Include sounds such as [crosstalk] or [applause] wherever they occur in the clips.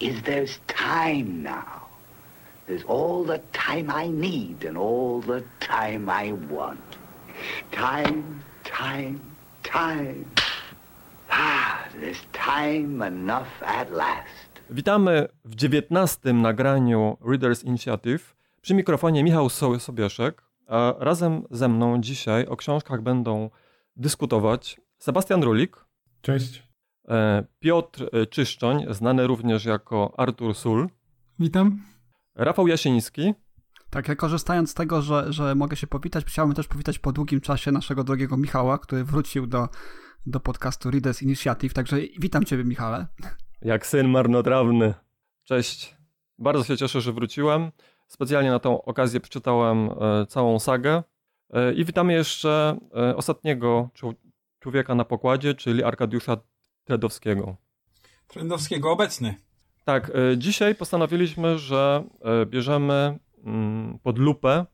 is there's time now. There's all the time I need and all the time I want. Time, time, time. Ah, there's time enough at last. Witamy w dziewiętnastym nagraniu Readers Initiative. Przy mikrofonie Michał So- Sobieszek, a razem ze mną dzisiaj o książkach będą dyskutować Sebastian Rulik, Cześć. E, Piotr e, Czyszczoń, znany również jako Artur Sul, Witam. Rafał Jasiński Tak, ja korzystając z tego, że, że mogę się powitać, chciałbym też powitać po długim czasie naszego drogiego Michała, który wrócił do, do podcastu Readers Initiative, także witam Ciebie Michale. jak syn marnotrawny. Cześć. Bardzo się cieszę, że wróciłem. Specjalnie na tą okazję przeczytałem e, całą sagę. I witamy jeszcze ostatniego czł- człowieka na pokładzie, czyli Arkadiusza Tredowskiego. Trendowskiego obecny. Tak, e, dzisiaj postanowiliśmy, że e, bierzemy mm, pod lupę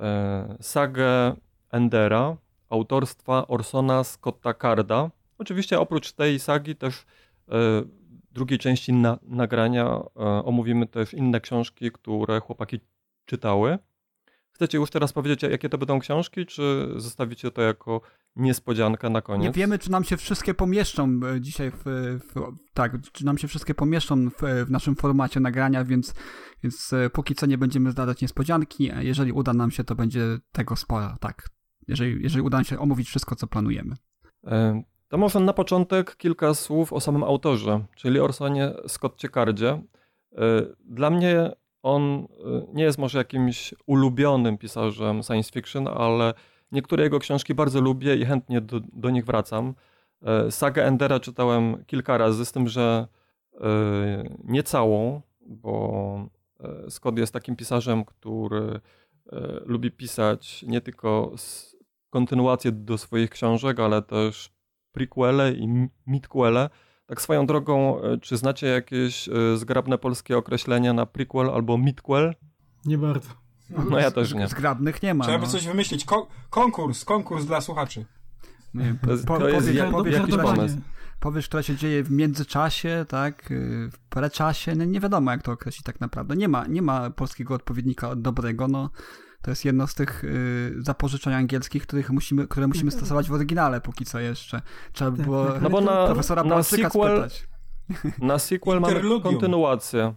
e, sagę Endera autorstwa Orsona Scotta Carda. Oczywiście oprócz tej sagi też w drugiej części na, nagrania omówimy też inne książki, które chłopaki czytały. Chcecie już teraz powiedzieć, jakie to będą książki, czy zostawicie to jako niespodziankę na koniec? Nie wiemy, czy nam się wszystkie pomieszczą e, dzisiaj w, w tak, czy nam się wszystkie pomieszczą w, w naszym formacie nagrania, więc, więc e, póki co nie będziemy zdradzać niespodzianki, a jeżeli uda nam się, to będzie tego sporo, tak. Jeżeli, jeżeli uda nam się omówić wszystko, co planujemy. E, To może na początek kilka słów o samym autorze, czyli Orsonie Scottie Cardzie. E, Dla mnie on e, nie jest może jakimś ulubionym pisarzem science fiction, ale niektóre jego książki bardzo lubię i chętnie do, do nich wracam. E, Sagę Endera czytałem kilka razy, z tym, że e, nie całą, bo Scott jest takim pisarzem, który lubi pisać nie tylko kontynuacje do swoich książek, ale też prequele i mi- midquele. Tak swoją drogą, e, czy znacie jakieś e, zgrabne polskie określenia na prequel albo midquel? Nie bardzo. No ja też nie. Zgrabnych nie ma. Trzeba by no. coś wymyślić. Ko- konkurs, konkurs dla słuchaczy. Nie wiem, To jest- po- to jest powiesz- powiesz, jakiś pomysł. Powiesz, która się dzieje w międzyczasie, tak, y, w preczasie, no nie wiadomo jak to określić tak naprawdę. Nie ma, nie ma polskiego odpowiednika dobrego, no to jest jedno z tych y, zapożyczeń angielskich, których musimy, które musimy stosować w oryginale póki co jeszcze. Trzeba by było No bo na, profesora na sequel, spytać. na sequel mamy kontynuację.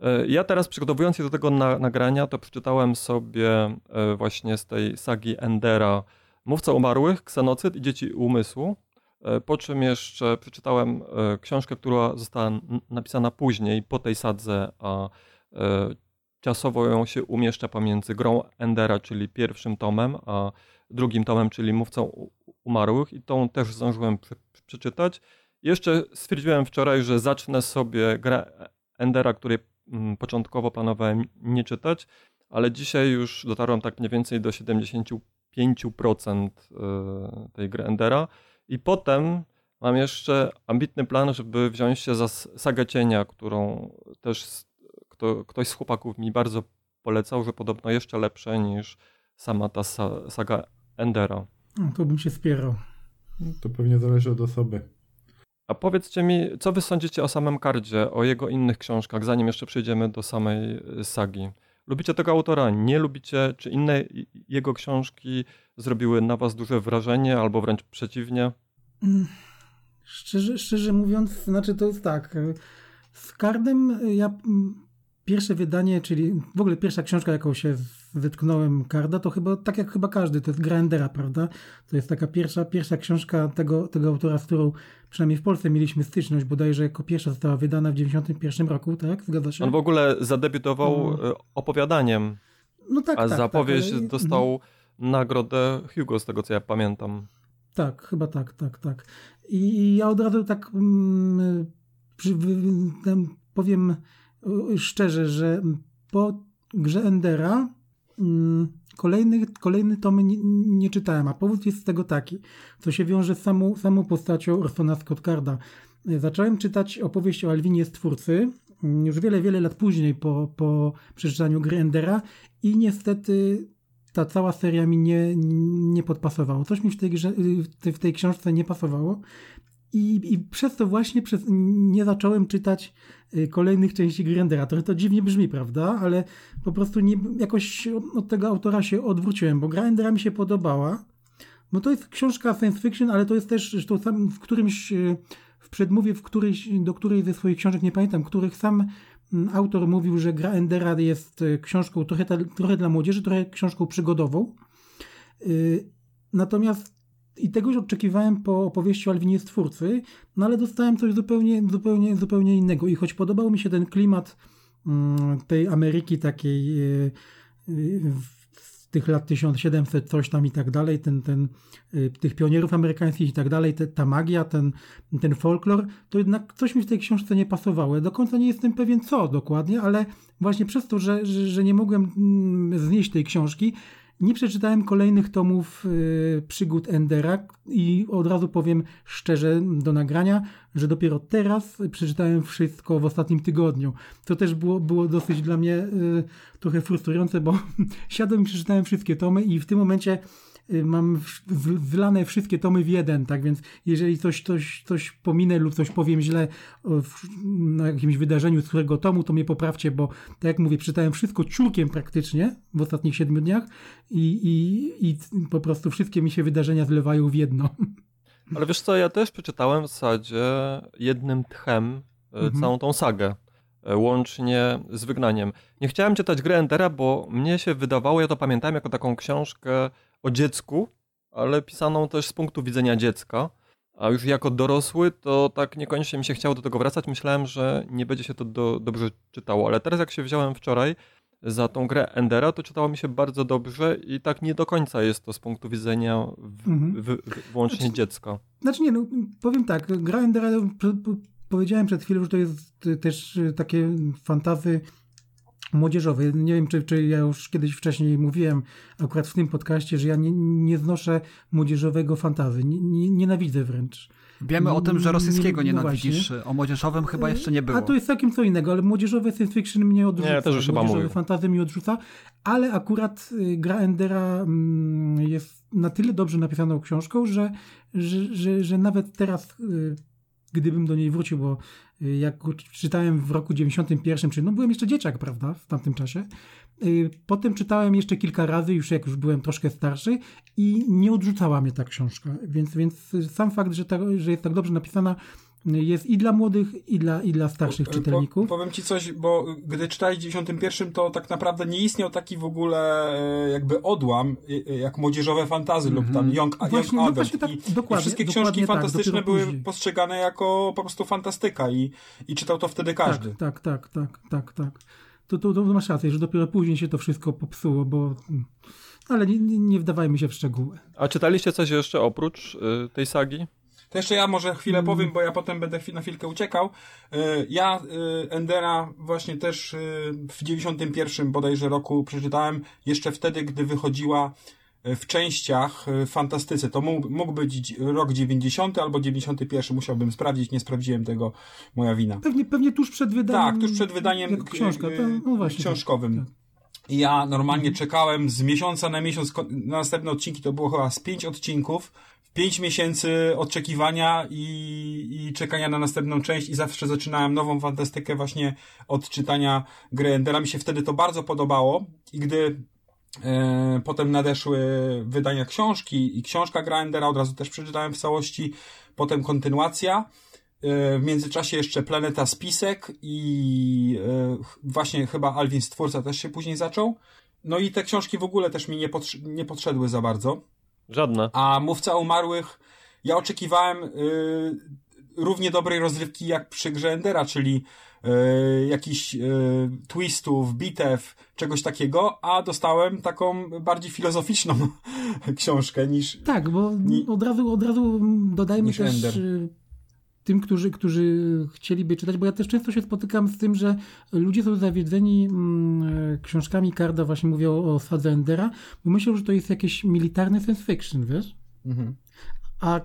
E, Ja teraz przygotowując się do tego na, nagrania, to przeczytałem sobie e, właśnie z tej sagi Endera Mówca umarłych, Ksenocyd i Dzieci umysłu. E, Po czym jeszcze przeczytałem książkę, która została napisana później, po tej sadze, a czasowo ją się umieszcza pomiędzy grą Endera, czyli pierwszym tomem, a drugim tomem, czyli Mówcą umarłych i tą też zdążyłem prze- przeczytać. Jeszcze stwierdziłem wczoraj, że zacznę sobie grę Endera, której mm, początkowo planowałem nie czytać, ale dzisiaj już dotarłem tak mniej więcej do 75% e, tej gry Endera i potem mam jeszcze ambitny plan, żeby wziąć się za sagę cienia, którą też kto, ktoś z chłopaków mi bardzo polecał, że podobno jeszcze lepsze niż sama ta sa, saga Endera. No, to bym się spierał. To pewnie zależy od osoby. A powiedzcie mi, co wy sądzicie o samym Kardzie, o jego innych książkach, zanim jeszcze przejdziemy do samej y, sagi? Lubicie tego autora? Nie lubicie? Czy inne jego książki zrobiły na was duże wrażenie, albo wręcz przeciwnie? Mm, Szczerze, szczerze mówiąc, znaczy to jest tak. Z Kardem e, ja mm, pierwsze wydanie, czyli w ogóle pierwsza książka, jaką się wytknąłem Karda, to chyba tak jak chyba każdy, to jest Grandera, prawda? To jest taka pierwsza, pierwsza książka tego, tego autora, z którą przynajmniej w Polsce mieliśmy styczność, bodajże jako pierwsza została wydana w 91 roku, tak? Zgadza się? On w ogóle zadebiutował No. y, opowiadaniem, no tak, a tak, za powieść tak, ale- dostał nagrodę Hugo, z tego co ja pamiętam. Tak, chyba tak, tak, tak. I ja od razu tak mm, przy, wy- tam powiem szczerze, że po grze Endera mm, kolejny, kolejny tomy nie, nie czytałem, a powód jest z tego taki, co się wiąże z samą, samą postacią Orsona Scottcarda. Zacząłem czytać opowieść o Alwinie Stwórcy mm, już wiele, wiele lat później po, po przeczytaniu gry Endera i niestety ta cała seria mi nie, nie podpasowała. Coś mi w tej, grze, w tej książce nie pasowało i, i przez to właśnie przez, nie zacząłem czytać y, kolejnych części Grendera. Trochę to dziwnie brzmi, prawda? Ale po prostu nie, jakoś od tego autora się odwróciłem, bo Grendera mi się podobała. No to jest książka science fiction, ale to jest też sam w którymś y, w przedmówie, w którejś, do której ze swoich książek nie pamiętam, których sam mm, autor mówił, że gra Endera jest y, książką trochę, trochę dla młodzieży, trochę książką przygodową. Natomiast i tego już oczekiwałem po opowieści o Alwinie Stwórcy, no ale dostałem coś zupełnie, zupełnie, zupełnie innego. I choć podobał mi się ten klimat mm, tej Ameryki takiej y, y, z tych lat 1700 coś tam i tak dalej, ten, ten, y, tych pionierów amerykańskich i tak dalej, te, ta magia, ten, ten folklor, to jednak coś mi w tej książce nie pasowało. Do końca nie jestem pewien co dokładnie, ale właśnie przez to, że, że, że nie mogłem mm, znieść tej książki, nie przeczytałem kolejnych tomów y, przygód Endera i od razu powiem szczerze do nagrania, że dopiero teraz przeczytałem wszystko w ostatnim tygodniu. To też było, było dosyć dla mnie y, trochę frustrujące, bo [laughs] siadłem i przeczytałem wszystkie tomy i w tym momencie mam wlane wszystkie tomy w jeden, tak więc jeżeli coś, coś, coś pominę lub coś powiem źle na jakimś wydarzeniu z którego tomu, to mnie poprawcie, bo tak jak mówię, czytałem wszystko ciurkiem praktycznie w ostatnich siedmiu dniach i, i, i po prostu wszystkie mi się wydarzenia zlewają w jedno. [laughs] Ale wiesz co, ja też przeczytałem w zasadzie jednym tchem y, mhm. całą tą sagę y, łącznie z wygnaniem. Nie chciałem czytać gry Endera, bo mnie się wydawało, ja to pamiętałem jako taką książkę o dziecku, ale pisaną też z punktu widzenia dziecka. A już jako dorosły, to tak niekoniecznie mi się chciało do tego wracać. Myślałem, że nie będzie się to do, dobrze czytało, ale teraz jak się wziąłem wczoraj za tą grę Endera, to czytało mi się bardzo dobrze i tak nie do końca jest to z punktu widzenia w, mhm. w, w, włącznie znaczy, dziecka. Znaczy nie, no powiem tak, gra Endera, powiedziałem przed chwilą, że to jest też takie fantazy młodzieżowy. Nie wiem, czy, czy ja już kiedyś wcześniej mówiłem, akurat w tym podcaście, że ja nie, nie znoszę młodzieżowego fantazy. Nie, nie, nienawidzę wręcz. Wiemy o tym, że rosyjskiego nie, no nienawidzisz. Właśnie. O młodzieżowym chyba jeszcze nie było. A to jest całkiem co innego, ale młodzieżowe science fiction mnie odrzuca. Nie, też już chyba Młodzieżowe fantazy mnie odrzuca, ale akurat y, gra Endera mm, jest na tyle dobrze napisaną książką, że, że, że, że nawet teraz y, gdybym do niej wrócił, bo y, jak czytałem w roku 91, czyli no byłem jeszcze dzieciak, prawda, w tamtym czasie. Y, potem czytałem jeszcze kilka razy, już jak już byłem troszkę starszy i nie odrzucała mnie ta książka, więc, więc sam fakt, że, ta, że jest tak dobrze napisana, jest i dla młodych, i dla, i dla starszych czytelników. Po, powiem ci coś, bo gdy czytałeś w 91, to tak naprawdę nie istniał taki w ogóle e, jakby odłam, e, e, jak młodzieżowe fantazy mm -hmm. lub tam Young, Właśnie, young no Adult. Tak, I, dokładnie, I wszystkie książki tak, fantastyczne były później. postrzegane jako po prostu fantastyka i, i czytał to wtedy każdy. Tak, tak, tak, tak, tak. tak. To, to, to masz rację, że dopiero później się to wszystko popsuło, bo ale nie, nie, nie wdawajmy się w szczegóły. A czytaliście coś jeszcze oprócz y, tej sagi? To jeszcze ja może chwilę mm. powiem, bo ja potem będę na chwilkę uciekał. Y, ja y, Endera właśnie też y, w 91 bodajże roku przeczytałem, jeszcze wtedy, gdy wychodziła w częściach fantastyce. To mógł, mógł być rok 90 albo 91, musiałbym sprawdzić, nie sprawdziłem tego, moja wina. Pewnie, pewnie tuż przed wydaniem. Tak, tuż przed wydaniem książka, to, no książkowym. Tak, tak. Ja normalnie czekałem z miesiąca na miesiąc na następne odcinki, to było chyba z pięć odcinków pięć miesięcy oczekiwania i, i czekania na następną część i zawsze zaczynałem nową fantastykę właśnie od czytania gry Endera. Mi się wtedy to bardzo podobało i gdy e, potem nadeszły wydania książki i książka Grindera od razu też przeczytałem w całości, potem kontynuacja. E, w międzyczasie jeszcze Planeta Spisek i e, właśnie chyba Alvin Stwórca też się później zaczął. No i te książki w ogóle też mi nie, nie podszedły za bardzo. Żadne. A Mówca Umarłych, ja oczekiwałem y, równie dobrej rozrywki jak przy grze Endera, czyli y, jakichś y, twistów, bitew, czegoś takiego, a dostałem taką bardziej filozoficzną [laughs] książkę niż... Tak, bo ni, od, razu, od razu dodajmy też... Ender. Tym, którzy, którzy chcieliby czytać, bo ja też często się spotykam z tym, że ludzie są zawiedzeni mm, książkami Karda, właśnie mówię o, o Endera, bo myślą, że to jest jakieś militarne science fiction, wiesz? Mhm. A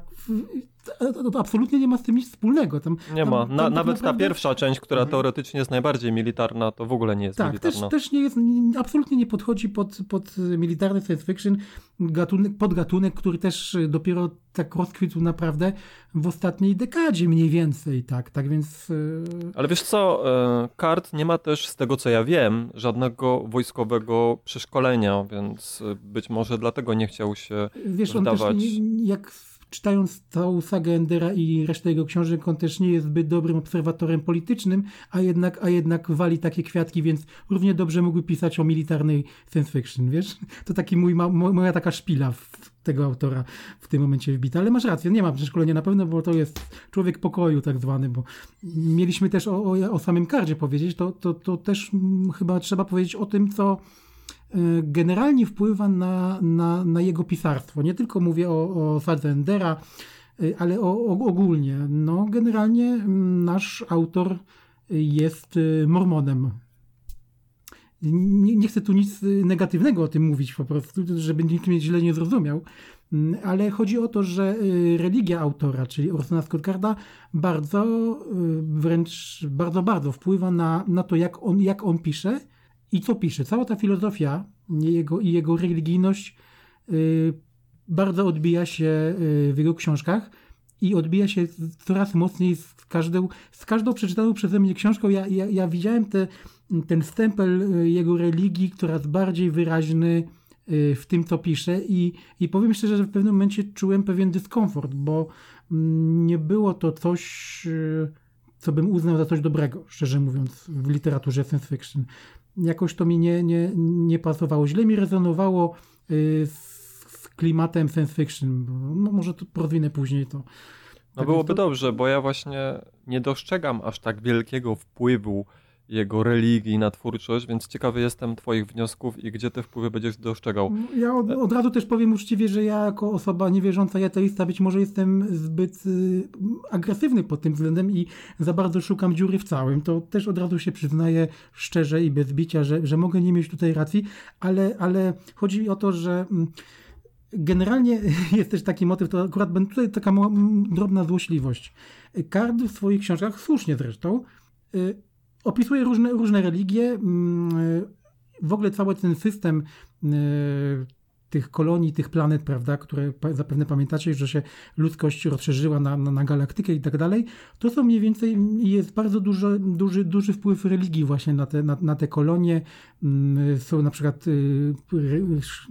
to, to absolutnie nie ma z tym nic wspólnego. Tam, Nie tam, ma. tam Na, tak nawet naprawdę- ta pierwsza część, która teoretycznie jest najbardziej militarna, to w ogóle nie jest Tak, też, militarna. też nie jest, nie- absolutnie nie podchodzi pod, pod militarny science fiction, gatunek, podgatunek, który też dopiero tak rozkwitł naprawdę w ostatniej dekadzie mniej więcej, tak, tak więc e, Ale wiesz co, e, kart nie ma też, z tego co ja wiem, żadnego wojskowego przeszkolenia, więc być może dlatego nie chciał się wiesz, on wdawać. też nie, jak czytając całą sagę Endera i resztę jego książek, on też nie jest zbyt dobrym obserwatorem politycznym, a jednak, a jednak wali takie kwiatki, więc równie dobrze mógłby pisać o militarnej science fiction, wiesz? To taki mój, moja taka szpila w tego autora w tym momencie wbita. Ale masz rację, nie ma przeszkolenia na pewno, bo to jest człowiek pokoju tak zwany, bo mieliśmy też o, o, o samym kardzie powiedzieć, to, to, to też mm, chyba trzeba powiedzieć o tym, co generalnie wpływa na, na, na jego pisarstwo. Nie tylko mówię o, o Sadze Endera, e, ale o, o, ogólnie. No, generalnie mm, nasz autor jest e, mormonem. Nie, nie chcę tu nic e, negatywnego o tym mówić po prostu, żeby nikt mnie źle nie zrozumiał, Mm, ale chodzi o to, że e, religia autora, czyli Orsona Scott-Carda, bardzo, e, wręcz bardzo, bardzo wpływa na, na to, jak on, jak on pisze i co pisze. Cała ta filozofia jego, i jego religijność y, bardzo odbija się y, w jego książkach i odbija się coraz mocniej z każdą, z każdą przeczytaną przeze mnie książką. Ja, ja, ja widziałem te, ten stempel y, jego religii coraz bardziej wyraźny w tym, co pisze i, i powiem szczerze, że w pewnym momencie czułem pewien dyskomfort, bo mm, nie było to coś, co bym uznał za coś dobrego, szczerze mówiąc, w literaturze science fiction. Jakoś to mi nie, nie, nie pasowało. Źle mi rezonowało y, z, klimatem science fiction. No, może to rozwinę później to. No Tak byłoby to- dobrze, bo ja właśnie nie dostrzegam aż tak wielkiego wpływu jego religii na twórczość, więc ciekawy jestem twoich wniosków i gdzie te wpływy będziesz dostrzegał. Ja od, od razu też powiem uczciwie, że ja jako osoba niewierząca i ateista być może jestem zbyt y, agresywny pod tym względem i za bardzo szukam dziury w całym. To też od razu się przyznaję szczerze i bez bicia, że, że mogę nie mieć tutaj racji, ale, ale chodzi mi o to, że mm, generalnie [laughs] jest też taki motyw, to akurat będę tutaj taka drobna złośliwość. Kard w swoich książkach, słusznie zresztą, y, opisuje różne, różne religie, mm, w ogóle cały ten system y, tych kolonii, tych planet, prawda, które zapewne pamiętacie, że się ludzkość rozszerzyła na, na, na galaktykę i tak dalej, to są mniej więcej, jest bardzo dużo, duży, duży wpływ religii właśnie na te, na, na te kolonie. Mm, Są na przykład y,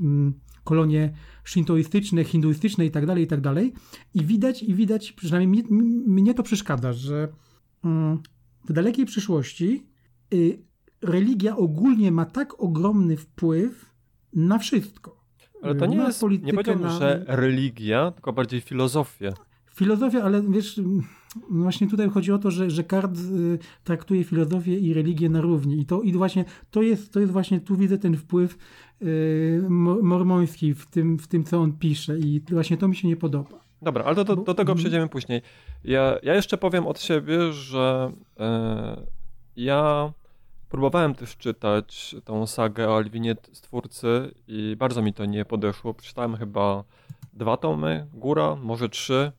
mm, kolonie szintoistyczne, hinduistyczne i tak dalej, i tak dalej. I widać, i widać, przynajmniej mnie, mnie to przeszkadza, że w dalekiej przyszłości y, religia ogólnie ma tak ogromny wpływ na wszystko. Ale to nie na jest, nie politykę, powiedziałbym, na- że religia, tylko bardziej filozofię. Filozofia, ale wiesz, właśnie tutaj chodzi o to, że, że Kard y, traktuje filozofię i religię na równi. I to, i właśnie to jest, to jest właśnie, tu widzę ten wpływ y, mo- mormoński w tym, w tym, co on pisze. I właśnie to mi się nie podoba. Dobra, ale do, do, do tego Mhm. przejdziemy później. Ja, ja jeszcze powiem od siebie, że e, ja próbowałem też czytać tą sagę o Alwinie Stwórcy i bardzo mi to nie podeszło. Przeczytałem chyba dwa tomy, góra, może trzy,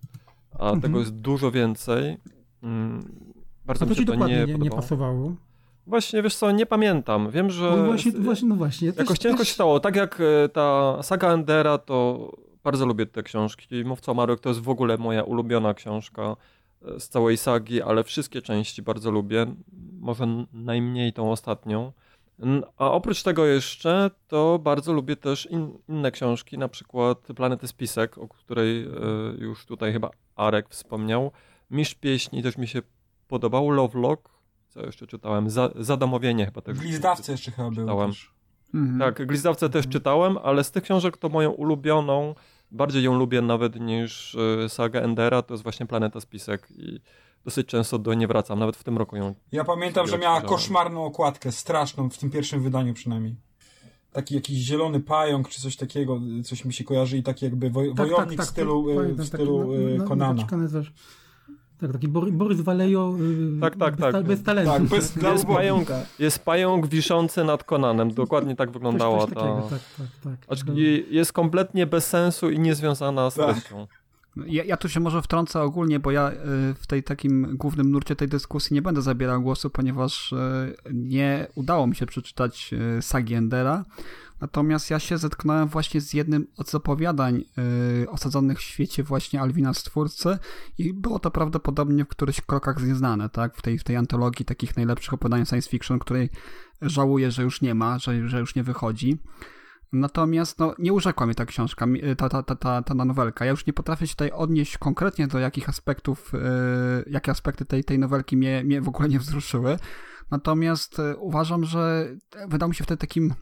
a Mhm. tego jest dużo więcej. Mm, bardzo A mi to się ci to nie, nie, pasowało. Właśnie, wiesz co, nie pamiętam. Wiem, że... No właśnie, właśnie, no właśnie. Ja Jakoś też, ciężko też, się stało. Tak jak e, ta saga Endera, to bardzo lubię te książki. Mówca Marek to jest w ogóle moja ulubiona książka e, z całej sagi, ale wszystkie części bardzo lubię. Może najmniej tą ostatnią. A oprócz tego jeszcze, to bardzo lubię też in, inne książki, na przykład Planety Spisek, o której e, już tutaj chyba Arek wspomniał. Mistrz Pieśni też mi się podobał. Lovelock, co jeszcze czytałem? Za, Zadomowienie chyba też. W Lizdawce jeszcze chyba było Czytałem. też. Mhm. Tak, Glizdawcę też czytałem, ale z tych książek to moją ulubioną, bardziej ją lubię nawet niż y, sagę Endera, to jest właśnie Planeta Spisek i dosyć często do nie wracam, nawet w tym roku ją Ja pamiętam, że miała koszmarną okładkę, straszną, w tym pierwszym wydaniu przynajmniej. Taki jakiś zielony pająk, czy coś takiego, coś mi się kojarzy i taki jakby woj, tak, wojownik tak, w stylu, tak, y, pamiętam, w taki stylu na- y, na- Konana. Tak, taki Bory, Borys Walejo y, Tak, tak, bez, tak. ta- bez talentu. Tak, bez- Jest pająk, jest pająk wiszący nad Konanem. Dokładnie tak Coś- wyglądała coś takiego, ta... tak, tak, tak. No. Jest kompletnie bez sensu i niezwiązana z Tak. treścią. Ja, ja tu się może wtrącę ogólnie, bo ja y, w tej takim głównym nurcie tej dyskusji nie będę zabierał głosu, ponieważ y, nie udało mi się przeczytać sagi Endera. Natomiast ja się zetknąłem właśnie z jednym z opowiadań y, osadzonych w świecie właśnie Alwina Stwórcy i było to prawdopodobnie w którychś krokach znieznane, tak? W tej, w tej antologii takich najlepszych opowiadań science fiction, której żałuję, że już nie ma, że, że już nie wychodzi. Natomiast no, nie urzekła mnie ta książka, ta, ta, ta, ta, ta nowelka. Ja już nie potrafię się tutaj odnieść konkretnie do jakich aspektów, yy, jakie aspekty tej, tej nowelki mnie, mnie w ogóle nie wzruszyły. Natomiast yy, uważam, że wydał mi się wtedy takim yy,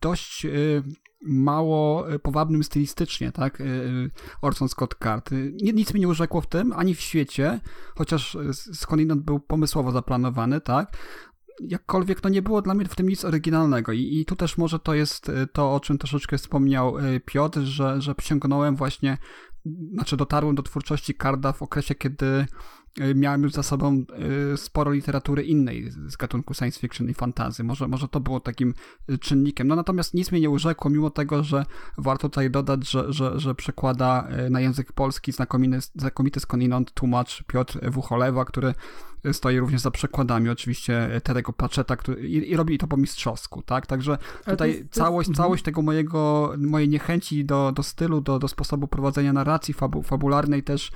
dość yy, mało yy, powabnym stylistycznie, tak, yy, Orson Scott Card. Ni- Nic mnie nie urzekło w tym, ani w świecie, chociaż skądinąd był pomysłowo zaplanowany, tak, jakkolwiek no nie było dla mnie w tym nic oryginalnego. I, i tu też może to jest y, to, o czym troszeczkę wspomniał y, Piotr, że, że sięgnąłem właśnie, znaczy dotarłem do twórczości Karda w okresie, kiedy y, miałem już za sobą y, sporo literatury innej z gatunku science fiction i fantazy. Może, może to było takim y, czynnikiem. No natomiast nic mnie nie urzekło, mimo tego, że warto tutaj dodać, że, że, że przekłada na język polski znakomity, znakomity skądinąd tłumacz Piotr Wucholewa, który stoi również za przekładami oczywiście Terego Pratchetta który, i, i robi to po mistrzowsku, tak? Także tutaj jest- całość, mhm. całość tego mojego, mojej niechęci do, do stylu, do, do sposobu prowadzenia narracji fabu, fabularnej też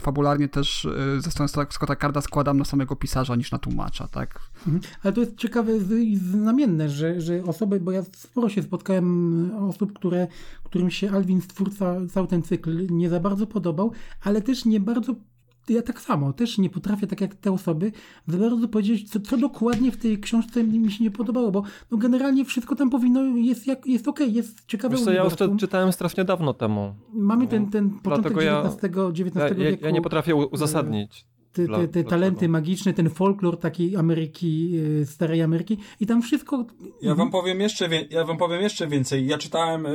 fabularnie też y, ze strony Scotta Carda składam na samego pisarza niż na tłumacza, tak? Mhm. Ale to jest ciekawe i znamienne, że, że osoby, bo ja sporo się spotkałem osób, które, którym się Alwin Stwórca cały ten cykl nie za bardzo podobał, ale też nie bardzo ja tak samo, też nie potrafię, tak jak te osoby, za bardzo powiedzieć, co, co dokładnie w tej książce mi się nie podobało, bo no generalnie wszystko tam powinno, jest, jak, jest okej, jest ciekawe Wiesz co, ja już czytałem strasznie dawno temu. Mamy ten, ten początek Dlatego ja- XIX, XIX Ja, ja, wieku. ja nie potrafię uzasadnić. Te, te, te talenty magiczne, ten folklor takiej Ameryki, y, starej Ameryki i tam wszystko... Ja wam powiem jeszcze, ja wam powiem jeszcze więcej. Ja czytałem y,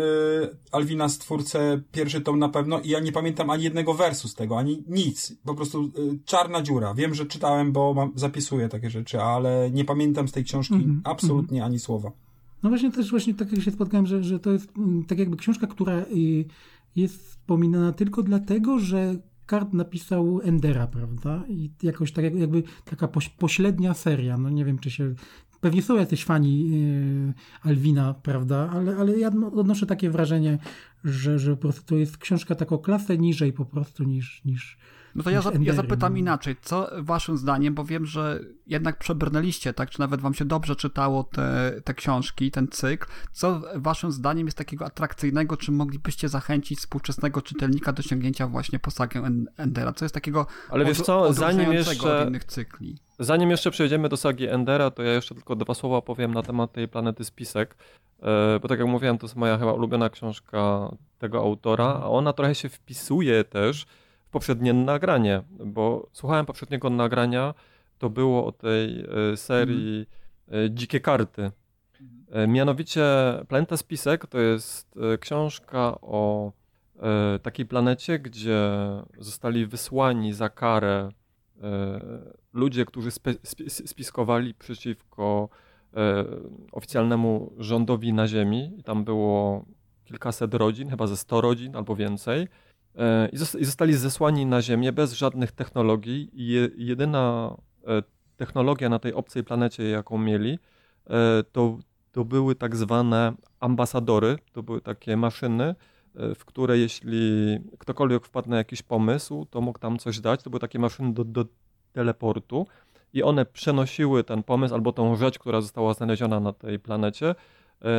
Alwina Stwórcę pierwszy tom na pewno i ja nie pamiętam ani jednego wersu z tego, ani nic. Po prostu y, czarna dziura. Wiem, że czytałem, bo mam, zapisuję takie rzeczy, ale nie pamiętam z tej książki Mhm, absolutnie ani słowa. No właśnie też właśnie tak jak się spotkałem, że, że to jest mm, tak jakby książka, która y, jest wspominana tylko dlatego, że Kart napisał Endera, prawda? I jakoś tak jak- jakby taka poś, pośrednia seria. No nie wiem, czy się... Pewnie są jacyś fani y, Alwina, prawda? Ale, ale ja no- odnoszę takie wrażenie, że, że po prostu to jest książka tak o klasę niżej po prostu niż... niż No to ja, za, ja zapytam inaczej, co waszym zdaniem, bo wiem, że jednak przebrnęliście, tak, czy nawet wam się dobrze czytało te, te książki, ten cykl, co waszym zdaniem jest takiego atrakcyjnego, czy moglibyście zachęcić współczesnego czytelnika do sięgnięcia właśnie po sagę En- Endera? Co jest takiego Ale wiesz od- co, zanim jeszcze- od innych cykli? Zanim jeszcze przejdziemy do sagi Endera, to ja jeszcze tylko dwa słowa powiem na temat tej planety Spisek. E, Bo tak jak mówiłem, to jest moja chyba ulubiona książka tego autora, a ona trochę się wpisuje też poprzednie nagranie, bo słuchałem poprzedniego nagrania, to było o tej e, serii e, Dzikie Karty. E, Mianowicie Planeta Spisek to jest książka o takiej planecie, gdzie zostali wysłani za karę ludzie, którzy spiskowali przeciwko oficjalnemu rządowi na ziemi. Tam było kilkaset rodzin, chyba ze 100 rodzin albo więcej. E, I zos- i zostali zesłani na ziemię bez żadnych technologii. I je, jedyna e, technologia na tej obcej planecie, jaką mieli, e, to, to były tak zwane ambasadory. To były takie maszyny, w które jeśli ktokolwiek wpadł na jakiś pomysł, to mógł tam coś dać. To były takie maszyny do, do teleportu i one przenosiły ten pomysł albo tą rzecz, która została znaleziona na tej planecie,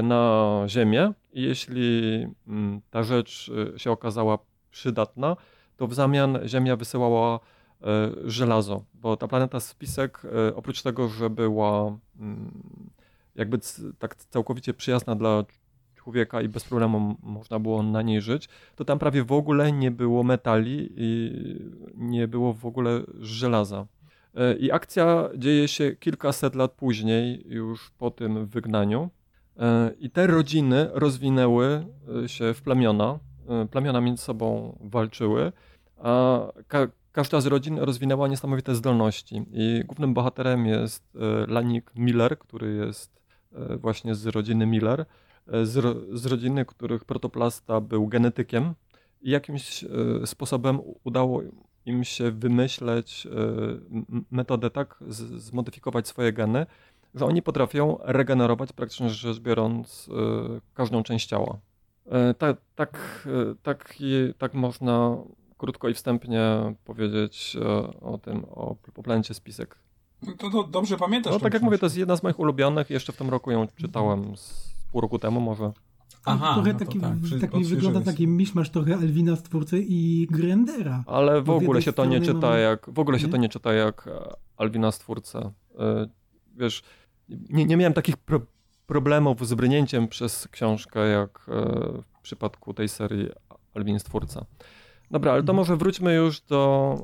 na Ziemię. I jeśli mm, ta rzecz się okazała przydatna, to w zamian Ziemia wysyłała e, żelazo, bo ta planeta Spisek, e, oprócz tego, że była mm, jakby tak całkowicie przyjazna dla człowieka i bez problemu można było na niej żyć, to tam prawie w ogóle nie było metali i nie było w ogóle żelaza. E, I akcja dzieje się kilkaset lat później, już po tym wygnaniu. I te rodziny rozwinęły się w plemiona. E, Plemiona między sobą walczyły, a ka każda z rodzin rozwinęła niesamowite zdolności i głównym bohaterem jest e, Lanik Miller, który jest e, właśnie z rodziny Miller, z, ro, z rodziny, których protoplasta był genetykiem i jakimś sposobem udało im się wymyśleć metodę tak, zmodyfikować swoje geny, że oni potrafią regenerować praktycznie rzecz biorąc każdą część ciała. Tak, tak, tak, tak można krótko i wstępnie powiedzieć e, o tym, o poplencie spisek. No to, to dobrze pamiętasz. No tak jak mówię, to jest jedna z moich ulubionych. Jeszcze w tym roku ją czytałem z pół roku temu może. Aha, trochę no taki, tak, tak mi wygląda taki miszmasz trochę Alwina Stwórcy i Grendera. Ale w ogóle się to nie czyta mamy... jak w ogóle się nie? to nie czyta jak e, Alwina Stwórcę. E, wiesz, nie, nie miałem takich pro problemów z brnięciem przez książkę jak w przypadku tej serii Alwin Stwórca. Dobra, ale to mhm. może wróćmy już do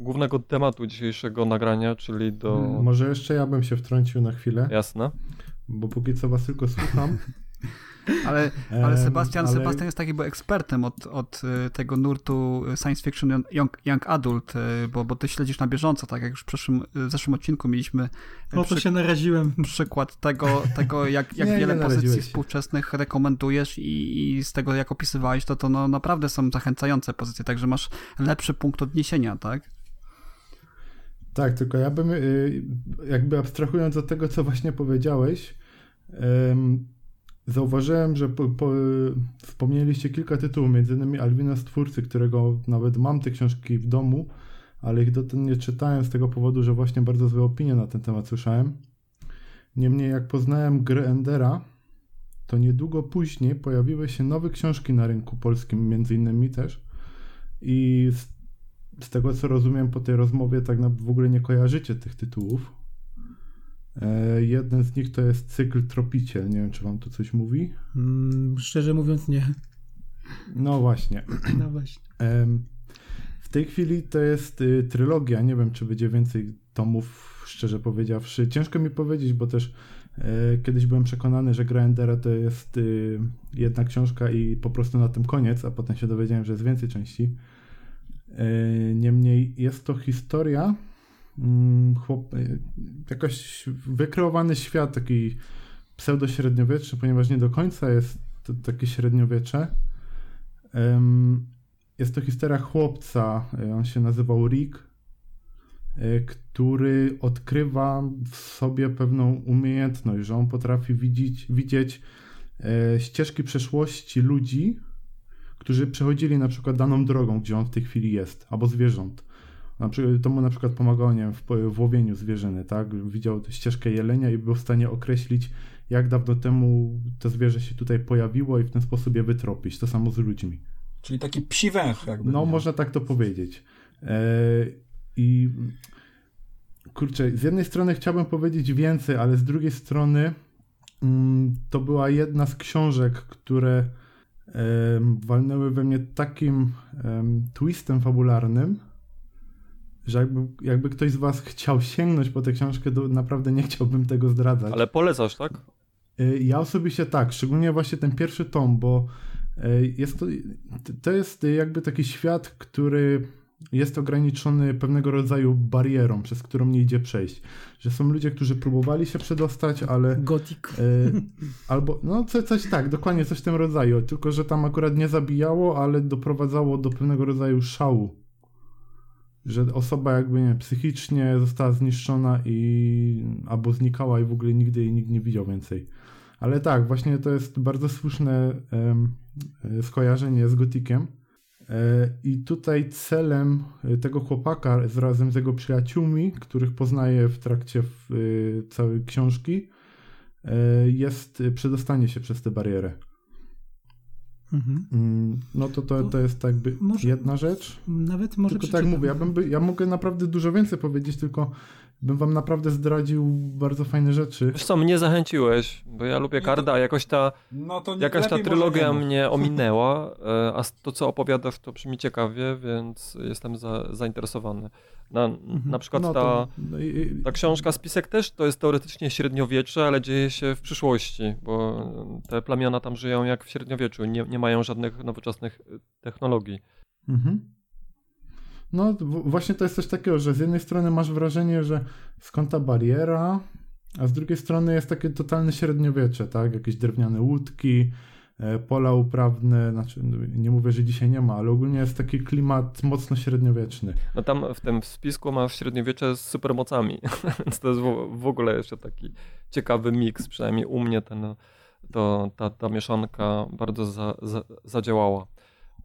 y, głównego tematu dzisiejszego nagrania, czyli do. Hmm, może jeszcze ja bym się wtrącił na chwilę. Jasne. Bo póki co was tylko słucham. [laughs] Ale, ale Sebastian, ale... Sebastian jest takim ekspertem od, od e, tego nurtu science fiction young, young adult, e, bo, bo ty śledzisz na bieżąco, tak jak już w, przeszłym, w zeszłym odcinku mieliśmy e, o, to się naraziłem. przykład tego, tego jak, jak nie, wiele nie pozycji współczesnych rekomendujesz i, i, z tego jak opisywałeś, to to no, naprawdę są zachęcające pozycje, także masz lepszy punkt odniesienia, tak? Tak, tylko ja bym jakby abstrahując od tego, co właśnie powiedziałeś, Zauważyłem, że po, po, wspomnieliście kilka tytułów, między innymi Alwina Stwórcy, którego nawet mam te książki w domu, ale ich dotąd nie czytałem z tego powodu, że właśnie bardzo złe opinie na ten temat słyszałem. Niemniej jak poznałem gry Endera, to niedługo później pojawiły się nowe książki na rynku polskim, między innymi też. I z, z tego co rozumiem po tej rozmowie, tak na, w ogóle nie kojarzycie tych tytułów. E, jeden z nich to jest cykl Tropiciel. Nie wiem, czy wam to coś mówi. Mm, szczerze mówiąc, nie. No właśnie. [clears throat] No właśnie. W tej chwili to jest y, trylogia. Nie wiem, czy będzie więcej tomów, szczerze powiedziawszy. Ciężko mi powiedzieć, bo też e, kiedyś byłem przekonany, że Grandera to jest y, jedna książka i po prostu na tym koniec, a potem się dowiedziałem, że jest więcej części. E, niemniej jest to historia chłop, e, jakoś wykreowany świat taki pseudo-średniowieczny, ponieważ nie do końca jest to takie średniowiecze. Jest to historia chłopca, e, on się nazywał Rick, e, który odkrywa w sobie pewną umiejętność, że on potrafi widzieć, widzieć ścieżki przeszłości ludzi, którzy przechodzili na przykład daną drogą, gdzie on w tej chwili jest, albo zwierząt. Na przykład, to mu na przykład pomagało nie wiem, w, w łowieniu zwierzyny, tak? Widział ścieżkę jelenia i był w stanie określić, jak dawno temu to zwierzę się tutaj pojawiło i w ten sposób je wytropić. To samo z ludźmi. Czyli taki psi węch jakby. No, nie? można tak to powiedzieć. E, I kurczę, z jednej strony chciałbym powiedzieć więcej, ale z drugiej strony mm, to była jedna z książek, które walnęły we mnie takim twistem fabularnym, że jakby, jakby ktoś z was chciał sięgnąć po tę książkę, to naprawdę nie chciałbym tego zdradzać. Ale polecasz, tak? Y, ja osobiście tak, szczególnie właśnie ten pierwszy tom, bo y, jest to, to jest jakby taki świat, który jest ograniczony pewnego rodzaju barierą, przez którą nie idzie przejść. Że są ludzie, którzy próbowali się przedostać, ale... Gotik. Y, albo, no coś, coś tak, dokładnie coś w tym rodzaju, tylko że tam akurat nie zabijało, ale doprowadzało do pewnego rodzaju szału że osoba jakby nie, psychicznie została zniszczona i albo znikała i w ogóle nigdy jej nikt nie widział więcej. Ale tak, właśnie to jest bardzo słuszne e, skojarzenie z Gotikiem. E, I tutaj celem e, tego chłopaka razem z jego przyjaciółmi, których poznaje w trakcie całej książki, jest przedostanie się przez tę barierę. Mhm. Mm, no to, to, to jest jakby może, jedna rzecz. Nawet może Tylko tak mówię, ja, bym, ja mogę naprawdę dużo więcej powiedzieć, tylko bym wam naprawdę zdradził bardzo fajne rzeczy. Wiesz co, mnie zachęciłeś, bo ja lubię Karda, a jakoś ta, no jakaś ta trylogia mnie [laughs] ominęła, e, a to co opowiadasz to brzmi ciekawie, więc jestem za, zainteresowany. Na, mhm. na przykład no ta, no i, ta książka Spisek też to jest teoretycznie średniowiecze, ale dzieje się w przyszłości, bo te plemiona tam żyją jak w średniowieczu, nie, nie mają żadnych nowoczesnych technologii. Mhm. No właśnie to jest coś takiego, że z jednej strony masz wrażenie, że skąd ta bariera, a z drugiej strony jest takie totalne średniowiecze, tak? Jakieś drewniane łódki, pola uprawne, znaczy no, nie mówię, że dzisiaj nie ma, ale ogólnie jest taki klimat mocno średniowieczny. No tam w tym spisku masz średniowiecze z supermocami, [laughs] więc to jest w, w ogóle jeszcze taki ciekawy miks, przynajmniej u mnie ten, to, ta, ta mieszanka bardzo za, za, zadziałała.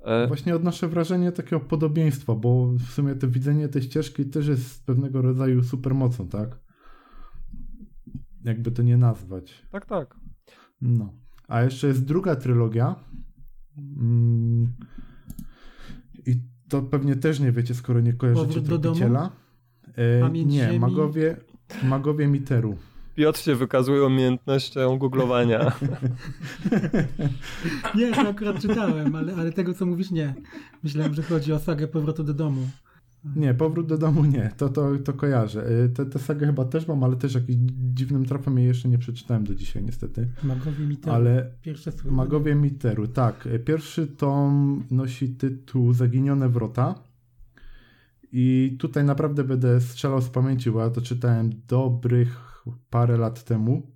E, Właśnie odnoszę wrażenie takiego podobieństwa, bo w sumie to widzenie tej ścieżki też jest pewnego rodzaju supermocą, tak? Jakby to nie nazwać. tak, tak. No. A jeszcze jest druga trylogia. Mm. I to pewnie też nie wiecie, skoro nie kojarzycie tropiciela. E, nie, ziemi? magowie, magowie Miteru. Piotr się wykazuje umiejętnością googlowania. Nie, to akurat czytałem, ale, ale tego co mówisz nie. Myślałem, że chodzi o sagę powrotu do domu. Nie, powrót do domu nie, to, to, to kojarzę. E, Tę te sagę chyba też mam, ale też jakimś dziwnym trafem jej jeszcze nie przeczytałem do dzisiaj niestety. Magowie mi to Ale pierwsze słowo. Magowie Miteru, tak. Pierwszy tom nosi tytuł Zaginione Wrota. I tutaj naprawdę będę strzelał z pamięci, bo ja to czytałem dobrych parę lat temu.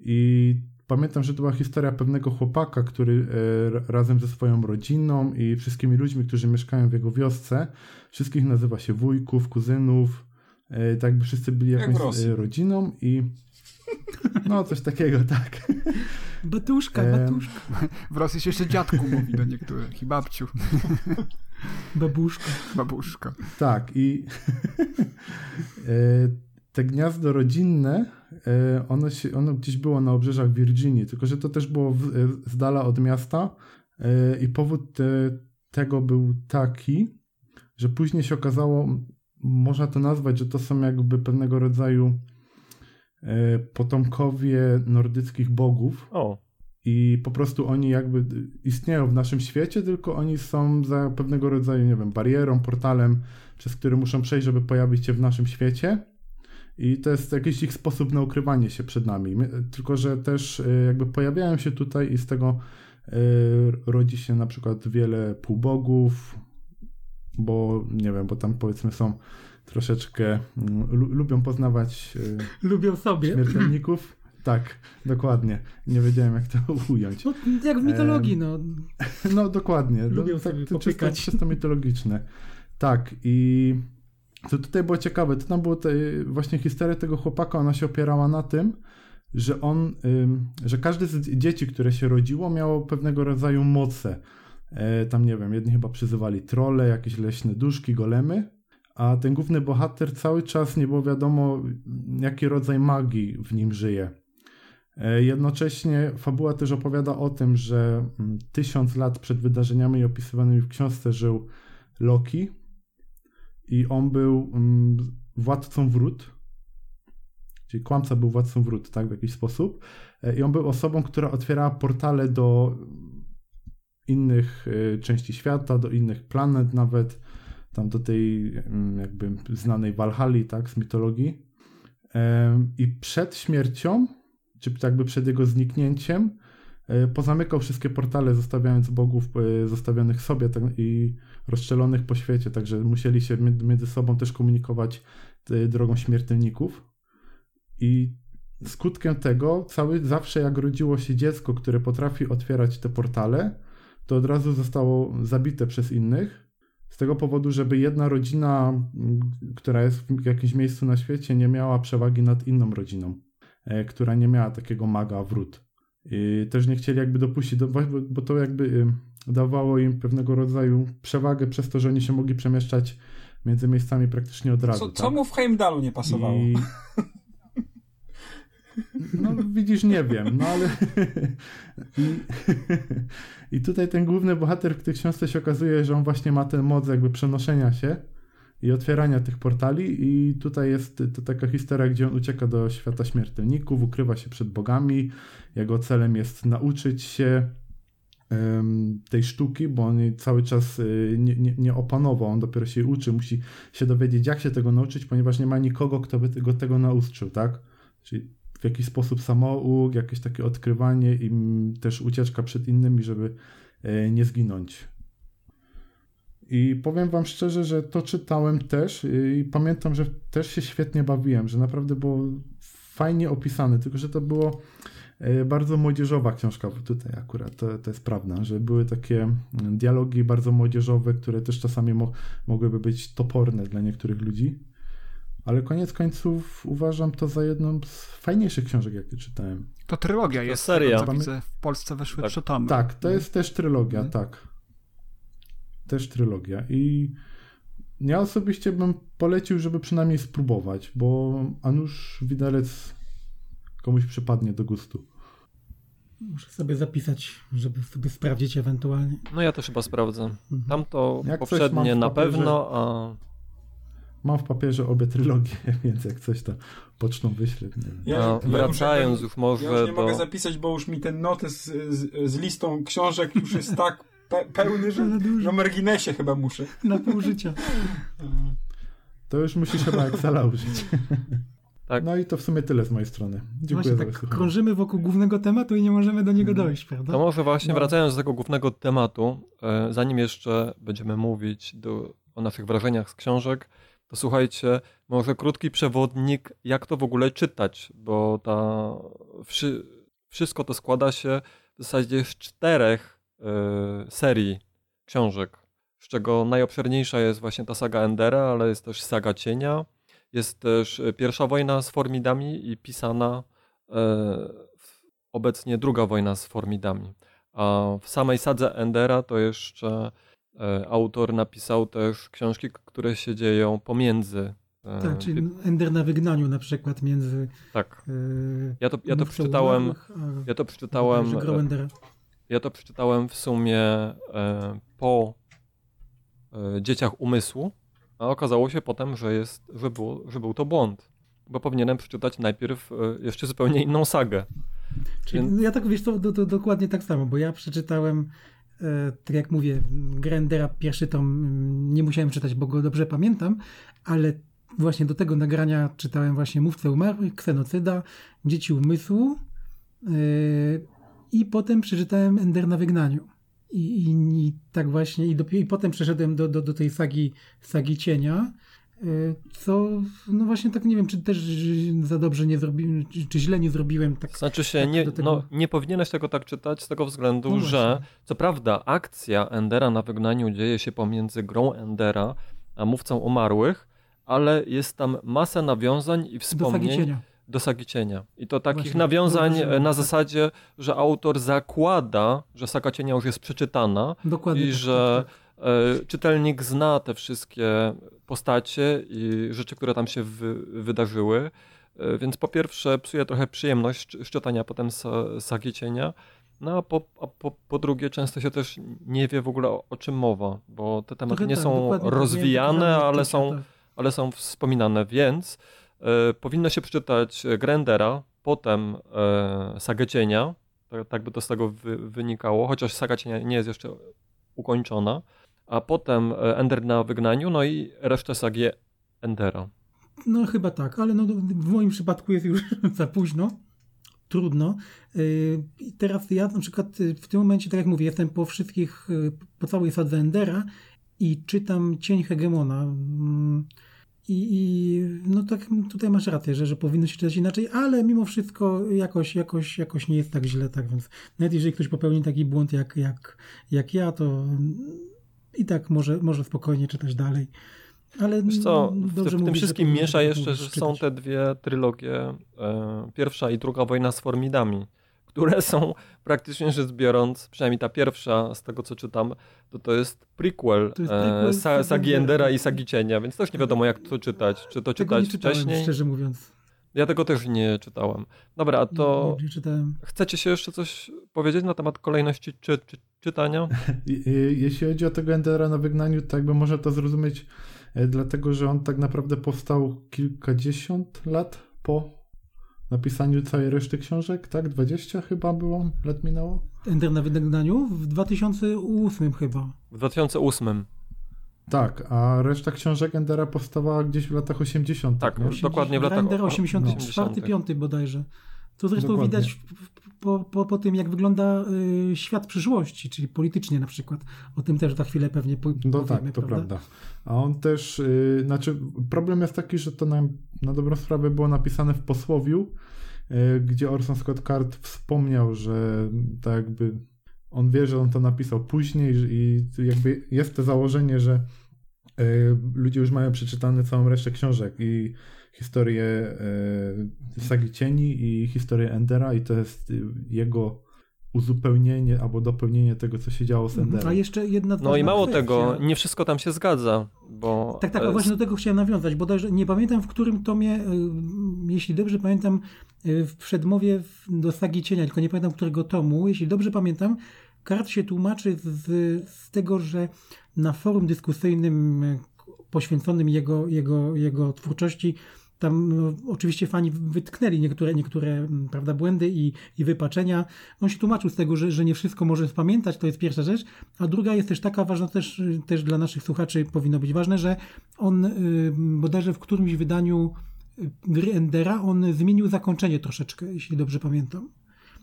I pamiętam, że to była historia pewnego chłopaka, który e, razem ze swoją rodziną i wszystkimi ludźmi, którzy mieszkają w jego wiosce, wszystkich nazywa się wujków, kuzynów, e, tak jakby wszyscy byli Jak jakąś e, rodziną i no coś takiego, [laughs] tak. Batuszka, batuszka, [laughs] W Rosji się jeszcze dziadku mówi do niektórych i babciu, babuszka. babuszka. Tak, i [laughs] te gniazdo rodzinne, e, ono, się, ono gdzieś było na obrzeżach Virginii, tylko że to też było w, e, z dala od miasta e, i powód e, tego był taki, że później się okazało, można to nazwać, że to są jakby pewnego rodzaju potomkowie nordyckich bogów, O, i po prostu oni jakby istnieją w naszym świecie, tylko oni są za pewnego rodzaju, nie wiem, barierą, portalem, przez który muszą przejść, żeby pojawić się w naszym świecie. I to jest jakiś ich sposób na ukrywanie się przed nami. My- Tylko, że też y, jakby pojawiają się tutaj i z tego y, rodzi się na przykład wiele półbogów, bo nie wiem, bo tam powiedzmy są troszeczkę, mm, lu- lubią poznawać y, Lubią sobie. śmiertelników. Tak, dokładnie. Nie wiedziałem, jak to [laughs] ująć. No, jak w mitologii, no. [laughs] No dokładnie. Lubią no, sobie to czysto, popykać. czysto mitologiczne. Tak i co tutaj było ciekawe, to tam było te, właśnie historia tego chłopaka, ona się opierała na tym, że on, że każde z dzieci, które się rodziło, miało pewnego rodzaju moce. E, tam nie wiem, jedni chyba przyzywali trole, jakieś leśne duszki, golemy, a ten główny bohater cały czas nie było wiadomo, jaki rodzaj magii w nim żyje. E, Jednocześnie fabuła też opowiada o tym, że mm, tysiąc lat przed wydarzeniami opisywanymi w książce żył Loki i on był mm, władcą wrót, czyli kłamca był władcą wrót, tak, w jakiś sposób. E, I on był osobą, która otwierała portale do innych e, części świata, do innych planet nawet, tam do tej mm, jakby znanej Walhali, tak, z mitologii. Em, I przed śmiercią czy jakby przed jego zniknięciem, e, pozamykał wszystkie portale, zostawiając bogów e, zostawionych sobie tak, i rozstrzelonych po świecie, także musieli się między sobą też komunikować e, drogą śmiertelników. I skutkiem tego, cały zawsze jak rodziło się dziecko, które potrafi otwierać te portale, to od razu zostało zabite przez innych. Z tego powodu, żeby jedna rodzina, która jest w jakimś miejscu na świecie, nie miała przewagi nad inną rodziną e, która nie miała takiego maga wrót. Też nie chcieli jakby dopuścić, do, bo, bo to jakby y, dawało im pewnego rodzaju przewagę przez to, że oni się mogli przemieszczać między miejscami praktycznie od razu. Co, tak? co mu w Heimdalu nie pasowało? I... [laughs] No widzisz, nie wiem, no ale [laughs] I... I tutaj ten główny bohater w tej książce się okazuje, że on właśnie ma tę moc jakby przenoszenia się i otwierania tych portali i tutaj jest to taka historia, gdzie on ucieka do świata śmiertelników, ukrywa się przed bogami, jego celem jest nauczyć się tej sztuki, bo on cały czas y, nie, nie, nie opanował, on dopiero się uczy, musi się dowiedzieć, jak się tego nauczyć, ponieważ nie ma nikogo, kto by go tego nauczył, tak? Czyli w jakiś sposób samouk, jakieś takie odkrywanie i mm, też ucieczka przed innymi, żeby e, nie zginąć. I powiem wam szczerze, że to czytałem też i pamiętam, że też się świetnie bawiłem, że naprawdę było fajnie opisane, tylko że to było e, bardzo młodzieżowa książka tutaj akurat, to, to jest prawda, że były takie dialogi bardzo młodzieżowe, które też czasami mo mogłyby być toporne dla niektórych ludzi, ale koniec końców uważam to za jedną z fajniejszych książek, jakie czytałem. To trylogia jest, seria. co widzę, w Polsce weszły Tak. trzy tomy. Tak, to jest też trylogia, Mhm. tak. Też trylogia. I ja osobiście bym polecił, żeby przynajmniej spróbować, bo a nuż widelec komuś przypadnie do gustu. Muszę sobie zapisać, żeby sobie sprawdzić ewentualnie. No ja też chyba sprawdzę. Tamto Jak coś poprzednie na papierze- pewno, a Mam w papierze obie trylogie, [laughs] więc jak coś to pocztą wyślę. Ja- wracając już, już może ja już nie do... mogę zapisać, bo już mi ten notes z, z listą książek już jest tak pe pełny, że na marginesie chyba muszę. Na pół życia. To już musisz chyba Excela użyć. Tak. No i to w sumie tyle z mojej strony. Dziękuję Właśnie za tak krążymy wokół głównego tematu i nie możemy do niego dojść, prawda? To może właśnie No. wracając do tego głównego tematu, e, zanim jeszcze będziemy mówić do, o naszych wrażeniach z książek, to słuchajcie, może krótki przewodnik, jak to w ogóle czytać, bo ta, wszy, wszystko to składa się w zasadzie z czterech serii książek, z czego najobszerniejsza jest właśnie ta saga Endera, ale jest też saga Cienia, jest też e, pierwsza wojna z Formidami i pisana w- obecnie druga wojna z Formidami. A w samej sadze Endera to jeszcze autor napisał też książki, które się dzieją pomiędzy. Tak, czyli Ender na wygnaniu na przykład między tak. Ja to, ja to przeczytałem. Ja to przeczytałem. Ja to przeczytałem w sumie e, po e, dzieciach umysłu, a okazało się potem, że, jest, że, było, że był to błąd. Bo powinienem przeczytać najpierw e, jeszcze zupełnie inną sagę. Czyli Więc- ja tak wiesz, to, to, to dokładnie tak samo, bo ja przeczytałem, tak jak mówię, Grendera pierwszy tom mm, nie musiałem czytać, bo go dobrze pamiętam, ale właśnie do tego nagrania czytałem właśnie Mówcę Umarłych, Ksenocyda, Dzieci Umysłu i potem przeczytałem Ender na wygnaniu. I, i, i tak właśnie, i, i potem przeszedłem do, do, do tej sagi, sagi cienia, e, co, no właśnie tak nie wiem, czy też za dobrze nie zrobiłem, czy, czy źle nie zrobiłem, tak Znaczy się, tak nie, tego- no, nie powinieneś tego tak czytać z tego względu, No że co prawda akcja Endera na wygnaniu dzieje się pomiędzy grą Endera a mówcą umarłych, ale jest tam masa nawiązań i do sagi wspomnień cienia. Do Sagi Cienia. I to takich Właśnie, nawiązań zauważyłem, na tak. zasadzie, że autor zakłada, że Saga Cienia już jest przeczytana Dokładnie. i tak, że tak, e, czytelnik zna te wszystkie postacie i rzeczy, które tam się wy, wydarzyły. E, Więc po pierwsze psuje trochę przyjemność sz- czytania potem sa- Sagi Cienia, no a po, a po, po drugie często się też nie wie w ogóle o, o czym mowa, bo te tematy Trochę nie tak, są tak, rozwijane, ale są tak. ale są wspominane, więc e, powinno się przeczytać Grendera, potem e, Sagę Cienia, tak, tak by to z tego wy, wynikało, chociaż Saga Cienia nie jest jeszcze ukończona, a potem e, Ender na wygnaniu, no i resztę sagi Endera. No chyba tak, ale no, w moim przypadku jest już [laughs] za późno. Trudno. I teraz ja na przykład w tym momencie, tak jak mówię, jestem po wszystkich, po całej sadze Endera i czytam Cień Hegemona. I, i no tak tutaj masz rację, że, że powinno się czytać inaczej, ale mimo wszystko jakoś, jakoś, jakoś nie jest tak źle, tak więc nawet jeżeli ktoś popełni taki błąd jak, jak, jak ja, to i tak może, może spokojnie czytać dalej. Ale Wiesz co, w, tym wszystkim miesza tak jeszcze, że czytać. są te dwie trylogie, e, pierwsza i druga wojna z Formidami, które są praktycznie rzecz biorąc, przynajmniej ta pierwsza z tego co czytam, to to jest prequel, To jest e, prequel sa, Sagi Endera. I sagi Cienia, więc też nie wiadomo jak to czytać. Czy to nie czytać czytałem, wcześniej? szczerze mówiąc. Ja tego też nie czytałem. Dobra, a to Nie, nie czytałem. chcecie się jeszcze coś powiedzieć na temat kolejności czy, czy, czytania? [laughs] Jeśli chodzi o tego Endera na wygnaniu, to jakby można to zrozumieć e, dlatego, że on tak naprawdę powstał kilkadziesiąt lat po napisaniu całej reszty książek, tak? 20 chyba było, lat minęło? Ender na wygnaniu w 2008 chyba. W 2008. Tak, a reszta książek Endera powstawała gdzieś w latach 80. Tak, nie? Dokładnie w latach Ender o- 84, 80. 5 bodajże. To zresztą Dokładnie. widać w, w- po, po, po tym, jak wygląda y, świat przyszłości, czyli politycznie na przykład. O tym też za chwilę pewnie po, No powiemy, tak, to prawda. A on też, yy, znaczy problem jest taki, że to na, na dobrą sprawę było napisane w posłowiu, yy, gdzie Orson Scott Card wspomniał, że tak jakby on wie, że on to napisał później i jakby jest to założenie, że yy, ludzie już mają przeczytane całą resztę książek i historię yy, Sagi Cieni i historię Endera i to jest jego uzupełnienie albo dopełnienie tego, co się działo z Enderem. A jeszcze jedna No i mało kwestia. tego, nie wszystko tam się zgadza, bo... Tak, tak, e, a właśnie do tego chciałem nawiązać, bodajże nie pamiętam w którym tomie, y, jeśli dobrze pamiętam, w przedmowie do Sagi Cienia, tylko nie pamiętam którego tomu, jeśli dobrze pamiętam, Kart się tłumaczy z, z tego, że na forum dyskusyjnym poświęconym jego, jego, jego twórczości tam no, oczywiście fani wytknęli niektóre, niektóre prawda, błędy i, i wypaczenia. On się tłumaczył z tego, że, że nie wszystko może spamiętać, to jest pierwsza rzecz. A druga jest też taka ważna, też, też dla naszych słuchaczy powinno być ważne, że on y, bodajże w którymś wydaniu y, gry Endera on zmienił zakończenie troszeczkę, jeśli dobrze pamiętam.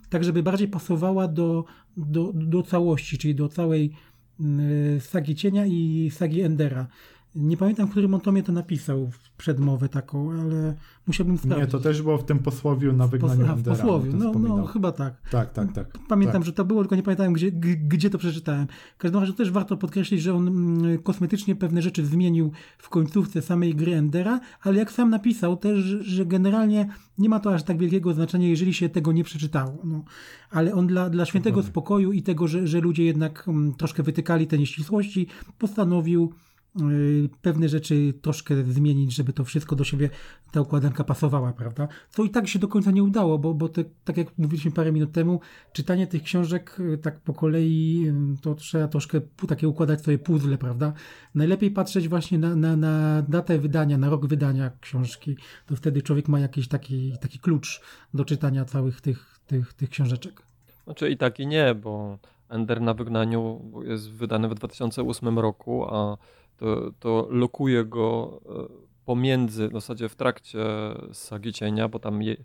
Tak, żeby bardziej pasowała do, do, do całości, czyli do całej y, sagi Cienia i sagi Endera. Nie pamiętam, w którym on tomie to napisał, w przedmowę taką, ale musiałbym sprawdzić. Nie, to też było w tym posłowiu na wygnaniu Pos- w posłowiu, no, no wspominał. chyba tak. Tak, tak, tak. Pamiętam, tak. że to było, tylko nie pamiętałem, gdzie, gdzie to przeczytałem. W każdym razie też warto podkreślić, że on mm, kosmetycznie pewne rzeczy zmienił w końcówce samej gry Endera, ale jak sam napisał też, że generalnie nie ma to aż tak wielkiego znaczenia, jeżeli się tego nie przeczytało. No. Ale on dla, dla świętego spokoju i tego, że, że ludzie jednak mm, troszkę wytykali te nieścisłości, postanowił pewne rzeczy troszkę zmienić, żeby to wszystko do siebie, ta układanka pasowała, prawda? Co i tak się do końca nie udało, bo, bo te, tak jak mówiliśmy parę minut temu, czytanie tych książek y, tak po kolei, y, to trzeba troszkę takie układać sobie puzzle, prawda? Najlepiej patrzeć właśnie na, na, na datę wydania, na rok wydania książki, to wtedy człowiek ma jakiś taki, taki klucz do czytania całych tych, tych, tych książeczek. Znaczy i tak i nie, bo Ender na wygnaniu jest wydany w 2008 roku, a to, to lokuje go e, pomiędzy, w zasadzie w trakcie Sagi Cienia, bo tam je,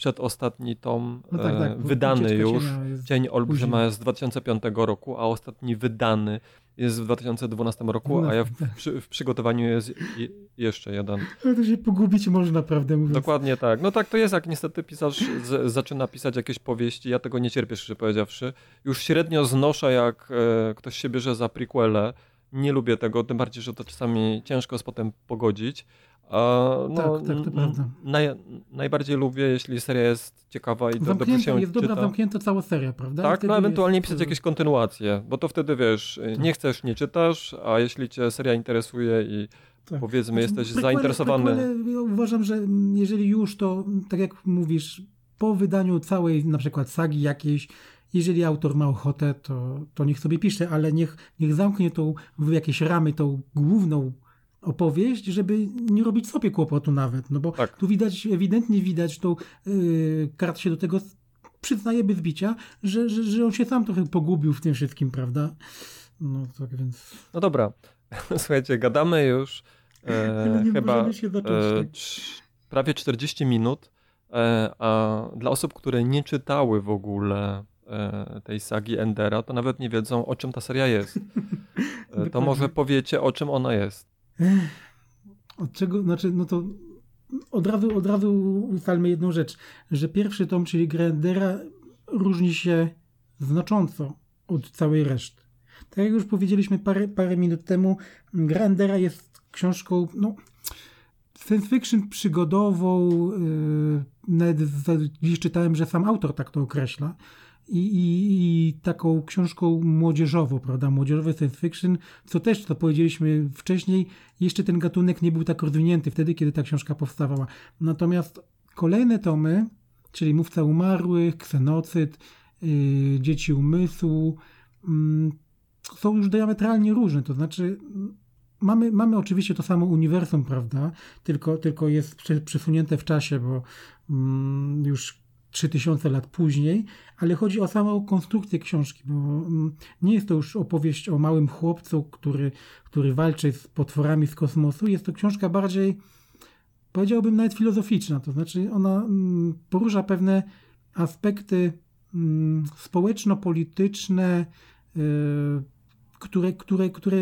przedostatni tom No tak, e, tak, wydany już, jest Cień Olbrzyma później. jest z 2005 roku, a ostatni wydany jest w 2012 roku, a ja w, tak. przy, w przygotowaniu jest je, jeszcze jeden. [laughs] Ale to się pogubić można, prawdę mówiąc. Dokładnie tak. No tak to jest, jak niestety pisarz z, zaczyna pisać jakieś powieści. Ja tego nie cierpię, szczerze powiedziawszy. Już średnio znoszę, jak e, ktoś się bierze za prequele. Nie lubię tego, tym bardziej, że to czasami ciężko jest potem pogodzić. A, no, Tak, tak, to prawda. Naj, najbardziej lubię, jeśli seria jest ciekawa i to dobrze się jest dobra czyta. zamknięta cała seria, prawda? Tak, no ewentualnie jest, pisać y, jakieś kontynuacje, bo to wtedy wiesz, nie chcesz, nie czytasz, a jeśli cię seria interesuje i tak. powiedzmy jesteś Prequele- zainteresowany. prequele, ja uważam, że jeżeli już, to tak jak mówisz, po wydaniu całej na przykład sagi jakiejś, jeżeli autor ma ochotę, to, to niech sobie pisze, ale niech, niech zamknie tą w jakieś ramy tą główną opowieść, żeby nie robić sobie kłopotu nawet, no bo Tak. tu widać, ewidentnie widać, to yy, kart się do tego przyznaje bez bicia, że, że, że on się sam trochę pogubił w tym wszystkim, prawda? No tak więc... No dobra, [laughs] słuchajcie, gadamy już e, [laughs] chyba się zacząć, e, prawie 40 minut, e, a dla osób, które nie czytały w ogóle e, tej sagi Endera, to nawet nie wiedzą, o czym ta seria jest. [laughs] E, to może powiecie, o czym ona jest. Od czego, znaczy, no to od razu, od razu ustalmy jedną rzecz, że pierwszy tom, czyli Grandera, różni się znacząco od całej reszty. Tak jak już powiedzieliśmy parę, parę minut temu, Grandera jest książką, no, science fiction przygodową, yy, nawet dziś czytałem, że sam autor tak to określa, i, i, i taką książką młodzieżową, prawda, młodzieżowy science fiction, co też, co powiedzieliśmy wcześniej, jeszcze ten gatunek nie był tak rozwinięty wtedy, kiedy ta książka powstawała. Natomiast kolejne tomy, czyli Mówca Umarłych, Ksenocyt, yy, Dzieci Umysłu, mm, są już diametralnie różne, to znaczy mamy, mamy oczywiście to samo uniwersum, prawda, tylko, tylko jest prze- przesunięte w czasie, bo mm, już 3000 lat później, ale chodzi o samą konstrukcję książki, bo mm, nie jest to już opowieść o małym chłopcu, który, który walczy z potworami z kosmosu. Jest to książka bardziej, powiedziałbym, nawet filozoficzna. To znaczy, ona mm, porusza pewne aspekty mm, społeczno-polityczne, y, które, które, które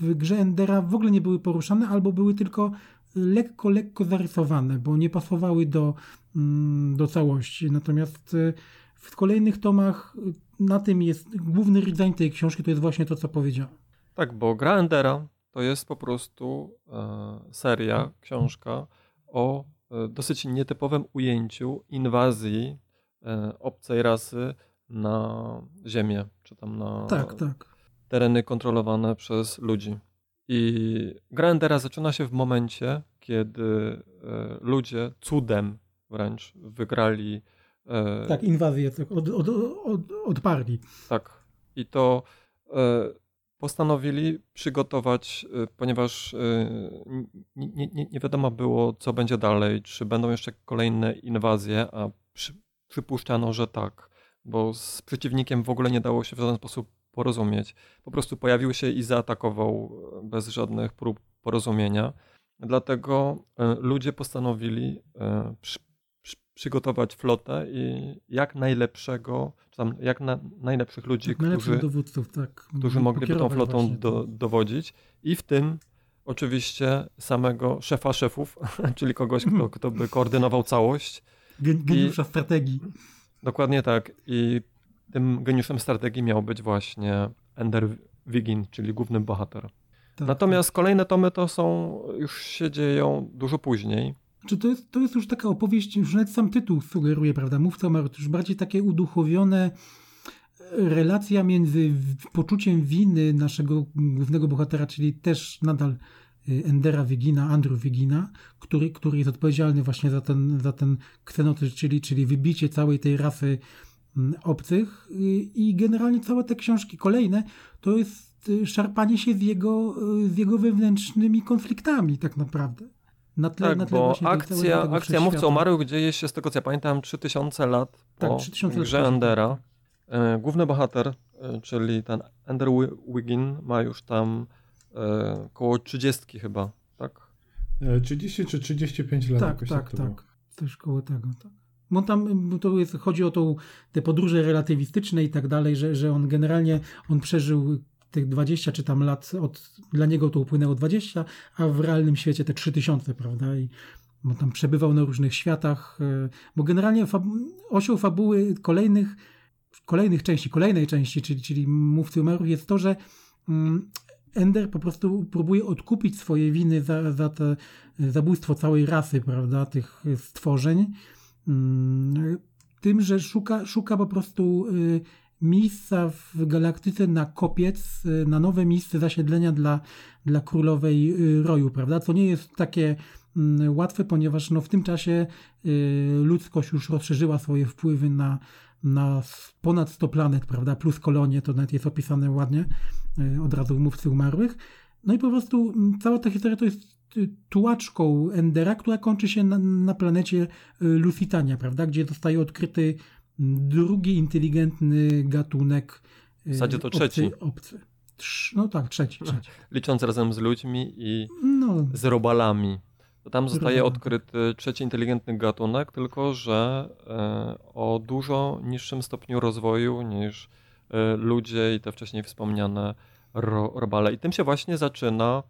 w grze Endera w ogóle nie były poruszane, albo były tylko lekko, lekko zarysowane, bo nie pasowały do, do całości. Natomiast y, w kolejnych tomach y, na tym jest główny rdzeń tej książki, to jest właśnie to, co powiedziałem. Tak, bo gra Endera to jest po prostu e, seria, książka o e, dosyć nietypowym ujęciu inwazji e, obcej rasy na Ziemię, czy tam na Tak, tak. tereny kontrolowane przez ludzi. I gra Endera zaczyna się w momencie, kiedy ludzie cudem wręcz wygrali. e, Tak, inwazję tak, od, od, od, odparli. tak. I to e, postanowili przygotować, e, ponieważ nie, nie, nie- wiadomo było, co będzie dalej, czy będą jeszcze kolejne inwazje, a przy, przypuszczano, że tak, bo z przeciwnikiem w ogóle nie dało się w żaden sposób porozumieć. Po prostu pojawił się i zaatakował e, bez żadnych prób porozumienia. Dlatego e, ludzie postanowili e, przygotować flotę i jak najlepszego, czy tam jak na, najlepszych ludzi, Tak, najlepszych którzy, dowódców, tak. którzy mogliby tą flotą do, dowodzić i w tym oczywiście samego szefa szefów, [laughs] czyli kogoś, kto, kto by koordynował całość. Gen- Geniusza strategii. Dokładnie tak. I tym geniuszem strategii miał być właśnie Ender Wigin, czyli główny bohater. Tak, Natomiast kolejne tomy to są, już się dzieją dużo później. Czy to jest, to jest już taka opowieść, już nawet sam tytuł sugeruje, prawda? Mówca to już bardziej takie uduchowione e, relacja między poczuciem winy naszego głównego bohatera, czyli też nadal y, Endera Wigina, Andrew Wigina, który, który jest odpowiedzialny właśnie za ten, za ten ksenotyp, czyli, czyli wybicie całej tej rasy obcych y, i generalnie całe te książki kolejne to jest y, szarpanie się z jego, y, z jego wewnętrznymi konfliktami tak naprawdę. Na tle, Tak, na tle bo akcja, tego akcja Mówca wszechświata. umarłych dzieje się, z tego co ja pamiętam, 3000 lat Tak, po 3000 lat grze później. Endera. E, Główny bohater, e, czyli ten Ender Wi- Wiggin ma już tam e, koło 30 chyba, tak? E, 30 czy 35 lat Tak, jakoś tak, to było. tak. Też koło tego, tak. Bo tam bo to jest, chodzi o tą, te podróże relatywistyczne i tak dalej, że, że on generalnie on przeżył tych 20 czy tam lat, od, dla niego to upłynęło 20, a w realnym świecie te 3000, prawda? I bo tam przebywał na różnych światach, e, bo generalnie fab, fabuły kolejnych, kolejnych części, kolejnej części, czyli, czyli Mówcy Umarłych jest to, że mm, Ender po prostu próbuje odkupić swoje winy za, za zabójstwo całej rasy, prawda, tych stworzeń, mm, tym, że szuka, szuka po prostu y, miejsca w galaktyce na kopiec, y, na nowe miejsce zasiedlenia dla, dla królowej y, roju, prawda, co nie jest takie mm, łatwe, ponieważ no, w tym czasie y, ludzkość już rozszerzyła swoje wpływy na, na ponad 100 planet, prawda, plus kolonie, to nawet jest opisane ładnie od razu w Mówcy Umarłych. No i po prostu mm, cała ta historia to jest tułaczką Endera, która kończy się na, na planecie Lusitania, prawda, gdzie zostaje odkryty drugi inteligentny gatunek. y, W zasadzie to obcy- trzeci. Obcy. No tak, trzeci, trzeci. Licząc razem z ludźmi i No, z robalami. To tam zostaje odkryty trzeci inteligentny gatunek, tylko że e, o dużo niższym stopniu rozwoju niż e, ludzie i te wcześniej wspomniane ro, robale. I tym się właśnie zaczyna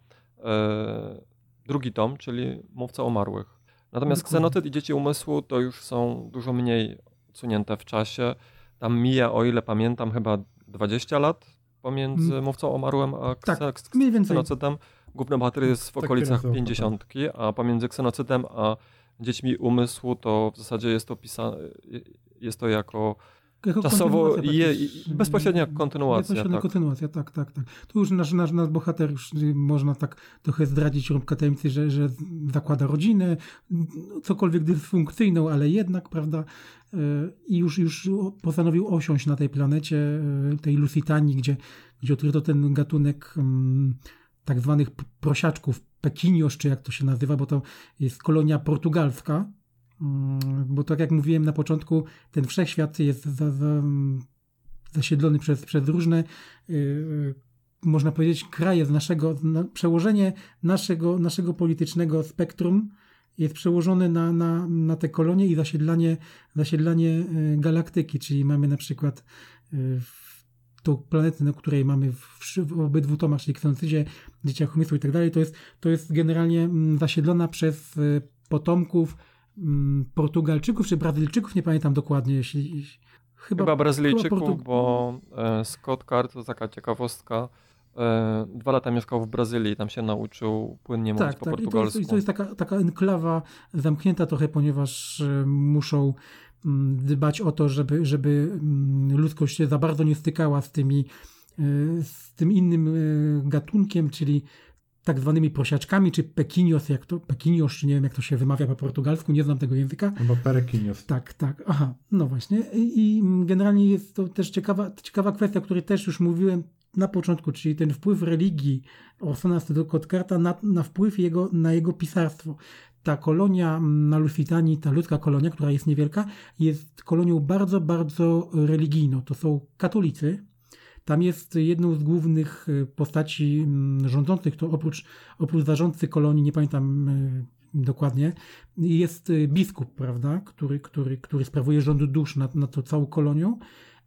drugi tom, czyli Mówca Umarłych. Natomiast Dokładnie. Ksenotyt i Dzieci Umysłu to już są dużo mniej odsunięte w czasie. Tam mija, o ile pamiętam, chyba 20 lat pomiędzy Mm. Mówcą Umarłym a Tak, kse, mniej więcej. Ksenocytem. Główny bohater jest w Tak okolicach kręcą, pięćdziesiątki, a pomiędzy ksenocytem a dziećmi umysłu to w zasadzie jest to pisane, jest to jako Jako Czasowo je- bezpośrednia kontynuacja, Bezpośrednia tak. kontynuacja, tak, tak, tak. Tu już nasz, nasz, nasz bohater już y, można tak trochę zdradzić rąbkę tajemnicy, że, że zakłada rodzinę, no, cokolwiek dysfunkcyjną, ale jednak, prawda, y, i już, już postanowił osiąść na tej planecie, y, tej Lusitanii, gdzie, gdzie odkryto ten gatunek mm, tak zwanych prosiaczków, Pekinios, czy jak to się nazywa, bo to jest kolonia portugalska, Mm, bo tak jak mówiłem na początku, ten wszechświat jest za, za, zasiedlony przez, przez różne, yy, można powiedzieć, kraje z naszego, na, przełożenie naszego, naszego politycznego spektrum jest przełożony na, na, na te kolonie i zasiedlanie, zasiedlanie e, galaktyki, czyli mamy na przykład e, tą planetę, na której mamy w, w obydwu tomach, czyli Ksenocydzie, Dzieciach Umysłu i tak dalej, to jest, to jest generalnie mm, zasiedlona przez potomków mm, Portugalczyków czy Brazylijczyków, nie pamiętam dokładnie, jeśli... Chyba, chyba Brazylijczyków, chyba bo e, Scott Card, to taka ciekawostka, e, dwa lata mieszkał w Brazylii, tam się nauczył płynnie mówić tak, po tak. I to portugalsku. jest, i to jest taka, taka enklawa zamknięta trochę, ponieważ e, muszą mm, dbać o to, żeby, żeby mm, ludzkość się za bardzo nie stykała z tymi z tym innym gatunkiem, czyli tak zwanymi prosiaczkami, czy pekinios, jak to, pekinios, czy nie wiem jak to się wymawia po portugalsku, nie znam tego języka. Chyba Perekinios. Tak, tak, aha, no właśnie. I, i generalnie jest to też ciekawa, ciekawa kwestia, o której też już mówiłem na początku, czyli ten wpływ religii Orsona Stodokotkarta na, na wpływ jego, na jego pisarstwo. Ta kolonia na Lusitanii, ta ludzka kolonia, która jest niewielka, jest kolonią bardzo, bardzo religijną. To są katolicy. Tam jest jedną z głównych y, postaci mm, rządzących, to oprócz, oprócz zarządcy kolonii, nie pamiętam y, dokładnie, jest y, biskup, prawda, który, który, który sprawuje rząd dusz nad, nad tą całą kolonią.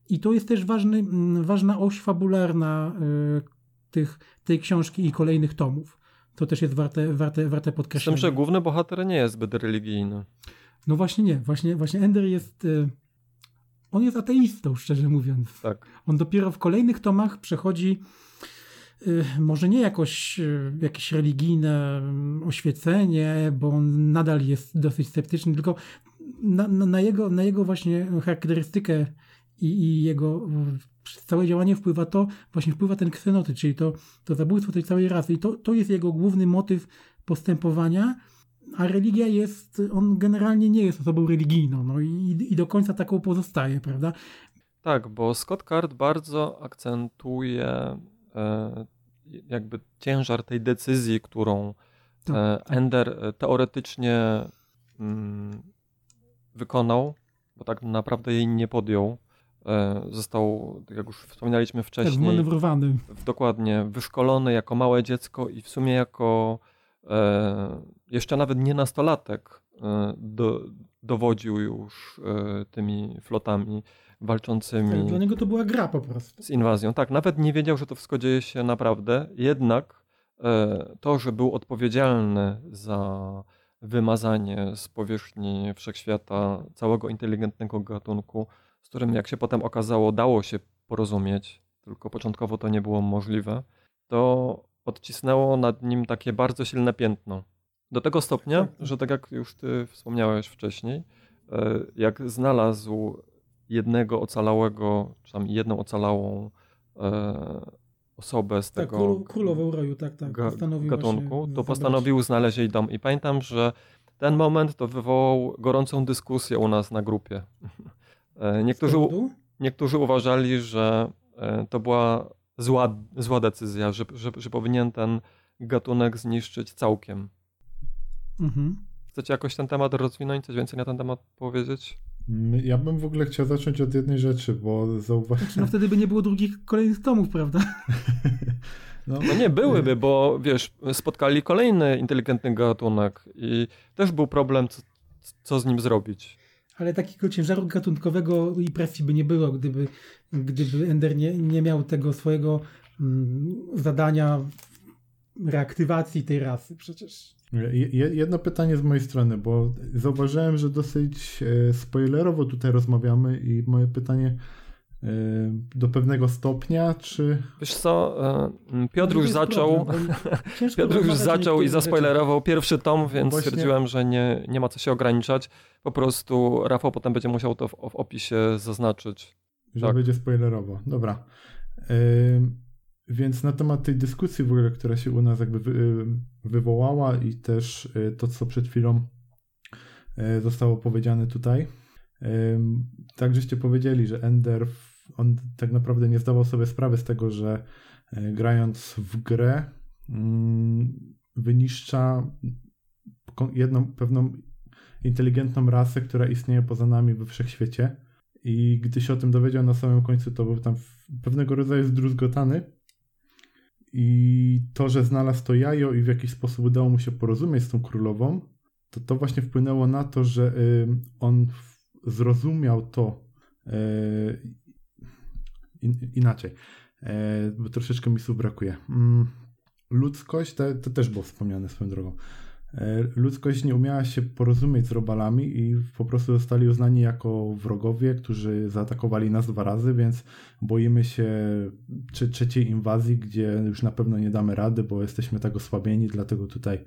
I to jest też ważny, mm, ważna oś fabularna tych, tej książki i kolejnych tomów. To też jest warte, warte, warte Z tym, podkreślenia. że główny bohater nie jest zbyt religijny. No właśnie nie, właśnie, właśnie Ender jest, on jest ateistą, szczerze mówiąc. Tak. On dopiero w kolejnych tomach przechodzi y, może nie jakoś y, jakieś religijne mm, oświecenie, bo on nadal jest dosyć sceptyczny, tylko na, na, na, jego, na jego właśnie charakterystykę i, i jego całe działanie wpływa to, właśnie wpływa ten ksenotyp, czyli to, to zabójstwo tej całej rasy. I to, to jest jego główny motyw postępowania, a religia jest, on generalnie nie jest osobą religijną, no i, i do końca taką pozostaje, prawda? Tak, bo Scott Card bardzo akcentuje e, jakby ciężar tej decyzji, którą Tak, e, tak. Ender e, teoretycznie mm, wykonał, bo tak naprawdę jej nie podjął. E, został, tak jak już wspominaliśmy Tak, wcześniej, wmanewrowany. w- dokładnie wyszkolony jako małe dziecko i w sumie jako jeszcze nawet nie nastolatek e, do, dowodził już e, tymi flotami walczącymi Tak, dla niego to była gra po prostu. z inwazją. Tak, nawet nie wiedział, że to wszystko dzieje się naprawdę, jednak e, to, że był odpowiedzialny za wymazanie z powierzchni wszechświata całego inteligentnego gatunku, z którym, jak się potem okazało, dało się porozumieć, tylko początkowo to nie było możliwe, to odcisnęło nad nim takie bardzo silne piętno. Do tego stopnia, Tak, tak. że tak jak już ty wspomniałeś wcześniej, e, jak znalazł jednego ocalałego, czy tam jedną ocalałą e, osobę z Tak, tego król, królową roju, tak, tak. postanowił gatunku, to zabrać- postanowił znaleźć jej dom. I pamiętam, że ten moment to wywołał gorącą dyskusję u nas na grupie. [laughs] E, Niektórzy, niektórzy uważali, że to była zła, zła decyzja, że, że, że powinien ten gatunek zniszczyć całkiem. Mhm. Chcecie jakoś ten temat rozwinąć, coś więcej na ten temat powiedzieć? Ja bym w ogóle chciał zacząć od jednej rzeczy, bo No zauważyłem. wtedy by nie było drugich kolejnych tomów, prawda? [laughs] No, No nie byłyby, bo wiesz, spotkali kolejny inteligentny gatunek i też był problem, co, co z nim zrobić. Ale takiego ciężaru gatunkowego i presji by nie było, gdyby, gdyby Ender nie, nie miał tego swojego mm, zadania reaktywacji tej rasy przecież. Je- je- Jedno pytanie z mojej strony, bo zauważyłem, że dosyć e, spoilerowo tutaj rozmawiamy i moje pytanie do pewnego stopnia, czy Wiesz co, e, Piotr To [laughs] już zaczął, Piotr już zaczął i zaspoilerował pierwszy tom, więc Właśnie- stwierdziłem, że nie, nie ma co się ograniczać. Po prostu Rafał potem będzie musiał to w, w opisie zaznaczyć. że Tak. będzie spoilerowo? Dobra. Ym, Więc na temat tej dyskusji w ogóle, która się u nas jakby wy, wywołała i też y, to, co przed chwilą y, zostało powiedziane tutaj. Ym, Tak, żeście powiedzieli, że Ender, w- on tak naprawdę nie zdawał sobie sprawy z tego, że y, grając w grę mm, wyniszcza jedną pewną inteligentną rasę, która istnieje poza nami we wszechświecie. I gdy się o tym dowiedział na samym końcu, to był tam pewnego rodzaju zdruzgotany. I to, że znalazł to jajo i w jakiś sposób udało mu się porozumieć z tą królową, to to właśnie wpłynęło na to, że on zrozumiał to y, in, inaczej, y, bo troszeczkę mi słów brakuje. Mm, ludzkość, to, to też było wspomniane swoją drogą, E, ludzkość nie umiała się porozumieć z robalami i po prostu zostali uznani jako wrogowie, którzy zaatakowali nas dwa razy, więc boimy się czy trzeciej inwazji, gdzie już na pewno nie damy rady, bo jesteśmy tak osłabieni, dlatego tutaj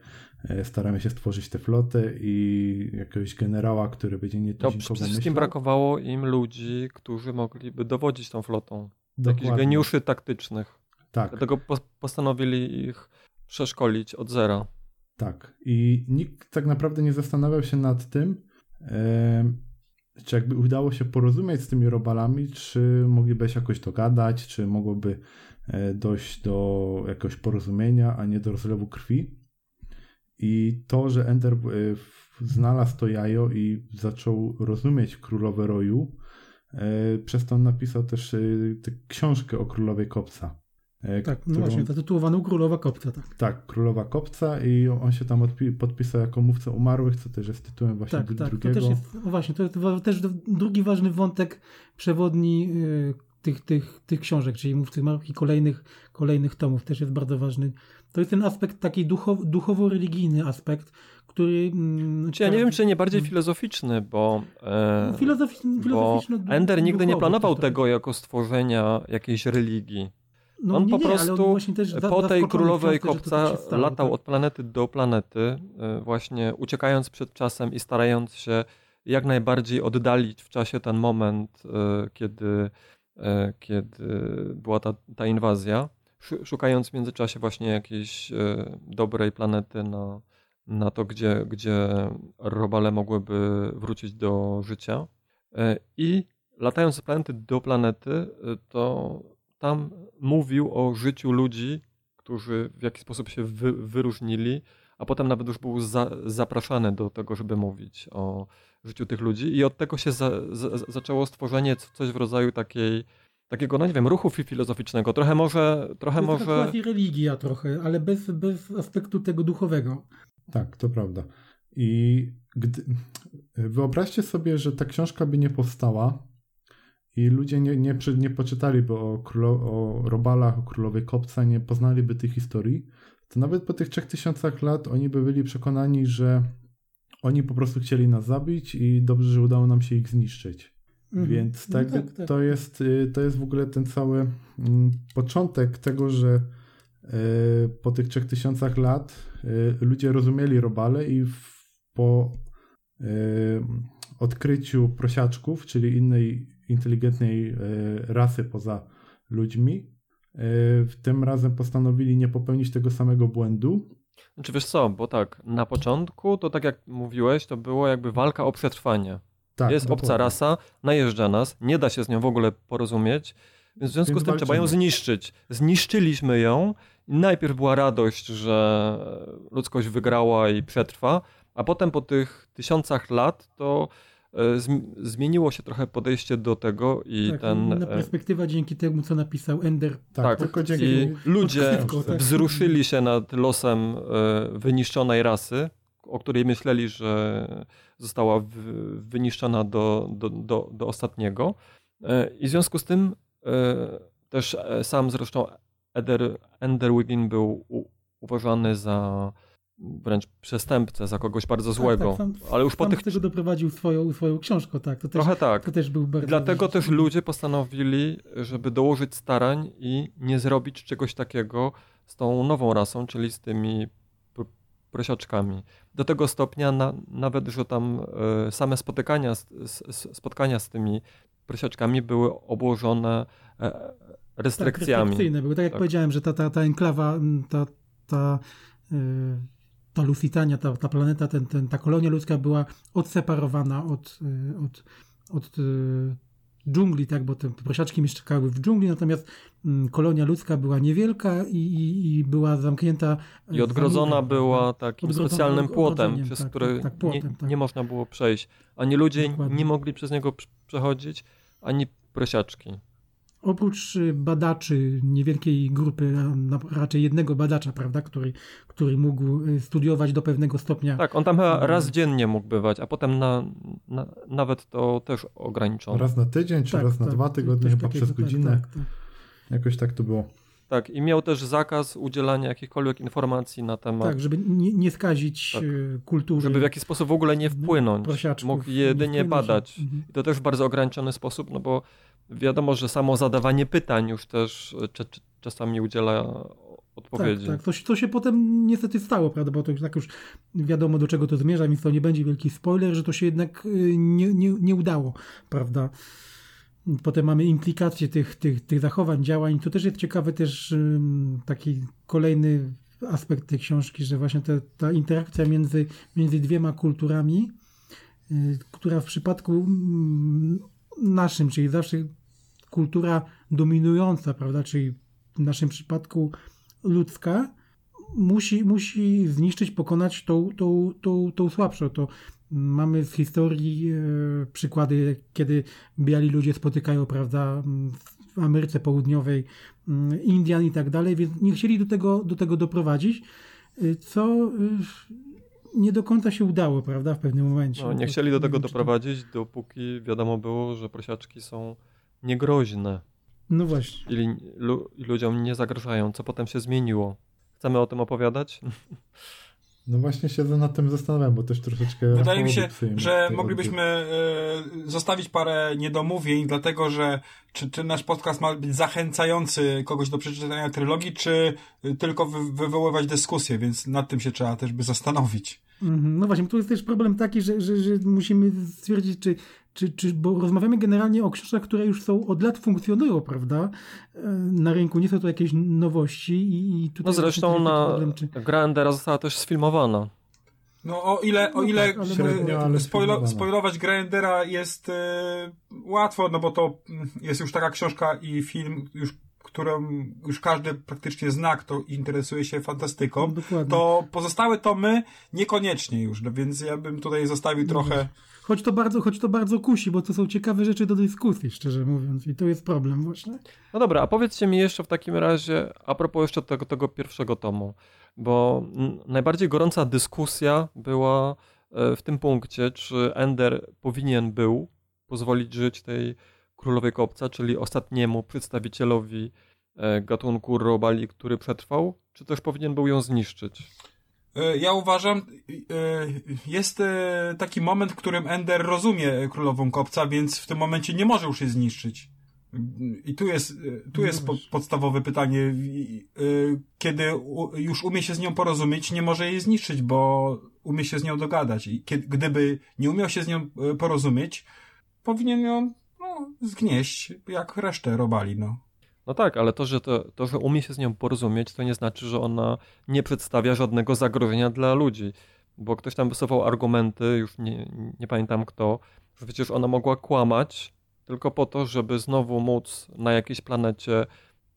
e, staramy się stworzyć tę flotę i jakiegoś generała, który będzie nie to Przede wszystkim myślał. brakowało im ludzi, którzy mogliby dowodzić tą flotą. Dokładnie. Jakichś geniuszy taktycznych. Tak. Dlatego postanowili ich przeszkolić od zera. Tak. I nikt tak naprawdę nie zastanawiał się nad tym, czy jakby udało się porozumieć z tymi robalami, czy mogliby się jakoś dogadać, czy mogłoby e, dojść do jakiegoś porozumienia, a nie do rozlewu krwi. I to, że Ender e, znalazł to jajo i zaczął rozumieć królowe roju, e, przez to on napisał też tę książkę o królowej kopca. E, tak, no właśnie, zatytułowaną Królowa Kopca, tak. Tak, Królowa Kopca i on się tam podpisał jako mówca umarłych, co też jest tytułem właśnie tak, tak, drugiego. To też jest, no właśnie, to jest też drugi ważny wątek przewodni y, tych, tych, tych książek, czyli mówcy umarłych i kolejnych, kolejnych tomów, też jest bardzo ważny. To jest ten aspekt taki duchow, duchowo-religijny aspekt, który... Mm, ja nie wiem, czy nie bardziej filozoficzny, bo, e, no, filozoficzny, bo Ender nigdy nie planował tego jako stworzenia jakiejś religii. No, on nie, po prostu on po tej królowej kopca stało, latał tak? od planety do planety, e, właśnie uciekając przed czasem i starając się jak najbardziej oddalić w czasie ten moment, e, kiedy, e, kiedy była ta, ta inwazja, szukając w międzyczasie właśnie jakiejś dobrej planety na, na to, gdzie, gdzie robale mogłyby wrócić do życia. I latając z planety do planety, to tam mówił o życiu ludzi, którzy w jakiś sposób się wy, wyróżnili, a potem nawet już był za, zapraszany do tego, żeby mówić o życiu tych ludzi. I od tego się za, za, zaczęło stworzenie coś w rodzaju takiej, takiego, no nie wiem, ruchu filozoficznego. Trochę może... Trochę to może... To religia trochę, ale bez, bez aspektu tego duchowego. Tak, to prawda. I gdy... wyobraźcie sobie, że ta książka by nie powstała, i ludzie nie, nie, nie poczytaliby o, królo, o robalach, o królowej kopca, nie poznaliby tych historii, to nawet po tych 3000 lat oni by byli przekonani, że oni po prostu chcieli nas zabić i dobrze, że udało nam się ich zniszczyć. Mhm. Więc tak, no tak, tak, To, jest, y, to jest w ogóle ten cały mm, początek tego, że y, po tych 3000 lat y, ludzie rozumieli robale i po odkryciu prosiaczków, czyli innej inteligentnej e, rasy poza ludźmi. E, tym razem postanowili nie popełnić tego samego błędu. Znaczy wiesz co, bo tak, na początku to tak jak mówiłeś, to było jakby walka o przetrwanie. Tak, Jest dokładnie. obca rasa, najeżdża nas, nie da się z nią w ogóle porozumieć, więc w związku więc z tym walczymy. trzeba ją zniszczyć. Zniszczyliśmy ją i najpierw była radość, że ludzkość wygrała i przetrwa, a potem po tych tysiącach lat to zmieniło się trochę podejście do tego i tak, ten... Inna e, perspektywa dzięki temu, co napisał Ender. Tak, tak tylko dzięki i ludzie tak. wzruszyli się nad losem e, wyniszczonej rasy, o której myśleli, że została wyniszczona do, do, do, do ostatniego. I w związku z tym też sam zresztą Ender, Ender Wiggin był uważany za wręcz przestępcę, za kogoś bardzo tak, złego. Tak, sam, ale już po tych... tego doprowadził swoją, swoją książką, tak. To Trochę też, tak. To też był bardzo Dlatego też ludzie postanowili, żeby dołożyć starań i nie zrobić czegoś takiego z tą nową rasą, czyli z tymi prosiaczkami. Do tego stopnia na, nawet, że tam y, same spotykania, z, z, spotkania z tymi prosiaczkami były obłożone e, restrykcjami. Tak, restrykcyjne były. Tak jak tak. powiedziałem, że ta, ta, ta enklawa, ta, ta y, ta Lusitania, ta, ta planeta, ten, ten, ta kolonia ludzka była odseparowana od, y, od, od y, dżungli, tak, bo te prosiaczki mieszkały w dżungli, natomiast mm, kolonia ludzka była niewielka i, i, i była zamknięta. I odgrodzona była takim odgrodzona, specjalnym płotem, przez tak, który tak, tak, płotem, nie, tak. nie, można było przejść. Ani ludzie Dokładnie. nie mogli przez niego przechodzić, ani prosiaczki. Oprócz y, badaczy niewielkiej grupy, a raczej jednego badacza, prawda, który, który mógł y, studiować do pewnego stopnia. Tak, on tam chyba raz dziennie mógł bywać, a potem na, na nawet to też ograniczono. Raz na tydzień, czy Tak, raz na tak, dwa tygodnie, coś chyba takiego, przez tak, godzinę. tak, tak. Jakoś tak to było. Tak, i miał też zakaz udzielania jakichkolwiek informacji na temat, Tak, żeby nie, nie skazić Tak. y, kultury. żeby w jakiś sposób w ogóle nie wpłynąć. Mógł nie jedynie badać. Mhm. I to też w bardzo ograniczony sposób, no bo wiadomo, że samo zadawanie pytań już też e, czasami udziela odpowiedzi. Tak, tak. To, się- potem niestety stało, prawda, bo to już tak już wiadomo do czego to zmierza, więc to nie będzie wielki spoiler, że to się jednak y, nie, nie, nie udało, prawda. Potem mamy implikacje tych, tych, tych zachowań, działań. To też jest ciekawy też taki kolejny aspekt tej książki, że właśnie te, ta interakcja między, między dwiema kulturami, y, która w przypadku naszym, czyli zawsze kultura dominująca, prawda, czyli w naszym przypadku ludzka, musi, musi zniszczyć, pokonać tą, tą, tą, tą słabszą. To mamy z historii e, przykłady, kiedy biali ludzie spotykają, prawda, w Ameryce Południowej Indian i tak dalej, więc nie chcieli do tego, do tego doprowadzić, y, co y, nie do końca się udało, prawda, w pewnym momencie. No, nie chcieli do tego doprowadzić, dopóki wiadomo było, że prosiaczki są niegroźne No właśnie. i, lu- i ludziom nie zagrażają, co potem się zmieniło. Chcemy o tym opowiadać? [laughs] No właśnie się nad tym zastanawiam, bo też troszeczkę... Wydaje mi się, że moglibyśmy e, zostawić parę niedomówień, dlatego że czy, czy nasz podcast ma być zachęcający kogoś do przeczytania trylogii, czy y, tylko wy, wywoływać dyskusję, więc nad tym się trzeba też by zastanowić. Mhm. No właśnie, tu jest też problem taki, że, że, że musimy stwierdzić, czy, czy, czy, bo rozmawiamy generalnie o książkach, które już są od lat funkcjonują, prawda? E, Na rynku nie są to jakieś nowości i, i tutaj No zresztą na problem, czy... gra Endera została też sfilmowana. No o ile, o No ile tak, ale e, ale spoilo, spoilować grę Endera jest e, łatwo, no bo to jest już taka książka i film, już, którą już każdy praktycznie zna, kto interesuje się fantastyką. No, dokładnie. To pozostałe tomy niekoniecznie już, no więc ja bym tutaj zostawił trochę. Choć to, bardzo, choć to bardzo kusi, bo to są ciekawe rzeczy do dyskusji, szczerze mówiąc. I to jest problem właśnie. No dobra, a powiedzcie mi jeszcze w takim razie, a propos jeszcze tego, tego pierwszego tomu, bo najbardziej gorąca dyskusja była e, w tym punkcie, czy Ender powinien był pozwolić żyć tej królowej kopca, czyli ostatniemu przedstawicielowi e, gatunku robali, który przetrwał, czy też powinien był ją zniszczyć? E, Ja uważam, e, jest taki moment, w którym Ender rozumie królową kopca, więc w tym momencie nie może już jej zniszczyć. I tu jest, tu jest po, podstawowe pytanie. Kiedy u- już umie się z nią porozumieć, nie może jej zniszczyć, bo umie się z nią dogadać. I kiedy, gdyby nie umiał się z nią porozumieć, powinien ją zgnieść, jak resztę robali, no. No tak, ale to że, to, to, że umie się z nią porozumieć, to nie znaczy, że ona nie przedstawia żadnego zagrożenia dla ludzi. Bo ktoś tam wysuwał argumenty, już nie, nie pamiętam kto, że przecież ona mogła kłamać tylko po to, żeby znowu móc na jakiejś planecie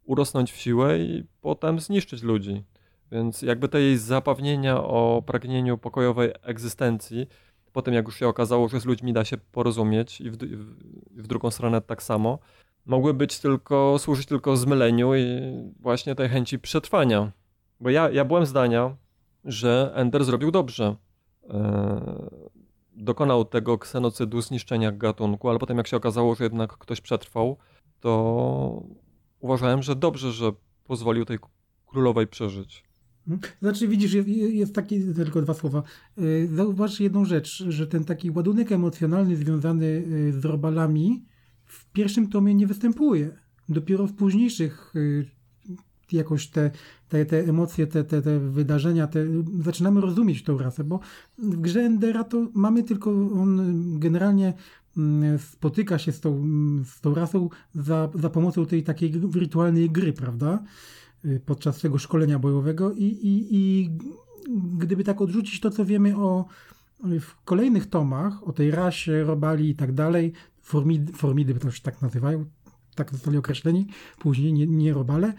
urosnąć w siłę i potem zniszczyć ludzi. Więc jakby te jej zapewnienia o pragnieniu pokojowej egzystencji, potem jak już się okazało, że z ludźmi da się porozumieć i w, w, w drugą stronę tak samo, mogły być tylko, służyć tylko zmyleniu i właśnie tej chęci przetrwania. Bo ja, ja byłem zdania, że Ender zrobił dobrze. Eee, dokonał tego ksenocydu, zniszczenia gatunku, ale potem jak się okazało, że jednak ktoś przetrwał, to uważałem, że dobrze, że pozwolił tej królowej przeżyć. Znaczy, widzisz, jest, jest taki, tylko dwa słowa. Y, Zauważ jedną rzecz, że ten taki ładunek emocjonalny związany y, z robalami w pierwszym tomie nie występuje. Dopiero w późniejszych y, jakoś te, te, te emocje, te, te, te wydarzenia, te, zaczynamy rozumieć tą rasę, bo w grze Endera to mamy tylko, on generalnie mm, spotyka się z tą, z tą rasą za, za pomocą tej takiej wirtualnej gry, prawda? Y, podczas tego szkolenia bojowego i, i, i gdyby tak odrzucić to, co wiemy o w kolejnych tomach, o tej rasie, robali i tak dalej, formidy, formidy to już tak nazywają, tak zostali określeni, później nie, nie robale,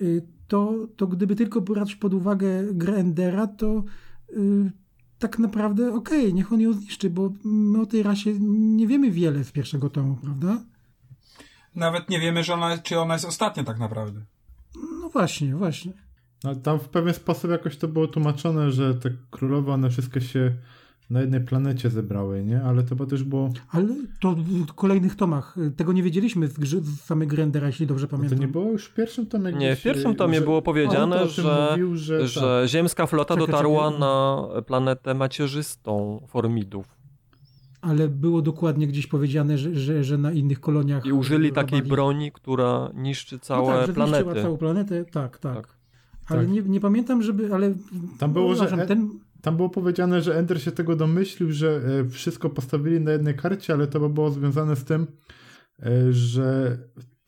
y, to, to gdyby tylko brać pod uwagę grę Endera, to y, tak naprawdę okej, niech on ją zniszczy, bo my o tej rasie nie wiemy wiele z pierwszego tomu, prawda? Nawet nie wiemy, że ona, czy ona jest ostatnia tak naprawdę. No właśnie, właśnie. No, tam w pewien sposób jakoś to było tłumaczone, że te królowe, one wszystkie się na jednej planecie zebrały, nie? Ale to też było... Ale to w kolejnych tomach. Tego nie wiedzieliśmy z, grze, z samego Rendera, jeśli dobrze To pamiętam. nie było już w pierwszym tomie? Nie, w pierwszym tomie że- było powiedziane, że, mówił, że, że tak. ziemska flota Czekaj, dotarła czekaj. na planetę macierzystą Formidów. Ale było dokładnie gdzieś powiedziane, że, że, że na innych koloniach... I użyli takiej robali- broni, która niszczy No całe tak, że zniszczyła planety. całą planetę, tak, tak. Tak. Ale Tak. Nie, nie pamiętam, żeby, ale... Tam było, że- uważam, ten... Tam było powiedziane, że Ender się tego domyślił, że e, wszystko postawili na jednej karcie, ale to by było związane z tym, e, że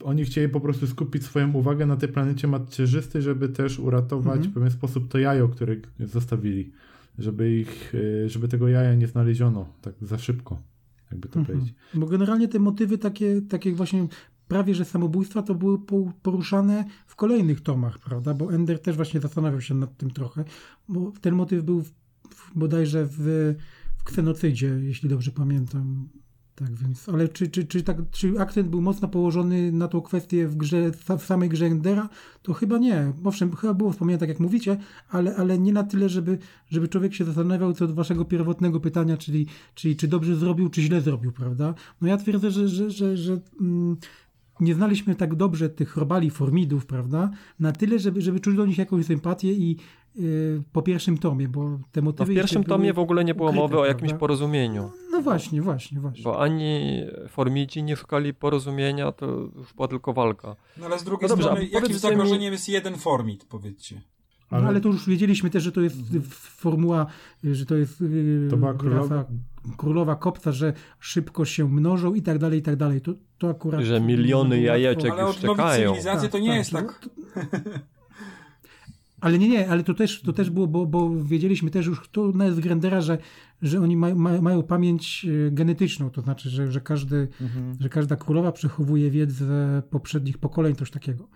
oni chcieli po prostu skupić swoją uwagę na tej planecie macierzystej, żeby też uratować Mhm. w pewien sposób to jajo, które zostawili. Żeby ich, e, żeby tego jaja nie znaleziono tak za szybko, jakby to Mhm. powiedzieć. Bo generalnie te motywy takie, takie właśnie prawie że samobójstwa to były po- poruszane w kolejnych tomach, prawda? Bo Ender też właśnie zastanawiał się nad tym trochę, bo ten motyw był w, w, bodajże w, w Ksenocydzie, jeśli dobrze pamiętam. Tak więc, ale czy, czy, czy, tak, czy akcent był mocno położony na tą kwestię w grze, w samej grze Endera? To chyba nie. Owszem, chyba było wspomniane tak jak mówicie, ale, ale nie na tyle, żeby, żeby człowiek się zastanawiał co do waszego pierwotnego pytania, czyli, czyli czy dobrze zrobił, czy źle zrobił, prawda? No ja twierdzę, że, że, że, że mm, nie znaliśmy tak dobrze tych robali formidów, prawda? Na tyle, żeby, żeby czuć do nich jakąś sympatię i po pierwszym tomie, bo te No motywy w pierwszym tomie w ogóle nie było ukryte, mowy o jakimś prawda? porozumieniu. No właśnie, właśnie, właśnie. Bo ani Formidzi nie szukali porozumienia, to już była tylko walka. No ale z drugiej No dobrze, strony, jakim mi- zagrożeniem jest jeden formit, powiedzcie? Ale... No, ale to już wiedzieliśmy też, że to jest Mhm. formuła, że to jest yy, To była królowa- królowa kopca, że szybko się mnożą i tak dalej, i tak dalej. To, to akurat... Że miliony jajeczek Ale już czekają. cywilizację to nie Tak, jest tak. tak... [laughs] Ale nie, nie, ale to też, to też było, bo, bo wiedzieliśmy też już tu nawet Grendera, że, że oni maj, ma, mają pamięć e, genetyczną, to znaczy, że, że, każdy, Mhm. że każda królowa przechowuje wiedzę poprzednich pokoleń, coś takiego.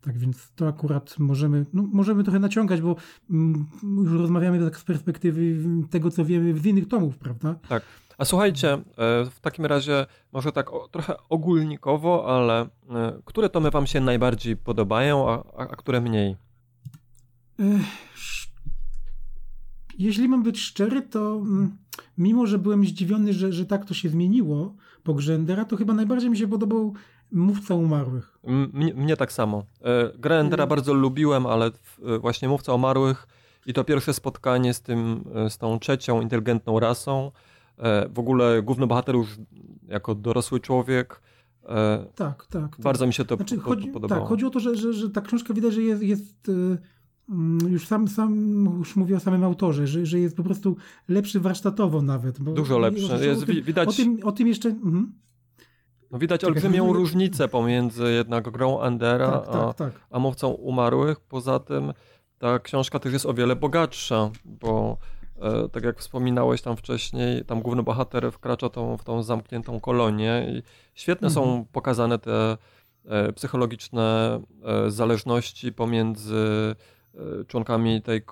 Tak więc to akurat możemy, no, możemy trochę naciągać, bo mm, już rozmawiamy tak z perspektywy tego, co wiemy z innych tomów, prawda? Tak. A słuchajcie, e, w takim razie może tak o, trochę ogólnikowo, ale e, które tomy wam się najbardziej podobają, a, a, a które mniej? Jeśli mam być szczery, to mm, mimo, że byłem zdziwiony, że, że tak to się zmieniło po grze Endera, to chyba najbardziej mi się podobał Mówca Umarłych. Mnie, mnie tak samo. E, Grę Endera Mm. bardzo lubiłem, ale e, właśnie Mówca Omarłych i to pierwsze spotkanie z tym, e, z tą trzecią inteligentną rasą, w ogóle główny bohater już jako dorosły człowiek, Tak, tak. tak. bardzo mi się to Znaczy, po- chodzi, podobało. tak, chodzi o to, że, że, że ta książka widać, że jest, jest już sam, sam już mówię o samym autorze, że, że jest po prostu lepszy warsztatowo nawet. Dużo lepszy. o- o Jest, tym, wi- widać, O tym, o tym jeszcze... Mhm. no widać Czekaj, olbrzymią chwilę. różnicę pomiędzy jednak grą Endera Tak, a, tak, tak. a Mówcą Umarłych. Poza tym ta książka też jest o wiele bogatsza, bo e, tak jak wspominałeś tam wcześniej, tam główny bohater wkracza tą, w tą zamkniętą kolonię i świetne są Mhm. pokazane te e, psychologiczne e, zależności pomiędzy członkami tej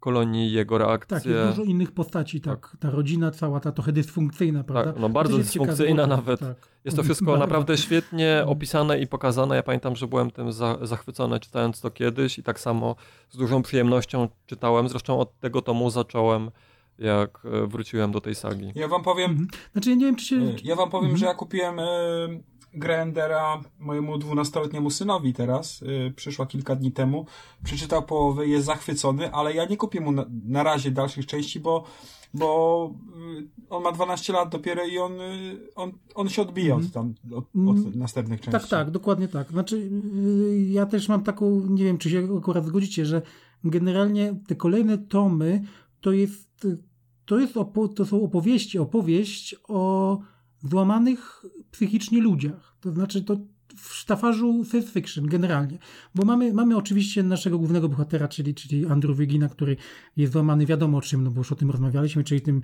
kolonii, jego reakcje. Tak, jest dużo innych postaci, tak. Ta rodzina cała, ta trochę dysfunkcyjna, prawda? no bardzo dysfunkcyjna ciekawe, nawet. Tak. Jest to wszystko Bardzo. naprawdę świetnie Mhm. opisane i pokazane. Ja pamiętam, że byłem tym za, zachwycony czytając to kiedyś i tak samo z dużą przyjemnością czytałem. Zresztą od tego tomu zacząłem, jak e, wróciłem do tej sagi. Ja wam powiem, Mhm. Znaczy, ja nie wiem, czy się... ja wam powiem, Mhm. że ja kupiłem grę Endera mojemu 12-letniemu synowi teraz, e, przyszła kilka dni temu, przeczytał połowę, jest zachwycony, ale ja nie kupię mu na, na razie dalszych części, bo bo y, on ma 12 lat dopiero i on, y, on, on się odbija od, tam, od, od Mm. następnych części. Tak, tak, dokładnie tak. Znaczy, yy, ja też mam taką, nie wiem, czy się akurat zgodzicie, że generalnie te kolejne tomy to jest, to jest opo- to są opowieści, opowieść o złamanych psychicznie ludziach. To znaczy, to w sztafarzu science fiction generalnie. Bo mamy, mamy oczywiście naszego głównego bohatera, czyli, czyli Andrew Wigina, który jest złamany wiadomo czym, no bo już o tym rozmawialiśmy, czyli tym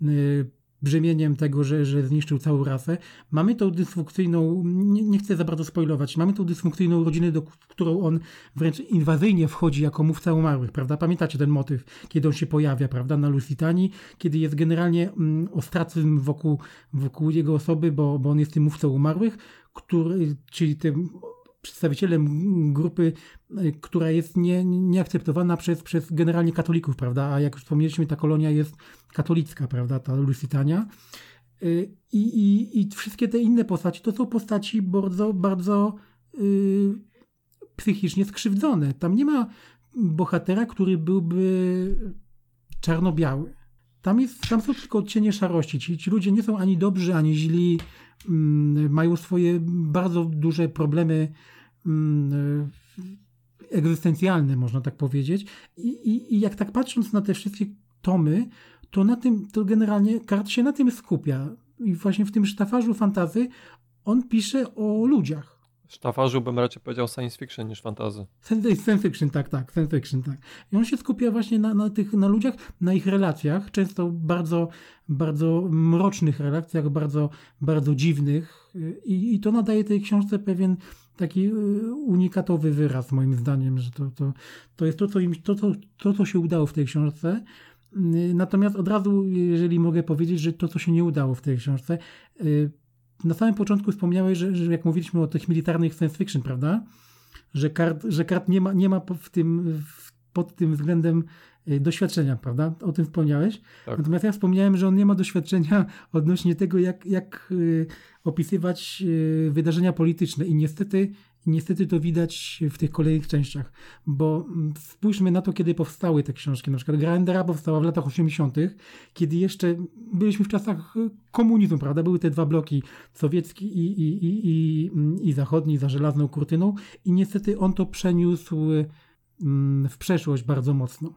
yy, brzemieniem tego, że, że zniszczył całą rasę. Mamy tą dysfunkcyjną, nie, nie chcę za bardzo spoilować, mamy tą dysfunkcyjną rodzinę, do którą on wręcz inwazyjnie wchodzi jako mówca umarłych, prawda? Pamiętacie ten motyw, kiedy on się pojawia, prawda, na Lusitanii, kiedy jest generalnie mm, ostracyzm wokół, wokół jego osoby, bo, bo on jest tym mówcą umarłych, który, czyli tym przedstawicielem grupy, y, która jest nie, nieakceptowana przez, przez generalnie katolików, prawda? A jak już wspomnieliśmy, ta kolonia jest katolicka, prawda? Ta Lusitania. Y, I, i, I wszystkie te inne postaci to są postaci bardzo, bardzo yy, psychicznie skrzywdzone. Tam nie ma bohatera, który byłby czarno-biały. Tam, jest, tam są tylko odcienie szarości. Ci, ci ludzie nie są ani dobrzy, ani źli. Mm, mają swoje bardzo duże problemy mm, egzystencjalne, można tak powiedzieć. I, i, I jak tak patrząc na te wszystkie tomy, to na tym, to generalnie Kart się na tym skupia. I właśnie w tym sztafarzu fantazy on pisze o ludziach. Sztafarzu bym raczej powiedział science fiction niż fantazy. Science fiction, tak, tak, science fiction, tak. I on się skupia właśnie na, na tych, na ludziach, na ich relacjach, często bardzo, bardzo mrocznych relacjach, bardzo, bardzo dziwnych i, i to nadaje tej książce pewien taki y, unikatowy wyraz, moim zdaniem, że to, to, to jest to co, im, to, to, to, co się udało w tej książce. Y, natomiast od razu, jeżeli mogę powiedzieć, że to, co się nie udało w tej książce, y, na samym początku wspomniałeś, że, że jak mówiliśmy o tych militarnych science fiction, prawda? Że kart, że kart nie, ma, nie ma w tym, w, pod tym względem y, doświadczenia, prawda? O tym wspomniałeś. Tak. Natomiast ja wspomniałem, że on nie ma doświadczenia [laughs] odnośnie tego, jak, jak y, opisywać y, wydarzenia polityczne i niestety i niestety to widać w tych kolejnych częściach, bo mm, spójrzmy na to, kiedy powstały te książki. Na przykład Grandera powstała w latach 80., kiedy jeszcze byliśmy w czasach komunizmu, prawda? Były te dwa bloki, sowiecki i, i, i, i, i zachodni, za żelazną kurtyną i niestety on to przeniósł mm, w przeszłość bardzo mocno.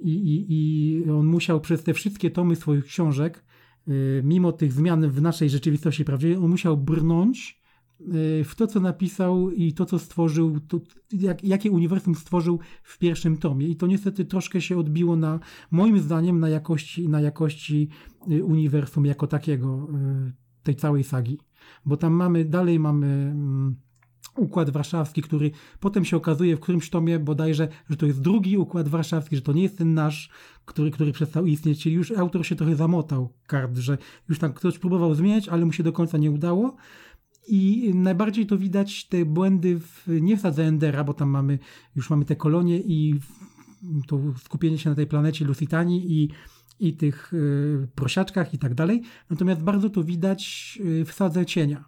I, i, i on musiał przez te wszystkie tomy swoich książek, y, mimo tych zmian w naszej rzeczywistości prawdziwej, on musiał brnąć w to, co napisał i to, co stworzył, to, jak, jakie uniwersum stworzył w pierwszym tomie. I to niestety troszkę się odbiło na, moim zdaniem, na jakości, na jakości y, uniwersum jako takiego, y, tej całej sagi. Bo tam mamy, dalej mamy mm, Układ Warszawski, który potem się okazuje w którymś tomie bodajże, że to jest drugi Układ Warszawski, że to nie jest ten nasz, który, który przestał istnieć, czyli już autor się trochę zamotał kart, że już tam ktoś próbował zmieniać, ale mu się do końca nie udało. I najbardziej to widać te błędy w, nie w sadze Endera, bo tam mamy, już mamy te kolonie i to skupienie się na tej planecie Lusitanii i, i tych y, prosiaczkach i tak dalej. Natomiast bardzo to widać y, w sadze cienia,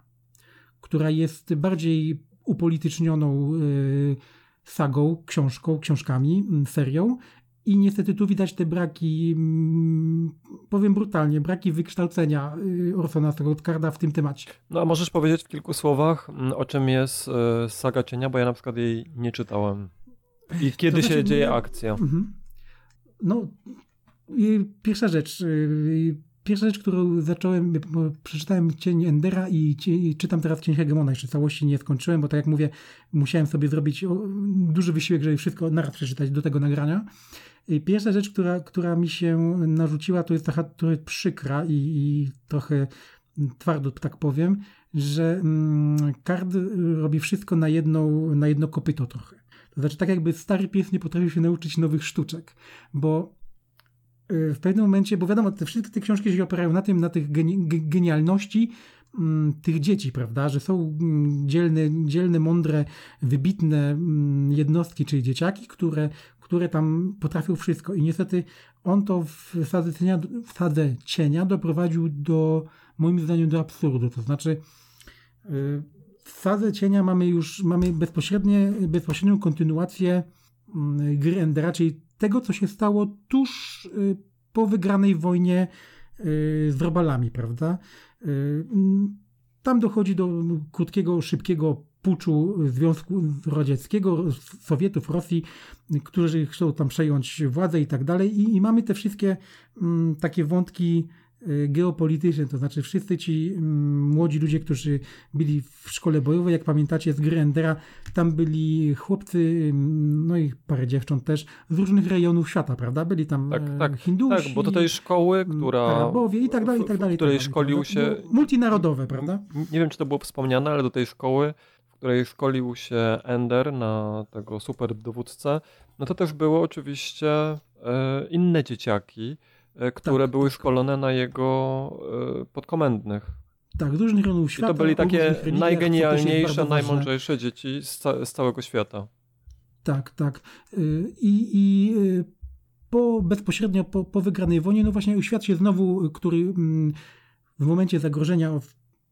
która jest bardziej upolitycznioną y, sagą, książką, książkami, serią i niestety tu widać te braki, mm, powiem brutalnie, braki wykształcenia y, Orsona Scott w tym temacie. No a możesz powiedzieć w kilku słowach, mm, o czym jest y, Saga Cienia, bo ja na przykład jej nie czytałem. I kiedy znaczy, się dzieje akcja? Mhm. No, pierwsza rzecz. Y, pierwsza rzecz, którą zacząłem, przeczytałem Cień Endera i, i czytam teraz Cień Hegemona. Jeszcze całości nie skończyłem, bo tak jak mówię, musiałem sobie zrobić duży wysiłek, żeby wszystko naraz przeczytać do tego nagrania. Pierwsza rzecz, która, która mi się narzuciła, to jest taka trochę przykra i, i trochę twardo, tak powiem, że mm, Kard robi wszystko na, jedną, na jedno kopyto trochę. To znaczy, tak jakby stary pies nie potrafił się nauczyć nowych sztuczek, bo y, w pewnym momencie, bo wiadomo, te wszystkie te książki się opierają na tym, na tych genialności mm, tych dzieci, prawda, że są mm, dzielne, dzielne, mądre, wybitne jednostki, czyli dzieciaki, które które tam potrafił wszystko. I niestety on to w sadze cienia, w sadze cienia doprowadził do, moim zdaniem, do absurdu. To znaczy, y, w sadze cienia mamy już mamy bezpośrednie, bezpośrednią kontynuację mm, gry Endera, czyli tego, co się stało tuż y, po wygranej wojnie y, z robalami, prawda? Tam dochodzi do krótkiego, szybkiego puczu Związku Radzieckiego, Sowietów, Rosji, którzy chcą tam przejąć władzę i tak dalej. I, mamy te wszystkie m, mm, takie wątki y, geopolityczne, to znaczy wszyscy ci m, mm, młodzi ludzie, którzy byli w szkole bojowej, jak pamiętacie z gry Endera, tam byli chłopcy, mm, no i parę dziewcząt też, z różnych rejonów świata, prawda? Byli tam tak, e, tak, Hindusi. Tak, bo do tej szkoły, która... Arabowie i tak dalej, i tak dalej. W której tak dalej, szkolił się... Multinarodowe, prawda? Nie wiem, czy to było wspomniane, ale do tej szkoły której szkolił się Ender na tego super dowódcę, no to też było oczywiście e, inne dzieciaki, e, które tak, były tak. szkolone na jego e, podkomendnych. Tak, z różnych rejonów I świata. to byli takie najgenialniejsze, najmądrzejsze dzieci z, ca- z całego świata. Tak, tak. Y, I, i y, po, bezpośrednio po, po wygranej wojnie, no właśnie świat się znowu, który mm, w momencie zagrożenia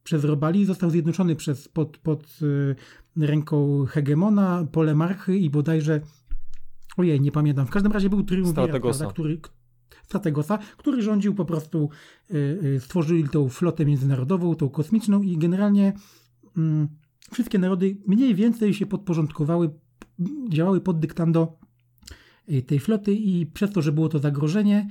przez Robali został zjednoczony przez, pod, pod y, ręką hegemona, polemarchy i bodajże, ojej, nie pamiętam, w każdym razie był triumvirat, prawda, który, Strategosa, który rządził po prostu, y, y, stworzyli tą flotę międzynarodową, tą kosmiczną i generalnie mm, wszystkie narody mniej więcej się podporządkowały, działały pod dyktando tej floty i przez to, że było to zagrożenie,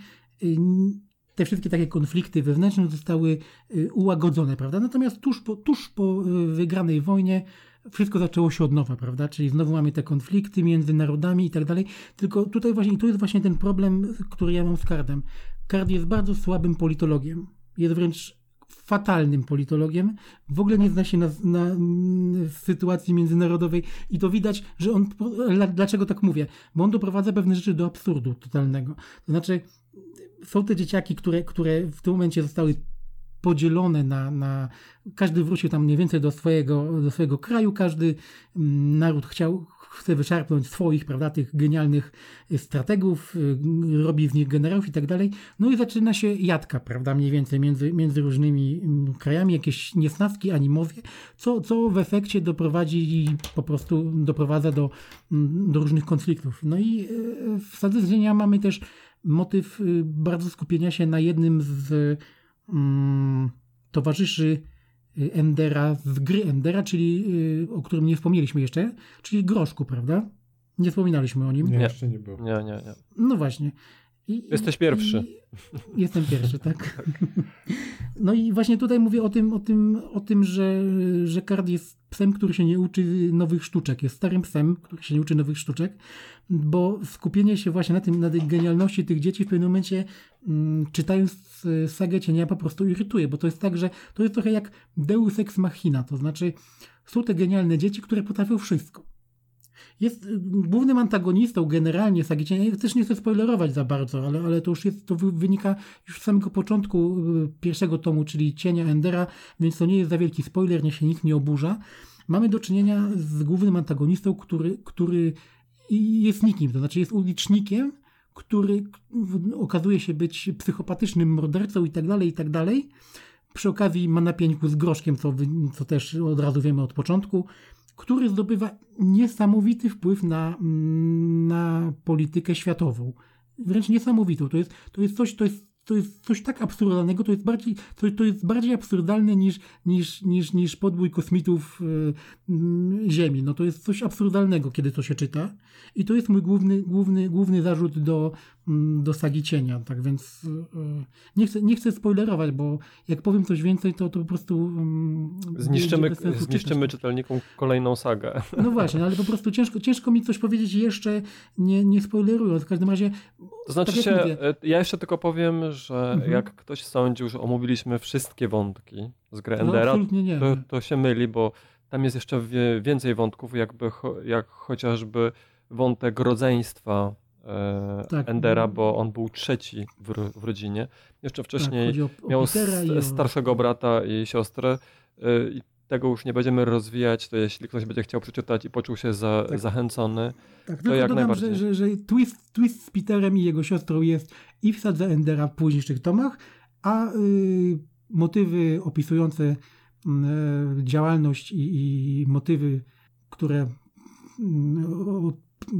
te wszystkie takie konflikty wewnętrzne zostały y, ułagodzone, prawda? Natomiast tuż po, tuż po y, wygranej wojnie wszystko zaczęło się od nowa, prawda? Czyli znowu mamy te konflikty między narodami i tak dalej. Tylko tutaj właśnie, tu jest właśnie ten problem, który ja mam z Kardem. Kard jest bardzo słabym politologiem. Jest wręcz fatalnym politologiem. W ogóle nie zna się na, na mm, sytuacji międzynarodowej i to widać, że on. dla- Dlaczego tak mówię? Bo on doprowadza pewne rzeczy do absurdu totalnego. To znaczy, są te dzieciaki, które, które w tym momencie zostały podzielone na, na. Każdy wrócił tam mniej więcej do swojego, do swojego kraju, każdy mm, naród chciał. Chce wyczerpnąć swoich, prawda, tych genialnych y, strategów, y, robi z nich generałów i tak dalej. No i zaczyna się jadka, prawda, mniej więcej między, między różnymi mm, krajami, jakieś niesnaski, animozje, co, co w efekcie doprowadzi i po prostu doprowadza do, mm, do różnych konfliktów. No i y, w Sadze mamy też motyw y, bardzo skupienia się na jednym z mm, towarzyszy y, Endera, z gry Endera, czyli y, o którym nie wspomnieliśmy jeszcze, czyli Groszku, prawda? Nie wspominaliśmy o nim. Nie, Nie. jeszcze nie było. Nie, nie, nie. No właśnie. I, Jesteś pierwszy. I, jestem pierwszy, tak. No i właśnie tutaj mówię o tym, o tym, o tym że, że Kard jest psem, który się nie uczy nowych sztuczek. Jest starym psem, który się nie uczy nowych sztuczek, bo skupienie się właśnie na tym, na tej genialności tych dzieci w pewnym momencie, mm, czytając y, sagę cienia, po prostu irytuje, bo to jest tak, że to jest trochę jak Deus Ex Machina, to znaczy są te genialne dzieci, które potrafią wszystko jest y, głównym antagonistą generalnie Sagi Cienia. Ja też nie chcę spoilerować za bardzo, ale, ale to już jest, to wy- wynika już z samego początku y, pierwszego tomu, czyli Cienia Endera, więc to nie jest za wielki spoiler, niech się nikt nie oburza. Mamy do czynienia z głównym antagonistą, który, który jest nikim, to znaczy jest ulicznikiem, który okazuje się być psychopatycznym mordercą i tak dalej, i tak dalej. Przy okazji ma na z groszkiem, co, co też od razu wiemy od początku który zdobywa niesamowity wpływ na, mm, na politykę światową. Wręcz niesamowitą. To jest, to jest coś, to jest to jest coś tak absurdalnego, to jest bardziej, to, to jest bardziej absurdalne niż, niż, niż, niż podbój kosmitów y, mm, Ziemi. No to jest coś absurdalnego, kiedy to się czyta. I to jest mój główny, główny, główny zarzut do, do sagi cienia. Tak więc y, y, nie, chcę, nie chcę spoilerować, bo jak powiem coś więcej, to, to po prostu. mm, Zniszczymy, zniszczymy czytelnikom kolejną sagę. No właśnie, ale po prostu ciężko, ciężko mi coś powiedzieć jeszcze, nie, nie spoilerując. W każdym razie. To znaczy tak się, mówię, e, ja jeszcze tylko powiem, że Mhm. jak ktoś sądził, że omówiliśmy wszystkie wątki z gry no, Endera, nie. to, to się myli, bo tam jest jeszcze więcej wątków, jakby, jak chociażby wątek rodzeństwa Tak. Endera, bo on był trzeci w, w rodzinie. Jeszcze tak, wcześniej chodzi o, o miał o... starszego brata i siostrę. y, I tego już nie będziemy rozwijać, to jeśli ktoś będzie chciał przeczytać i poczuł się za, Tak. zachęcony, Tak, to jak dodam, najbardziej. że, że, że twist, twist z Peterem i jego siostrą jest i w Sadze Endera w późniejszych tomach, a y, motywy opisujące y, działalność i, i motywy, które y,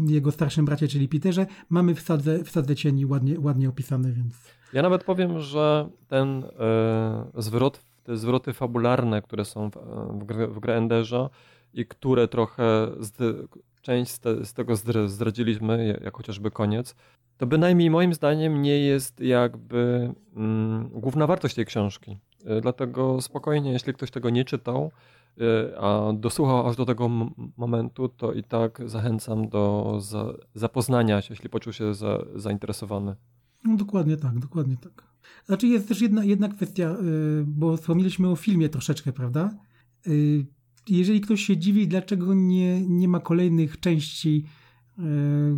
jego starszym bracie, czyli Peterze, mamy w Sadze, w Sadze Cieni ładnie, ładnie opisane, więc... Ja nawet powiem, że ten e, zwrot, te zwroty fabularne, które są w, e, w, w i które trochę część z, te, z tego zdr- zdradziliśmy, jak- chociażby koniec, to bynajmniej moim zdaniem nie jest jakby mm, główna wartość tej książki. E, Dlatego spokojnie, jeśli ktoś tego nie czytał, a dosłuchał aż do tego momentu, to i tak zachęcam do za, zapoznania się, jeśli poczuł się za, zainteresowany. No dokładnie tak, dokładnie tak. Znaczy jest też jedna, jedna kwestia, y, bo wspomnieliśmy o filmie troszeczkę, prawda? Y, Jeżeli ktoś się dziwi, dlaczego nie, nie ma kolejnych części y,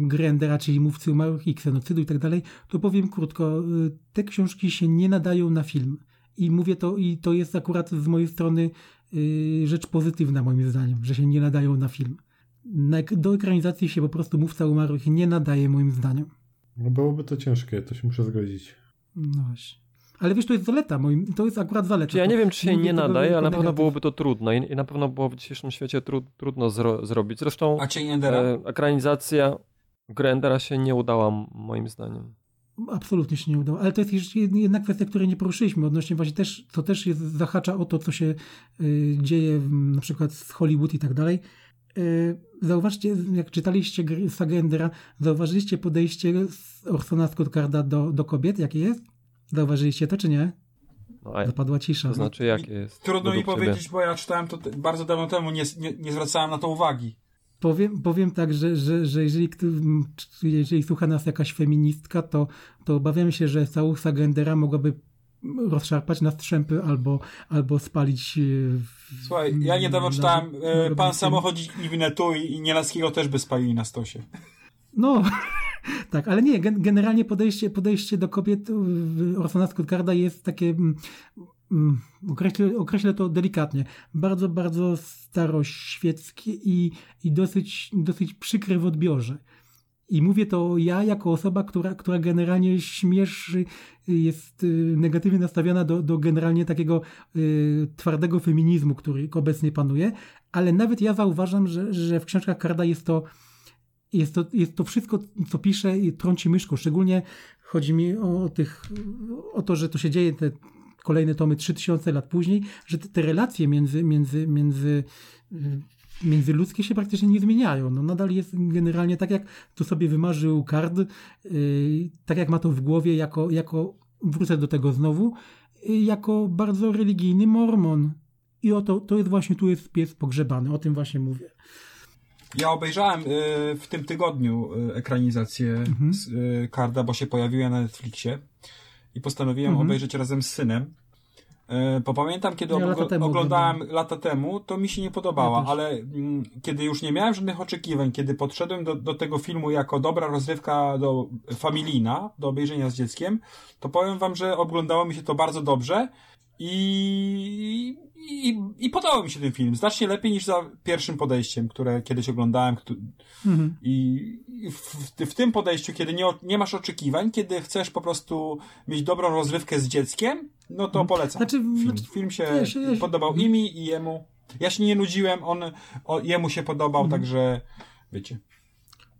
Grendera, czyli Mówcy Umarłych i Ksenocydu i tak dalej, to powiem krótko. y, Te książki się nie nadają na film. I mówię to, i to jest akurat z mojej strony rzecz pozytywna moim zdaniem, że się nie nadają na film. Do ekranizacji się po prostu Mówca Umarłych nie nadaje moim zdaniem. No byłoby to ciężkie, to się muszę zgodzić. No właśnie. Ale wiesz, to jest zaleta, moim, to jest akurat zaleta. Ja nie wiem, czy się nie nadaje, ale na pewno byłoby to trudno i, i na pewno było w dzisiejszym świecie tru, trudno zro, zrobić. Zresztą A e, ekranizacja Grendera się nie udała moim zdaniem. Absolutnie się nie udało. Ale to jest jeszcze jedna kwestia, której nie poruszyliśmy odnośnie właśnie też, to też jest, zahacza o to, co się y, dzieje w, na przykład z Hollywood i tak dalej. Y, zauważcie, jak czytaliście sagę Endera, zauważyliście podejście z Orsona Scott-Carda do, do kobiet, jakie jest? Zauważyliście to, czy nie? No, Zapadła cisza. to znaczy, jakie jest? Trudno mi według ciebie? powiedzieć, bo ja czytałem to bardzo dawno temu, nie, nie, nie zwracałem na to uwagi. Powiem, powiem tak, że, że, że jeżeli, jeżeli słucha nas jakaś feministka, to, to obawiam się, że całą sagę Endera mogłaby rozszarpać na strzępy albo, albo spalić. e, w- Słuchaj, ja niedawno na- czytałem na e, Pan robiącym- Samochodzik i Winetu i, Nielaskiego też by spalili na stosie. No, [laughs] tak, ale nie, gen- generalnie podejście, podejście do kobiet w Orsona Scott-Carda jest takie, mm, określę, określę to delikatnie, bardzo, bardzo staroświeckie i, i dosyć, dosyć przykre w odbiorze. I mówię to ja jako osoba, która, która generalnie śmieszy, jest y, negatywnie nastawiona do, do generalnie takiego y, twardego feminizmu, który obecnie panuje, ale nawet ja zauważam, że, że w książkach Karda jest to jest to, jest to wszystko, co pisze i trąci myszką. Szczególnie chodzi mi o, tych, o to, że to się dzieje te kolejne tomy 3000 lat później, że te, te relacje między, między, między, y, międzyludzkie się praktycznie nie zmieniają. No, nadal jest generalnie tak, jak to sobie wymarzył Card, yy, tak jak ma to w głowie, jako, jako wrócę do tego znowu, yy, jako bardzo religijny mormon. I oto to jest właśnie, tu jest pies pogrzebany, o tym właśnie mówię. Ja obejrzałem w tym tygodniu ekranizację Mhm. Karda, bo się pojawiła na Netflixie i postanowiłem Mhm. obejrzeć razem z synem. E, Bo pamiętam, kiedy Ja lata oglądałem lata temu, to mi się nie podobała, Ja ale mm, kiedy już nie miałem żadnych oczekiwań, kiedy podszedłem do, do tego filmu jako dobra rozrywka do familijna, do obejrzenia z dzieckiem, to powiem wam, że oglądało mi się to bardzo dobrze i, i, i podobał mi się ten film. Znacznie lepiej niż za pierwszym podejściem, które kiedyś oglądałem. Mhm. I w, w, tym podejściu, kiedy nie, nie masz oczekiwań, kiedy chcesz po prostu mieć dobrą rozrywkę z dzieckiem, no to polecam. Znaczy, film. znaczy, film się ja się- ja się- podobał i mi, i jemu. Ja się nie nudziłem, on o, jemu się podobał, Mhm. także wiecie.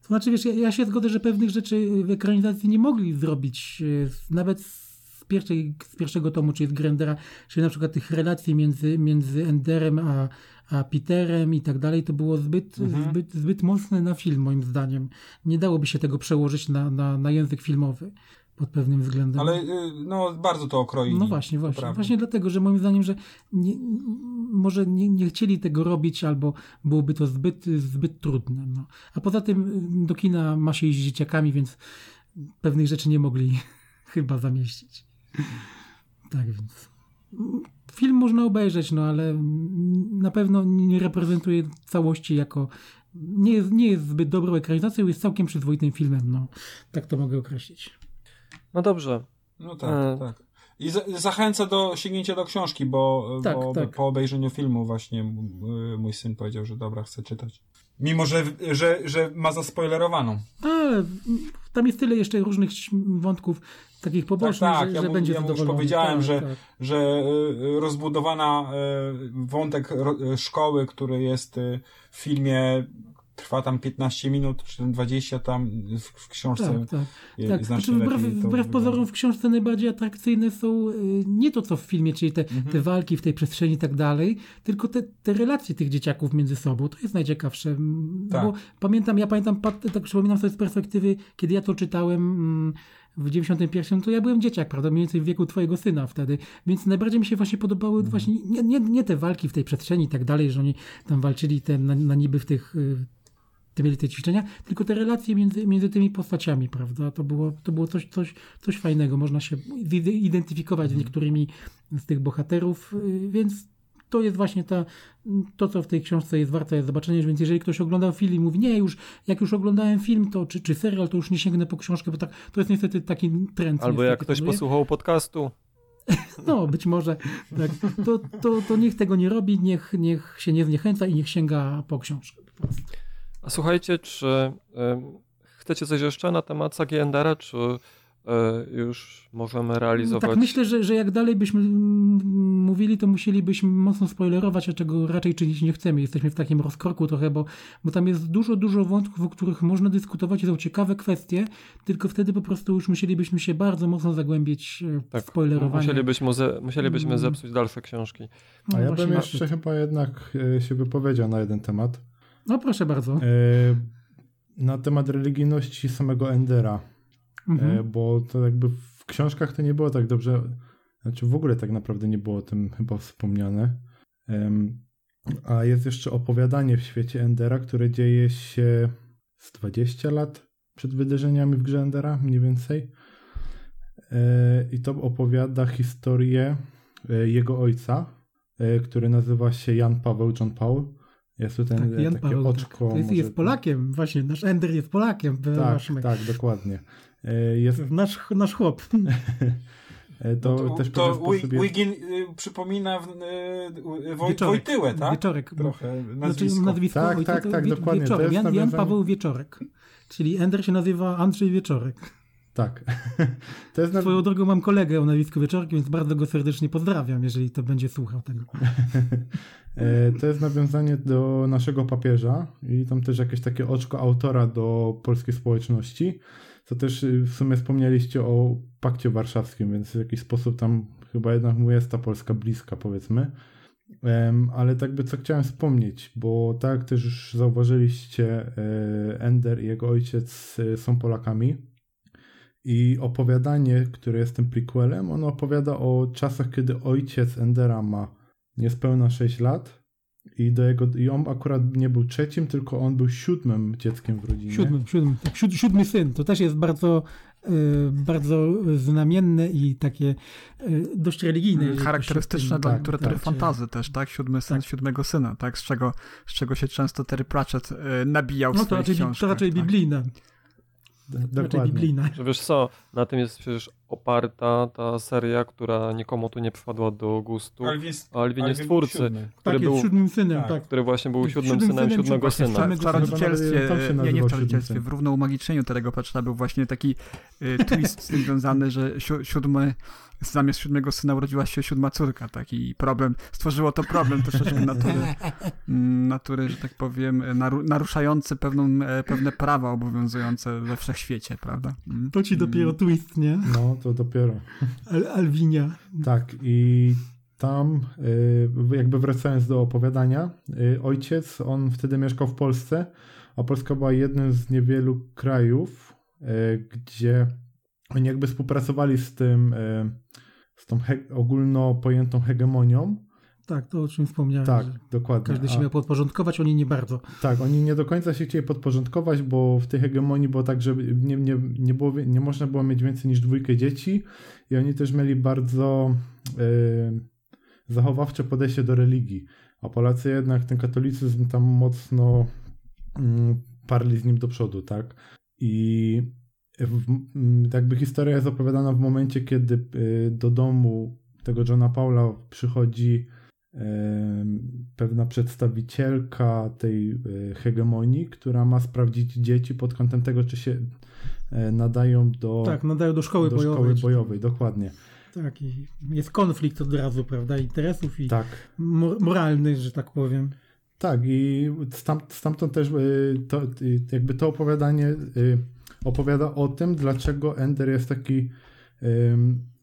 To znaczy, wiesz, ja, ja się zgodzę, że pewnych rzeczy w ekranizacji nie mogli zrobić, e, nawet z, pierwszej, z pierwszego tomu, czyli z Grendera, czyli na przykład tych relacji między, między Enderem a, a Peterem i tak dalej, to było zbyt, Mhm. zbyt, zbyt mocne na film, moim zdaniem. Nie dałoby się tego przełożyć na, na, na język filmowy pod pewnym względem. Ale y, no, bardzo to okroili. No właśnie, właśnie. Właśnie dlatego, że moim zdaniem, że nie, może nie, nie chcieli tego robić, albo byłoby to zbyt, zbyt trudne. No. A poza tym y, do kina ma się iść z dzieciakami, więc pewnych rzeczy nie mogli [laughs] chyba zamieścić. Tak więc. Film można obejrzeć, no ale na pewno nie reprezentuje całości jako. Nie jest, nie jest zbyt dobrą ekranizacją, jest całkiem przyzwoitym filmem. No. Tak to mogę określić. No dobrze. No tak, E. tak. I za, zachęcę do sięgnięcia do książki, bo, Tak, bo tak. po obejrzeniu filmu właśnie y, mój syn powiedział, że dobra, chce czytać. Mimo, że, że, że ma zaspoilerowaną. Ale tam jest tyle jeszcze różnych wątków takich pobocznych, tak, że, ja że mu- będzie ja mu już powiedziałem, tak, że- tak. że y, rozbudowana y, wątek ro, y, szkoły, który jest w filmie trwa tam 15 minut, czy tam 20 tam w, w książce Tak, tak. je- tak. Znaczy, wbrew, wbrew pozorom w książce najbardziej atrakcyjne są y, nie to, co w filmie, czyli te, Mhm. te walki w tej przestrzeni i tak dalej, tylko te, te relacje tych dzieciaków między sobą. To jest najciekawsze. Tak. Bo pamiętam, ja pamiętam, tak przypominam sobie z perspektywy, kiedy ja to czytałem mm, w 91, to ja byłem dzieciak, prawda, mniej więcej w wieku twojego syna wtedy, więc najbardziej mi się właśnie podobały Mhm. właśnie nie, nie, nie te walki w tej przestrzeni i tak dalej, że oni tam walczyli te, na, na niby w tych y, te mieli te ćwiczenia, tylko te relacje między, między tymi postaciami, prawda? To było, to było coś, coś, coś fajnego. Można się identyfikować z niektórymi z tych bohaterów, y, więc to jest właśnie ta, to, co w tej książce jest warte zobaczenia, więc jeżeli ktoś oglądał film i mówi, nie, już jak już oglądałem film, to czy, czy serial, to już nie sięgnę po książkę, bo tak, to jest niestety taki trend. Albo niestety jak ktoś panuje. posłuchał podcastu. [laughs] No, być może. Tak. To, to, to niech tego nie robi, niech, niech się nie zniechęca i niech sięga po książkę. Po prostu. A słuchajcie, czy chcecie coś jeszcze na temat sagi Endera, czy e, już możemy realizować? Tak, myślę, że, że jak dalej byśmy mówili, to musielibyśmy mocno spoilerować, a czego raczej czynić nie chcemy. Jesteśmy w takim rozkroku trochę, bo, bo tam jest dużo, dużo wątków, o których można dyskutować, są ciekawe kwestie, tylko wtedy po prostu już musielibyśmy się bardzo mocno zagłębić e, w Tak, spoilerowanie. musielibyśmy, ze, musielibyśmy Mm. zepsuć dalsze książki. No A ja właśnie, bym jeszcze chyba jednak e, się wypowiedział na jeden temat. No proszę bardzo. E, Na temat religijności samego Endera. Mhm. E, bo to jakby w książkach to nie było tak dobrze, znaczy w ogóle tak naprawdę nie było o tym chyba wspomniane. A jest jeszcze opowiadanie w świecie Endera, które dzieje się z 20 lat przed wydarzeniami w grze Endera, mniej więcej. E, I to opowiada historię jego ojca, który nazywa się Jan Paweł John Paul. Jest tu ten Tak, Jan takie Paweł, oczko. tak. To jest, może- jest Polakiem, właśnie. Nasz Ender jest Polakiem. Tak, tak, dokładnie. E, Jest Nasz, nasz chłop. E, To, No to, też to jest... Wigin y, przypomina w, y, Woj, Wieczorek. Wojtyłę, tak? Wieczorek. Trochę Znaczy nazwisko. nazwisko Tak, ojca tak, to tak, Wie- dokładnie. To Wieczorek. jest Jan, Jan Paweł Wieczorek. Czyli Ender się nazywa Andrzej Wieczorek. Tak. [laughs] to jest na... Swoją drogą mam kolegę o nazwisku Wieczorek, więc bardzo go serdecznie pozdrawiam, jeżeli to będzie słuchał tego. [laughs] E, to jest nawiązanie do naszego papieża i tam też jakieś takie oczko autora do polskiej społeczności. To też y, w sumie wspomnieliście o pakcie warszawskim, więc w jakiś sposób tam chyba jednak mu jest ta Polska bliska, powiedzmy. Ale tak by co chciałem wspomnieć, bo tak też już zauważyliście, e, Ender i jego ojciec e, są Polakami. I opowiadanie, które jest tym prequelem, ono opowiada o czasach, kiedy ojciec Endera ma niespełna 6 lat i do jego i on akurat nie był trzecim, tylko on był siódmym dzieckiem w rodzinie. Siódmy, siódmy, tak, siód, siódmy syn. To też jest bardzo, y, bardzo znamienne i takie y, dość religijne. się Charakterystyczne w dla tak, literatury tak. fantazy też, tak? Siódmy syn Tak. siódmego syna, tak? Z czego, z czego się często Terry Pratchett y, nabijał w No to swoich raczej, książkach. to raczej tak? biblijne. Raczej Dokładnie. biblijne. Że wiesz co, na tym jest przecież oparta ta seria, która nikomu tu nie przypadła do gustu. Alwin jest, Alvin jest Alwin twórcy, siódmy. który Tak, był, jest siódmym synem, Tak. tak. który właśnie był siódmym Siódmym synem siódmego syna. W czarodziejstwie, nie, nie w czarodziejstwie, siódmy w równoumagiczeniu Terego Pratchetta był właśnie taki y, twist z tym związany, że si siódmy, zamiast siódmego syna urodziła się siódma córka, tak? I problem, stworzyło to problem troszeczkę natury, mm, natury że tak powiem, naru naruszający pewną, e, pewne prawa obowiązujące we wszechświecie, prawda? Mm. To ci dopiero twist, nie? No, to dopiero. Al Alwinia. Tak, i tam, y, jakby wracając do opowiadania, y, ojciec, on wtedy mieszkał w Polsce, a Polska była jednym z niewielu krajów, y, gdzie oni jakby współpracowali z tym, z tą he- ogólno pojętą hegemonią. Tak, to o czym wspomniałem. Tak, dokładnie. Każdy się A- miał podporządkować, oni nie bardzo. Tak, oni nie do końca się chcieli podporządkować, bo w tej hegemonii było tak, że nie, nie, nie, było, nie można było mieć więcej niż dwójkę dzieci i oni też mieli bardzo e, zachowawcze podejście do religii. A Polacy jednak ten katolicyzm tam mocno mm, parli z nim do przodu, tak? I w, mm, jakby historia jest opowiadana w momencie, kiedy e, do domu tego Johna Paula przychodzi pewna przedstawicielka tej e, hegemonii, która ma sprawdzić dzieci pod kątem tego, czy się e, nadają do, Tak, nadają do szkoły do bojowej. szkoły bojowej. Dokładnie. Tak, i jest konflikt od razu, prawda, interesów i Tak. mor- moralny, że tak powiem. Tak, i stam, stamtąd też y, to, jakby to opowiadanie opowiada o tym, dlaczego Ender jest taki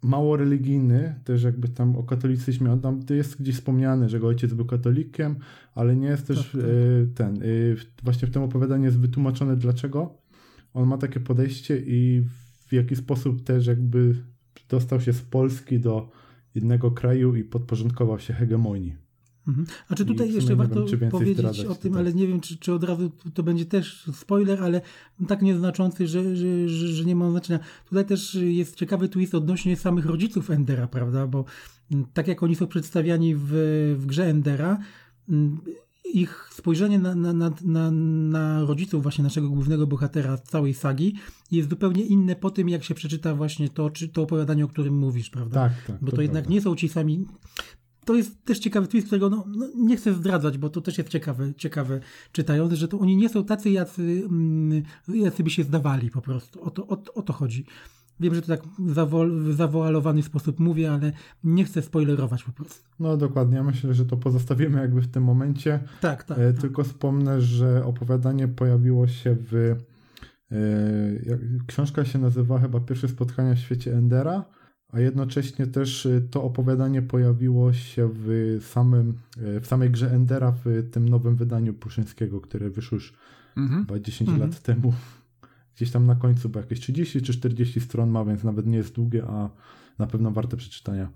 mało religijny, też jakby tam o katolicyzmie, on tam jest gdzieś wspomniany, że jego ojciec był katolikiem, ale nie jest też Tak, tak. y, ten, w- właśnie w tym opowiadaniu jest wytłumaczone dlaczego on ma takie podejście i w jaki sposób też jakby dostał się z Polski do innego kraju i podporządkował się hegemonii. Mhm. A czy tutaj jeszcze warto powiedzieć o tym, tutaj. ale nie wiem, czy, czy od razu to będzie też spoiler, ale tak nieznaczący, że, że, że, że nie ma znaczenia. Tutaj też jest ciekawy twist odnośnie samych rodziców Endera, prawda? Bo mm, tak jak oni są przedstawiani w, w grze Endera, mm, ich spojrzenie na, na, na, na, rodziców właśnie naszego głównego bohatera całej sagi jest zupełnie inne po tym, jak się przeczyta właśnie to, czy to opowiadanie, o którym mówisz, prawda? Tak, tak. Bo to, jednak nie są ci sami. To jest też ciekawy twist, którego no, no, nie chcę zdradzać, bo to też jest ciekawe, ciekawe czytając, że to oni nie są tacy, jacy, mm, jacy by się zdawali po prostu. O to, o, o to chodzi. Wiem, że to tak w zawo- zawoalowany sposób mówię, ale nie chcę spoilerować po prostu. No dokładnie, ja myślę, że to pozostawimy jakby w tym momencie. Tak, tak. E, tak. Tylko wspomnę, że opowiadanie pojawiło się w. E, książka się nazywa chyba Pierwsze spotkania w świecie Endera, a jednocześnie też e, to opowiadanie pojawiło się w, samym, e, w samej grze Endera w tym nowym wydaniu Puszyńskiego, które wyszło już Mhm. chyba 10 Mhm. lat temu. Gdzieś tam na końcu, bo jakieś 30 czy 40 stron ma, więc nawet nie jest długie, a na pewno warte przeczytania.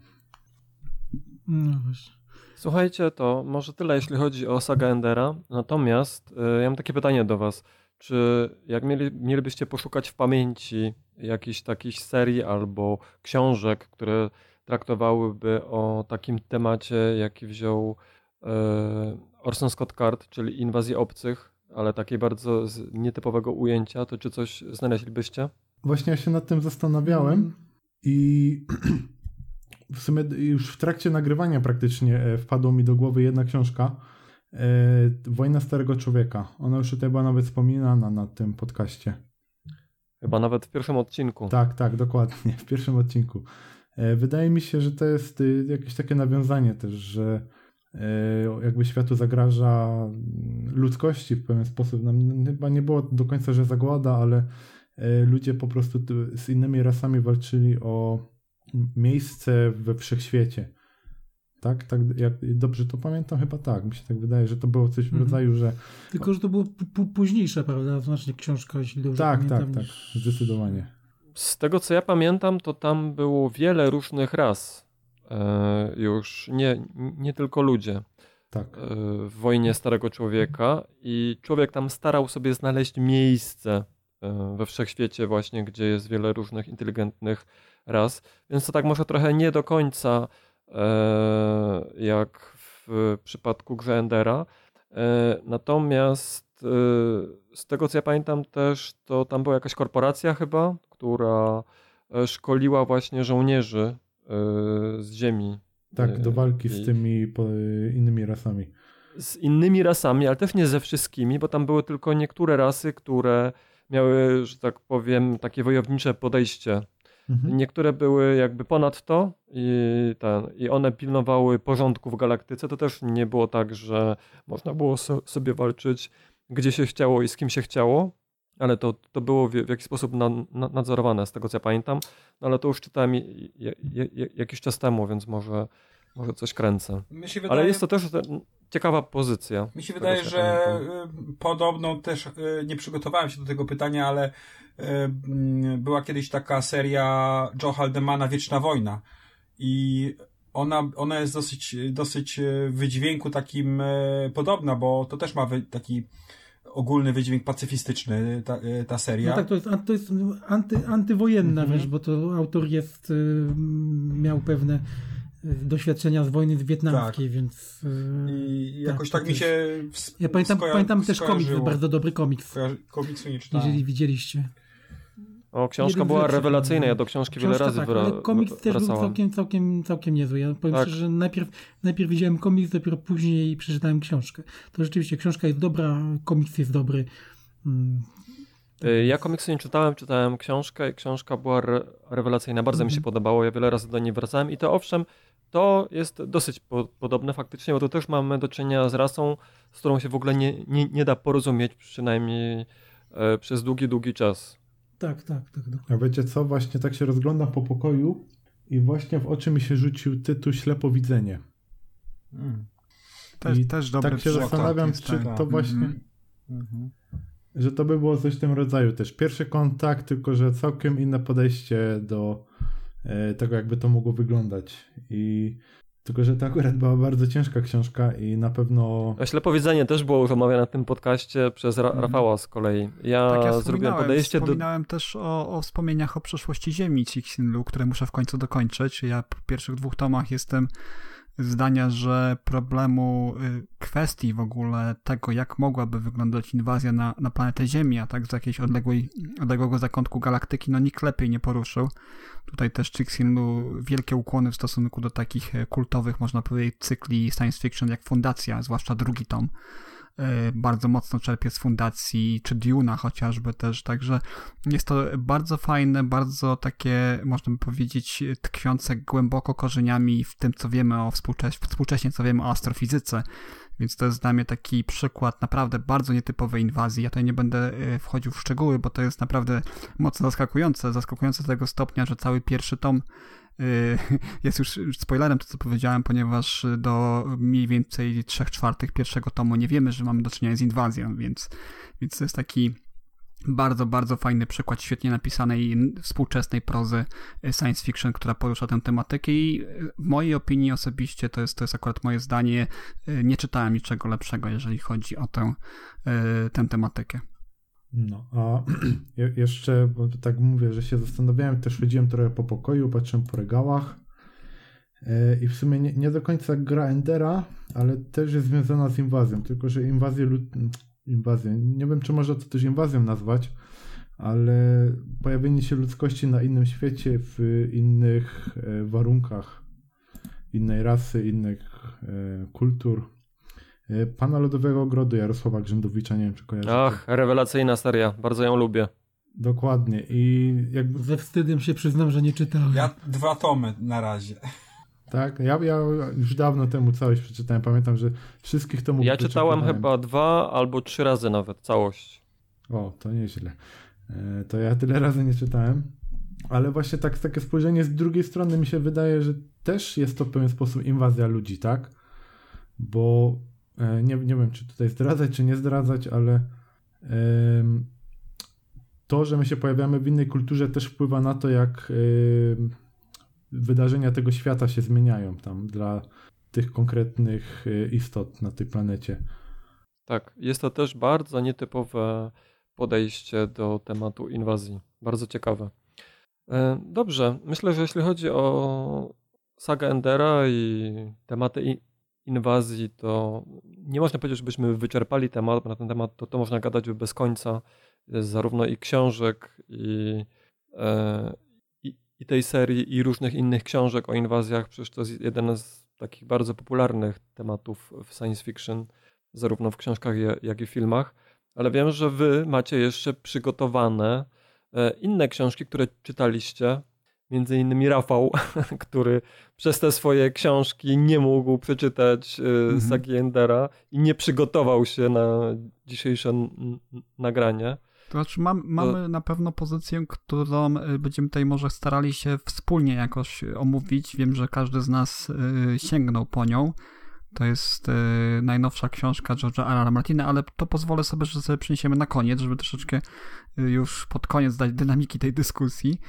No właśnie. Słuchajcie, to może tyle, jeśli chodzi o sagę Endera. Natomiast y, ja mam takie pytanie do Was. Czy jak mieli, mielibyście poszukać w pamięci jakichś takich serii albo książek, które traktowałyby o takim temacie, jaki wziął y, Orson Scott Card, czyli inwazji obcych, ale takiej bardzo z nietypowego ujęcia, to czy coś znaleźlibyście? Właśnie ja się nad tym zastanawiałem i [clears throat] [clears throat] w sumie już w trakcie nagrywania praktycznie e, wpadła mi do głowy jedna książka e, Wojna Starego Człowieka. Ona już tutaj była nawet wspominana na tym podcaście. Chyba nawet w pierwszym odcinku. Tak, tak, dokładnie, w pierwszym odcinku. E, Wydaje mi się, że to jest y, jakieś takie nawiązanie też, że jakby światu zagraża mm, ludzkości w pewien sposób. Nam chyba nie było do końca, że zagłada, ale ludzie po prostu z innymi rasami walczyli o miejsce we wszechświecie. Tak, tak, jak dobrze to pamiętam, chyba tak. Mi się tak wydaje, że to było coś w Mhm. rodzaju, że Tylko, że to było p- p- późniejsze, prawda? Znacznie książka, jeśli dobrze tak, tak, pamiętam. tak, niż- zdecydowanie. Z tego co ja pamiętam, to tam było wiele różnych ras. E, już nie, nie tylko ludzie Tak. e, w wojnie Starego Człowieka i człowiek tam starał sobie znaleźć miejsce e, we wszechświecie właśnie, gdzie jest wiele różnych inteligentnych ras. Więc to tak może trochę nie do końca e, jak w przypadku grze Endera. E, natomiast e, z tego co ja pamiętam też, to tam była jakaś korporacja chyba, która szkoliła właśnie żołnierzy z ziemi. Tak, do walki z tymi innymi rasami. z innymi rasami, ale też nie ze wszystkimi, bo tam były tylko niektóre rasy, które miały, że tak powiem, takie wojownicze podejście. Mhm. Niektóre były jakby ponad to i, ten, i one pilnowały porządku w galaktyce. To też nie było tak, że można było so, sobie walczyć gdzie się chciało i z kim się chciało, ale to, to było w, w jakiś sposób na, na, nadzorowane, z tego co ja pamiętam. No ale to już czytałem i- i- i- jakiś czas temu, więc może, może coś kręcę. Wydaje, Ale jest to też ten, ciekawa pozycja. Mi się wydaje, że pamiętam. y, podobno też y, nie przygotowałem się do tego pytania, ale y, mm, była kiedyś taka seria Joe Haldemana Wieczna Wojna i ona, ona jest dosyć, dosyć w wydźwięku takim podobna, bo to też ma taki ogólny wydźwięk pacyfistyczny, ta, ta seria. No tak, to jest, to jest anty, antywojenna, Mhm. wiesz, bo to autor jest, miał pewne doświadczenia z wojny wietnamskiej, więc... y, I jakoś to tak, mi się ws- Ja pamiętam, pamiętam też komiks, bardzo dobry komiks, Kojarzy- Komiksu nie czytałem. jeżeli widzieliście. O, książka jeden była rewelacyjna, ja do książki wiele Książka razy tak, wra- ale komiks też był wracałem. całkiem, całkiem, całkiem niezły. Ja powiem Tak. szczerze, że najpierw, najpierw widziałem komiks, dopiero później przeczytałem książkę. To rzeczywiście książka jest dobra, komiks jest dobry. Mm, Y, Ja komiksy nie czytałem, czytałem książkę i książka była re rewelacyjna, bardzo mi się Mhm. podobało, ja wiele razy do niej wracałem i to owszem, to jest dosyć po podobne faktycznie, bo tu też mamy do czynienia z rasą, z którą się w ogóle nie, nie, nie da porozumieć, przynajmniej e, przez długi, długi czas. Tak, tak, tak. tak. A wiecie co, właśnie tak się rozglądam po pokoju i właśnie w oczy mi się rzucił tytuł Ślepowidzenie. Mm. Też, I też dobry tak się zastanawiam, jest, czy tak. to właśnie, Mhm. Mhm. że to by było coś w tym rodzaju też. Pierwszy kontakt, tylko że całkiem inne podejście do tego, jakby to mogło wyglądać. I tylko, że to akurat była bardzo ciężka książka i na pewno A ślepowiedzenie też było już omawiane na tym podcaście przez Ra Rafała z kolei. Ja, Tak, ja zrobiłem wspominałem, podejście do... wspominałem też o, o wspomnieniach o przeszłości Ziemi Cixinlu, które muszę w końcu dokończyć. Ja po pierwszych dwóch tomach jestem zdania, że problemu y, kwestii w ogóle tego, jak mogłaby wyglądać inwazja na, na planetę Ziemi, a tak z jakiejś odległej, odległego zakątku galaktyki, no nikt lepiej nie poruszył. Tutaj też Chixinlu wielkie ukłony w stosunku do takich e, kultowych, można powiedzieć, cykli science fiction jak Fundacja, zwłaszcza drugi tom. E, bardzo mocno czerpie z fundacji, czy Duna chociażby też, także jest to bardzo fajne, bardzo takie, można by powiedzieć, tkwiące głęboko korzeniami w tym, co wiemy o współcześnie, współcześnie co wiemy o astrofizyce, więc to jest dla mnie taki przykład naprawdę bardzo nietypowej inwazji. Ja tutaj nie będę e, wchodził w szczegóły, bo to jest naprawdę mocno zaskakujące, zaskakujące do tego stopnia, że cały pierwszy tom Y, [laughs] jest już spoilerem to, co powiedziałem, ponieważ do mniej więcej 3 czwartych pierwszego tomu nie wiemy, że mamy do czynienia z inwazją, więc, więc to jest taki bardzo, bardzo fajny przykład świetnie napisanej współczesnej prozy science fiction, która porusza tę tematykę i w mojej opinii osobiście to jest, to jest akurat moje zdanie. Nie czytałem niczego lepszego, jeżeli chodzi o tę, tę tematykę. No, a [clears throat] jeszcze, tak mówię, że się zastanawiałem, też chodziłem trochę po pokoju, patrzyłem po regałach e, i w sumie nie, nie do końca gra Endera, ale też jest związana z inwazją, tylko że inwazję lud... inwazję, nie wiem czy można to też inwazją nazwać, ale pojawienie się ludzkości na innym świecie, w innych e, warunkach, innej rasy, innych e, kultur, Pana Lodowego Ogrodu Jarosława Grzędowicza, nie wiem czy kojarzycie. Ach, rewelacyjna seria, bardzo ją lubię. Dokładnie i jakby... Ze wstydem się przyznam, że nie czytałem. Ja dwa tomy na razie. Tak, ja, ja już dawno temu całość przeczytałem, pamiętam, że wszystkich tomów Ja czytałem chyba dwa albo trzy razy nawet, całość. O, to nieźle. E, to ja tyle razy nie czytałem, ale właśnie tak, takie spojrzenie z drugiej strony mi się wydaje, że też jest to w pewien sposób inwazja ludzi, tak? Bo E, nie, nie wiem, czy tutaj zdradzać, czy nie zdradzać, ale to, że my się pojawiamy w innej kulturze, też wpływa na to, jak wydarzenia tego świata się zmieniają tam dla tych konkretnych e, istot na tej planecie. Tak, jest to też bardzo nietypowe podejście do tematu inwazji. Bardzo ciekawe. E, dobrze, myślę, że jeśli chodzi o sagę Endera i tematy inwazji, to nie można powiedzieć, żebyśmy wyczerpali temat, bo na ten temat to, to można gadać bez końca. Zarówno i książek, i, e, i, i, tej serii, i różnych innych książek o inwazjach. Przecież to jest jeden z takich bardzo popularnych tematów w science fiction, zarówno w książkach, jak i filmach. Ale wiem, że wy macie jeszcze przygotowane e, inne książki, które czytaliście między innymi Rafał, [laughs] który przez te swoje książki nie mógł przeczytać y, mhm. Sagi Endera i nie przygotował się na dzisiejsze nagranie. To znaczy mam, mamy na pewno pozycję, którą y, będziemy tutaj może starali się wspólnie jakoś omówić. Wiem, że każdy z nas y, sięgnął po nią. To jest najnowsza książka George'a R. Martina, ale to pozwolę sobie, że sobie przyniesiemy na koniec, żeby troszeczkę już pod koniec dać dynamiki tej dyskusji.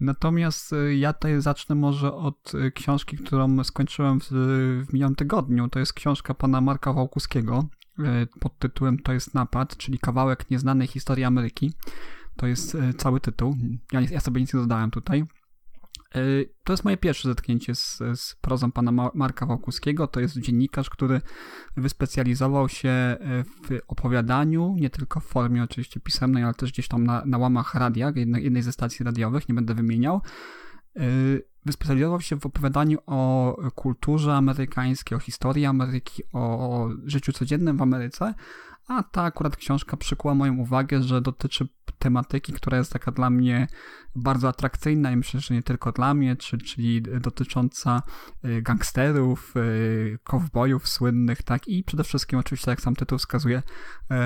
Natomiast y, ja tutaj zacznę może od książki, którą skończyłem w, w minionym tygodniu. To jest książka pana Marka Wałkuskiego pod tytułem To jest napad, czyli kawałek nieznanej historii Ameryki. To jest cały tytuł. Ja, ja sobie nic nie dodałem tutaj. E, to jest moje pierwsze zetknięcie z, z prozą pana Marka Wałkuskiego. To jest dziennikarz, który wyspecjalizował się e, w opowiadaniu, nie tylko w formie oczywiście pisemnej, ale też gdzieś tam na, na łamach radia, jednej, jednej ze stacji radiowych, nie będę wymieniał. E, wyspecjalizował się w opowiadaniu o kulturze amerykańskiej, o historii Ameryki, o, o życiu codziennym w Ameryce, a ta akurat książka przykuła moją uwagę, że dotyczy tematyki, która jest taka dla mnie bardzo atrakcyjna i myślę, że nie tylko dla mnie, czyli dotycząca y, gangsterów, y, kowbojów słynnych, tak, i przede wszystkim oczywiście, jak sam tytuł wskazuje,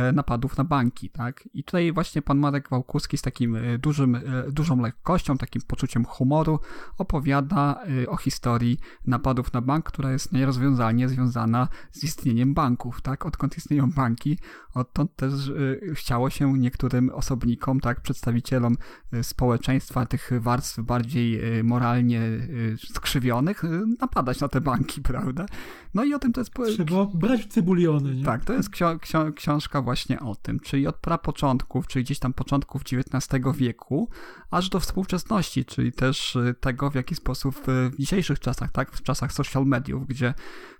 y, napadów na banki, tak. I tutaj właśnie pan Marek Wałkuski z takim dużym, dużą lekkością, takim poczuciem humoru opowiada o historii napadów na bank, która jest nierozwiązalnie związana z istnieniem banków, tak. Odkąd istnieją banki, odtąd też chciało się niektórym osobnikom tak, przedstawicielom y, społeczeństwa, tych warstw bardziej y, moralnie y, skrzywionych, y, napadać na te banki, [laughs] prawda? No i o tym to jest... Trzeba brać w cybuliony, nie? tak, to jest ksio- ksio- książka właśnie o tym, czyli od prapoczątków, czyli gdzieś tam początków XIX wieku, aż do współczesności, czyli też y, tego, w jaki sposób w dzisiejszych czasach, tak, w czasach social mediów, gdzie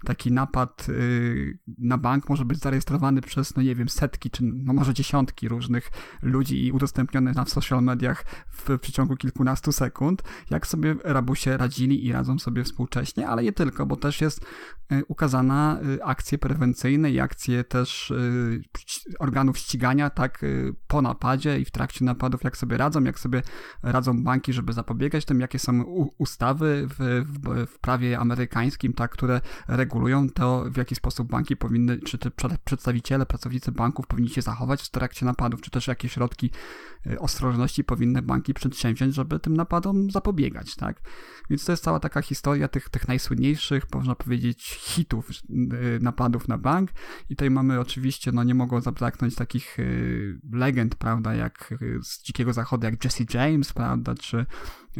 taki napad y, na bank może być zarejestrowany przez, no nie wiem, setki, czy no może dziesiątki różnych ludzi i udostępniony na social mediach w przeciągu kilkunastu sekund, jak sobie rabusie radzili i radzą sobie współcześnie, ale nie tylko, bo też jest ukazana y, akcje prewencyjne i akcje też y, organów ścigania, tak, y, po napadzie i w trakcie napadów, jak sobie radzą, jak sobie radzą banki, żeby zapobiegać tym, jakie są ustawy w, w, w prawie amerykańskim, tak, które regulują to, w jaki sposób banki powinny, czy te prze- przedstawiciele, pracownicy banków powinni się zachować w trakcie napadów, czy też jakie środki y, ostrożności powinny banki przedsięwziąć, żeby tym napadom zapobiegać, tak. Więc to jest cała taka historia tych, tych najsłynniejszych, można powiedzieć, hitów y, napadów na bank. I tutaj mamy oczywiście, no nie mogą zabraknąć takich y, legend, prawda, jak y, z Dzikiego Zachodu, jak Jesse James, prawda, czy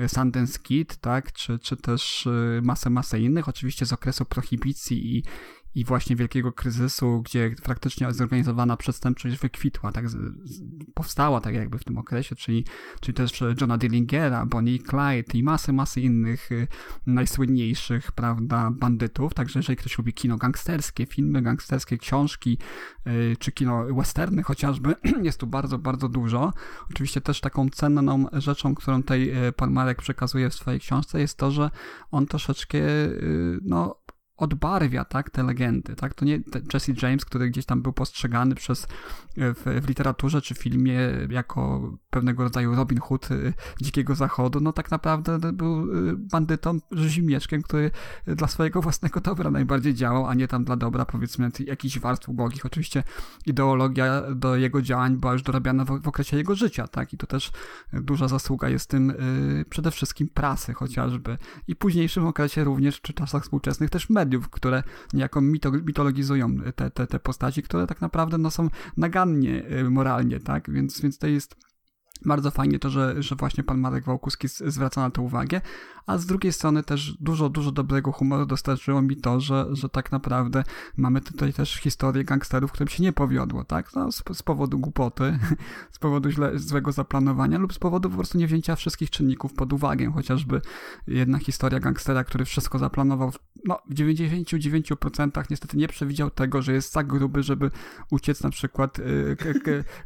Sundance Kid, tak, czy, czy też masę, masę innych, oczywiście z okresu prohibicji i i właśnie wielkiego kryzysu, gdzie praktycznie zorganizowana przestępczość wykwitła, tak, powstała tak jakby w tym okresie, czyli, czyli też Johna Dillingera, Bonnie Clyde i masy, masy innych y, najsłynniejszych, prawda, bandytów, także jeżeli ktoś lubi kino gangsterskie, filmy gangsterskie, książki, y, czy kino westerny chociażby, [clears throat] jest tu bardzo, bardzo dużo. Oczywiście też taką cenną rzeczą, którą tutaj y, pan Marek przekazuje w swojej książce jest to, że on troszeczkę, no, odbarwia, tak, te legendy, tak, to nie Jesse James, który gdzieś tam był postrzegany przez, w, w literaturze czy filmie jako pewnego rodzaju Robin Hood y, Dzikiego Zachodu, no tak naprawdę był y, bandytą, rzezimieczkiem, który dla swojego własnego dobra najbardziej działał, a nie tam dla dobra, powiedzmy, jakichś warstw ubogich. Oczywiście ideologia do jego działań była już dorabiana w, w okresie jego życia, tak, i to też duża zasługa jest tym przede wszystkim prasy chociażby. I w późniejszym okresie również, czy czasach współczesnych też mediów, które niejako mito, mitologizują te, te, te postaci, które tak naprawdę no, są nagannie y, moralnie, tak, więc, więc to jest bardzo fajnie to, że, że właśnie pan Marek Wałkuski zwraca na to uwagę, a z drugiej strony też dużo, dużo dobrego humoru dostarczyło mi to, że, że tak naprawdę mamy tutaj też historię gangsterów, którym się nie powiodło, tak? No, z, z powodu głupoty, [laughs] z powodu źle, złego zaplanowania lub z powodu po prostu niewzięcia wszystkich czynników pod uwagę, chociażby jedna historia gangstera, który wszystko zaplanował, no w 99% niestety nie przewidział tego, że jest tak gruby, żeby uciec na przykład y,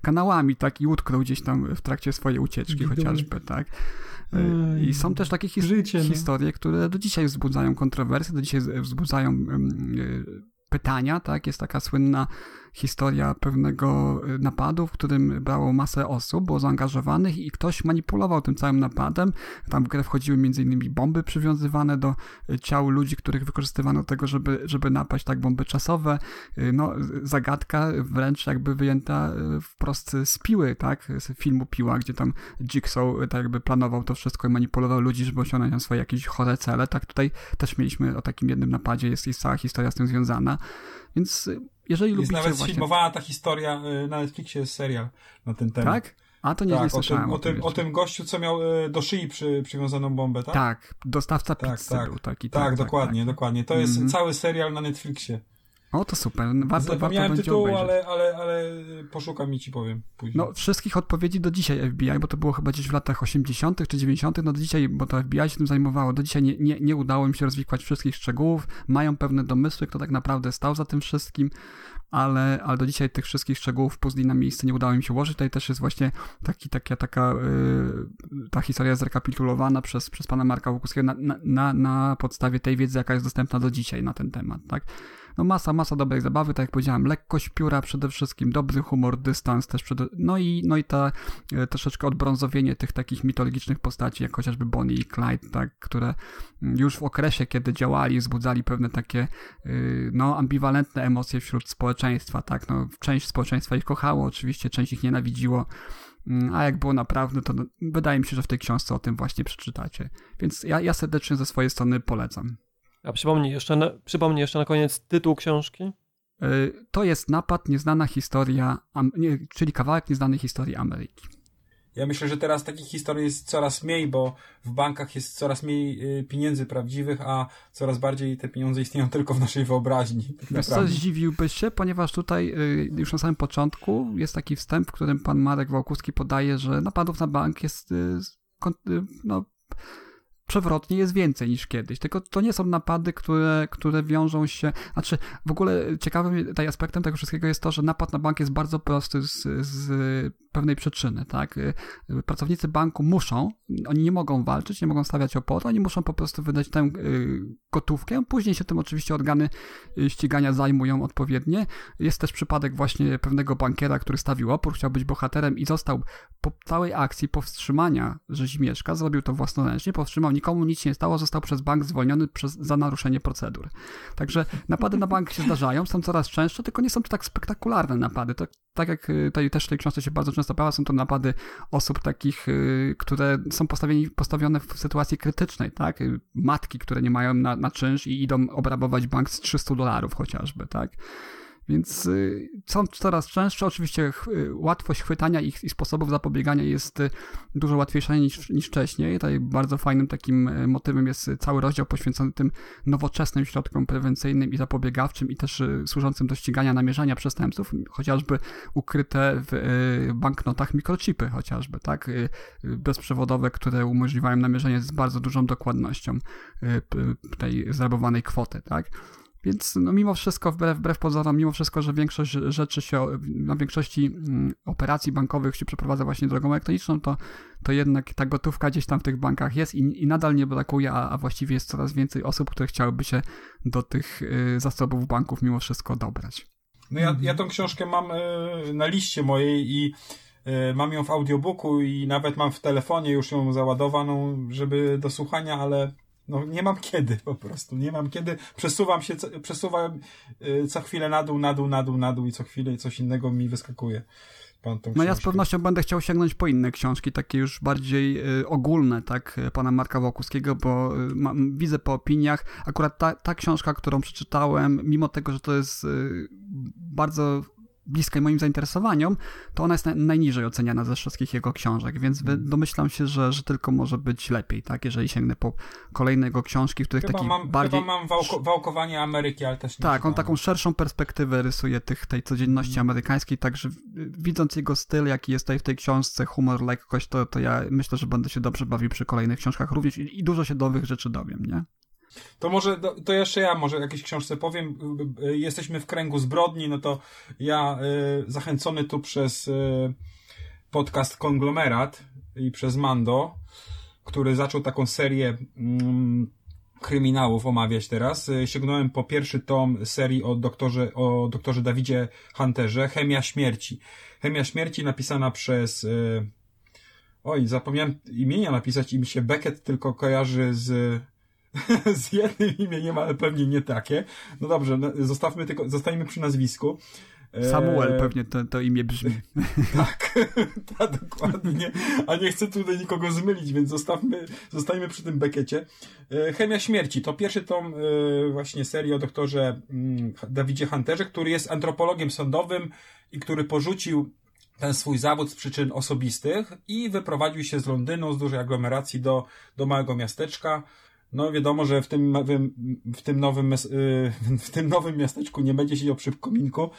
kanałami, tak? I utknął gdzieś tam w trakcie swojej ucieczki chociażby, tak? Ej, I są też takie his- życie, no. historie, które do dzisiaj wzbudzają kontrowersje, do dzisiaj wzbudzają y, pytania, tak? Jest taka słynna historia pewnego y, napadu, w którym brało masę osób, było zaangażowanych i ktoś manipulował tym całym napadem. Tam w grę wchodziły m.in. bomby przywiązywane do y, ciał ludzi, których wykorzystywano do tego, żeby, żeby napaść, tak, bomby czasowe. Y, No, zagadka wręcz jakby wyjęta wprost z piły, tak, z filmu Piła, gdzie tam Jigsaw tak jakby planował to wszystko i manipulował ludzi, żeby osiągnąć swoje jakieś chore cele. Tak, tutaj też mieliśmy o takim jednym napadzie, jest, jest cała historia z tym związana. Więc y, jeżeli Jest lubicie nawet właśnie... sfilmowana ta historia, y, na Netflixie jest serial na ten temat. Tak? A to nie, nie Tak, o słyszałem. tym, o, tym, o tym gościu, co miał y, do szyi przy, przywiązaną bombę, tak? Tak, dostawca tak, pizzy tak. był taki. Tak, dokładnie, dokładnie. To jest Mhm. cały serial na Netflixie. O, to super. Warto, warto Zapomniałem będzie tytułu, obejrzeć. ale, ale, ale poszukam i ci powiem później. No, wszystkich odpowiedzi do dzisiaj FBI, bo to było chyba gdzieś w latach 80. czy 90., no do dzisiaj, bo to FBI się tym zajmowało, do dzisiaj nie, nie, nie udało im się rozwikłać wszystkich szczegółów. Mają pewne domysły, kto tak naprawdę stał za tym wszystkim, ale, ale do dzisiaj tych wszystkich szczegółów puzli na miejsce nie udało im się ułożyć. Tutaj też jest właśnie taki, taka, taka yy, ta historia zrekapitulowana przez, przez pana Marka Łukuskiego na, na, na, na podstawie tej wiedzy, jaka jest dostępna do dzisiaj na ten temat, tak? No masa, masa dobrej zabawy, tak jak powiedziałem, lekkość pióra przede wszystkim, dobry humor, dystans też przede... no i, no i ta e, troszeczkę odbrązowienie tych takich mitologicznych postaci, jak chociażby Bonnie i Clyde, tak, które mm, już w okresie, kiedy działali, wzbudzali pewne takie y, no ambiwalentne emocje wśród społeczeństwa, tak, no część społeczeństwa ich kochało, oczywiście część ich nienawidziło, Mm, a jak było naprawdę, to no, wydaje mi się, że w tej książce o tym właśnie przeczytacie. Więc ja, ja serdecznie ze swojej strony polecam. A przypomnij jeszcze, na, przypomnij jeszcze na koniec tytuł książki. Y, To jest napad, nieznana historia, czyli kawałek nieznanej historii Ameryki. ja myślę, że teraz takich historii jest coraz mniej, bo w bankach jest coraz mniej y, pieniędzy prawdziwych, a coraz bardziej te pieniądze istnieją [laughs] tylko w naszej wyobraźni. Tak Wiesz co, zdziwiłbyś się, ponieważ tutaj y, już na samym początku jest taki wstęp, w którym pan Marek Wałkuski podaje, że napadów na bank jest no, przewrotnie jest więcej niż kiedyś. Tylko to nie są napady, które, które wiążą się. Znaczy, w ogóle ciekawym tutaj aspektem tego wszystkiego jest to, że napad na bank jest bardzo prosty z, z pewnej przyczyny, tak? Pracownicy banku muszą, oni nie mogą walczyć, nie mogą stawiać oporu, oni muszą po prostu wydać tę y, gotówkę. Później się tym oczywiście organy y, ścigania zajmują odpowiednie. Jest też przypadek właśnie pewnego bankiera, który stawił opór, chciał być bohaterem i został po całej akcji powstrzymania Rzezimieszka, zrobił to własnoręcznie, powstrzymał, nikomu nic nie stało, został przez bank zwolniony przez, za naruszenie procedur. Także napady na bank się zdarzają, są coraz częstsze, tylko nie są to tak spektakularne napady. To, tak jak y, tutaj też w tej książce się bardzo często pojawia, są to napady osób takich, które są postawione w sytuacji krytycznej, tak? Matki, które nie mają na, na czynsz i idą obrabować bank z 300 dolarów chociażby, tak? Więc y, są coraz częstsze. Oczywiście y, łatwość chwytania ich i sposobów zapobiegania jest y, dużo łatwiejsza niż, niż wcześniej. Tutaj bardzo fajnym takim motywem jest cały rozdział poświęcony tym nowoczesnym środkom prewencyjnym i zapobiegawczym i też służącym do ścigania namierzania przestępców, chociażby ukryte w banknotach mikrochipy chociażby, tak? Bezprzewodowe, które umożliwiają namierzenie z bardzo dużą dokładnością tej zrabowanej kwoty, tak? Więc no, mimo wszystko, wbrew, wbrew pozorom, mimo wszystko, że większość rzeczy się, na większości mm, operacji bankowych się przeprowadza właśnie drogą elektroniczną, to, to jednak ta gotówka gdzieś tam w tych bankach jest i, i nadal nie brakuje, a, a właściwie jest coraz więcej osób, które chciałyby się do tych y, zasobów banków mimo wszystko dobrać. No ja, ja tą książkę mam y, na liście mojej i y, mam ją w audiobooku i nawet mam w telefonie już ją załadowaną, żeby do słuchania, ale no nie mam kiedy po prostu, nie mam kiedy. Przesuwam się, przesuwam y, co chwilę na dół, na dół, na dół, na dół i co chwilę coś innego mi wyskakuje. No ja z pewnością będę chciał sięgnąć po inne książki, takie już bardziej y, ogólne, tak, pana Marka Wokuskiego, bo y, ma, widzę po opiniach, akurat ta, ta książka, którą przeczytałem, mimo tego, że to jest y, bardzo bliskiej moim zainteresowaniom, to ona jest najniżej oceniana ze wszystkich jego książek, więc mm. domyślam się, że, że tylko może być lepiej, tak, jeżeli sięgnę po kolejne jego książki, w których chyba taki mam, bardziej... Chyba mam wałko, wałkowanie Ameryki, ale też nie Tak, on taką szerszą perspektywę rysuje tych, tej codzienności mm. amerykańskiej, także widząc jego styl, jaki jest tutaj w tej książce, humor, lekkość, to, to ja myślę, że będę się dobrze bawił przy kolejnych książkach również i, i dużo się nowych rzeczy dowiem, nie? To może, to jeszcze ja może jakieś książce powiem. Jesteśmy w kręgu zbrodni, no to ja y, zachęcony tu przez y, podcast Konglomerat i przez Mando, który zaczął taką serię mm, kryminałów omawiać teraz. Y, sięgnąłem po pierwszy tom serii o doktorze, o doktorze Dawidzie Hunterze, Chemia Śmierci. Chemia Śmierci napisana przez oj, zapomniałem imienia napisać i mi się Beckett tylko kojarzy z [laughs] z jednym imieniem, ale pewnie nie takie. No dobrze, no, zostawmy tylko, zostańmy przy nazwisku. Samuel e, pewnie to, to imię brzmi. [laughs] tak, [laughs] tak, dokładnie. A nie chcę tutaj nikogo zmylić, więc zostawmy, zostańmy przy tym bekecie. E, Chemia śmierci to pierwszy tom e, właśnie serii o doktorze mm, Dawidzie Hunterze, który jest antropologiem sądowym i który porzucił ten swój zawód z przyczyn osobistych i wyprowadził się z Londynu, z dużej aglomeracji do, do małego miasteczka no wiadomo, że w tym, w tym, nowym, y, w tym nowym miasteczku nie będzie siedział przy kominku,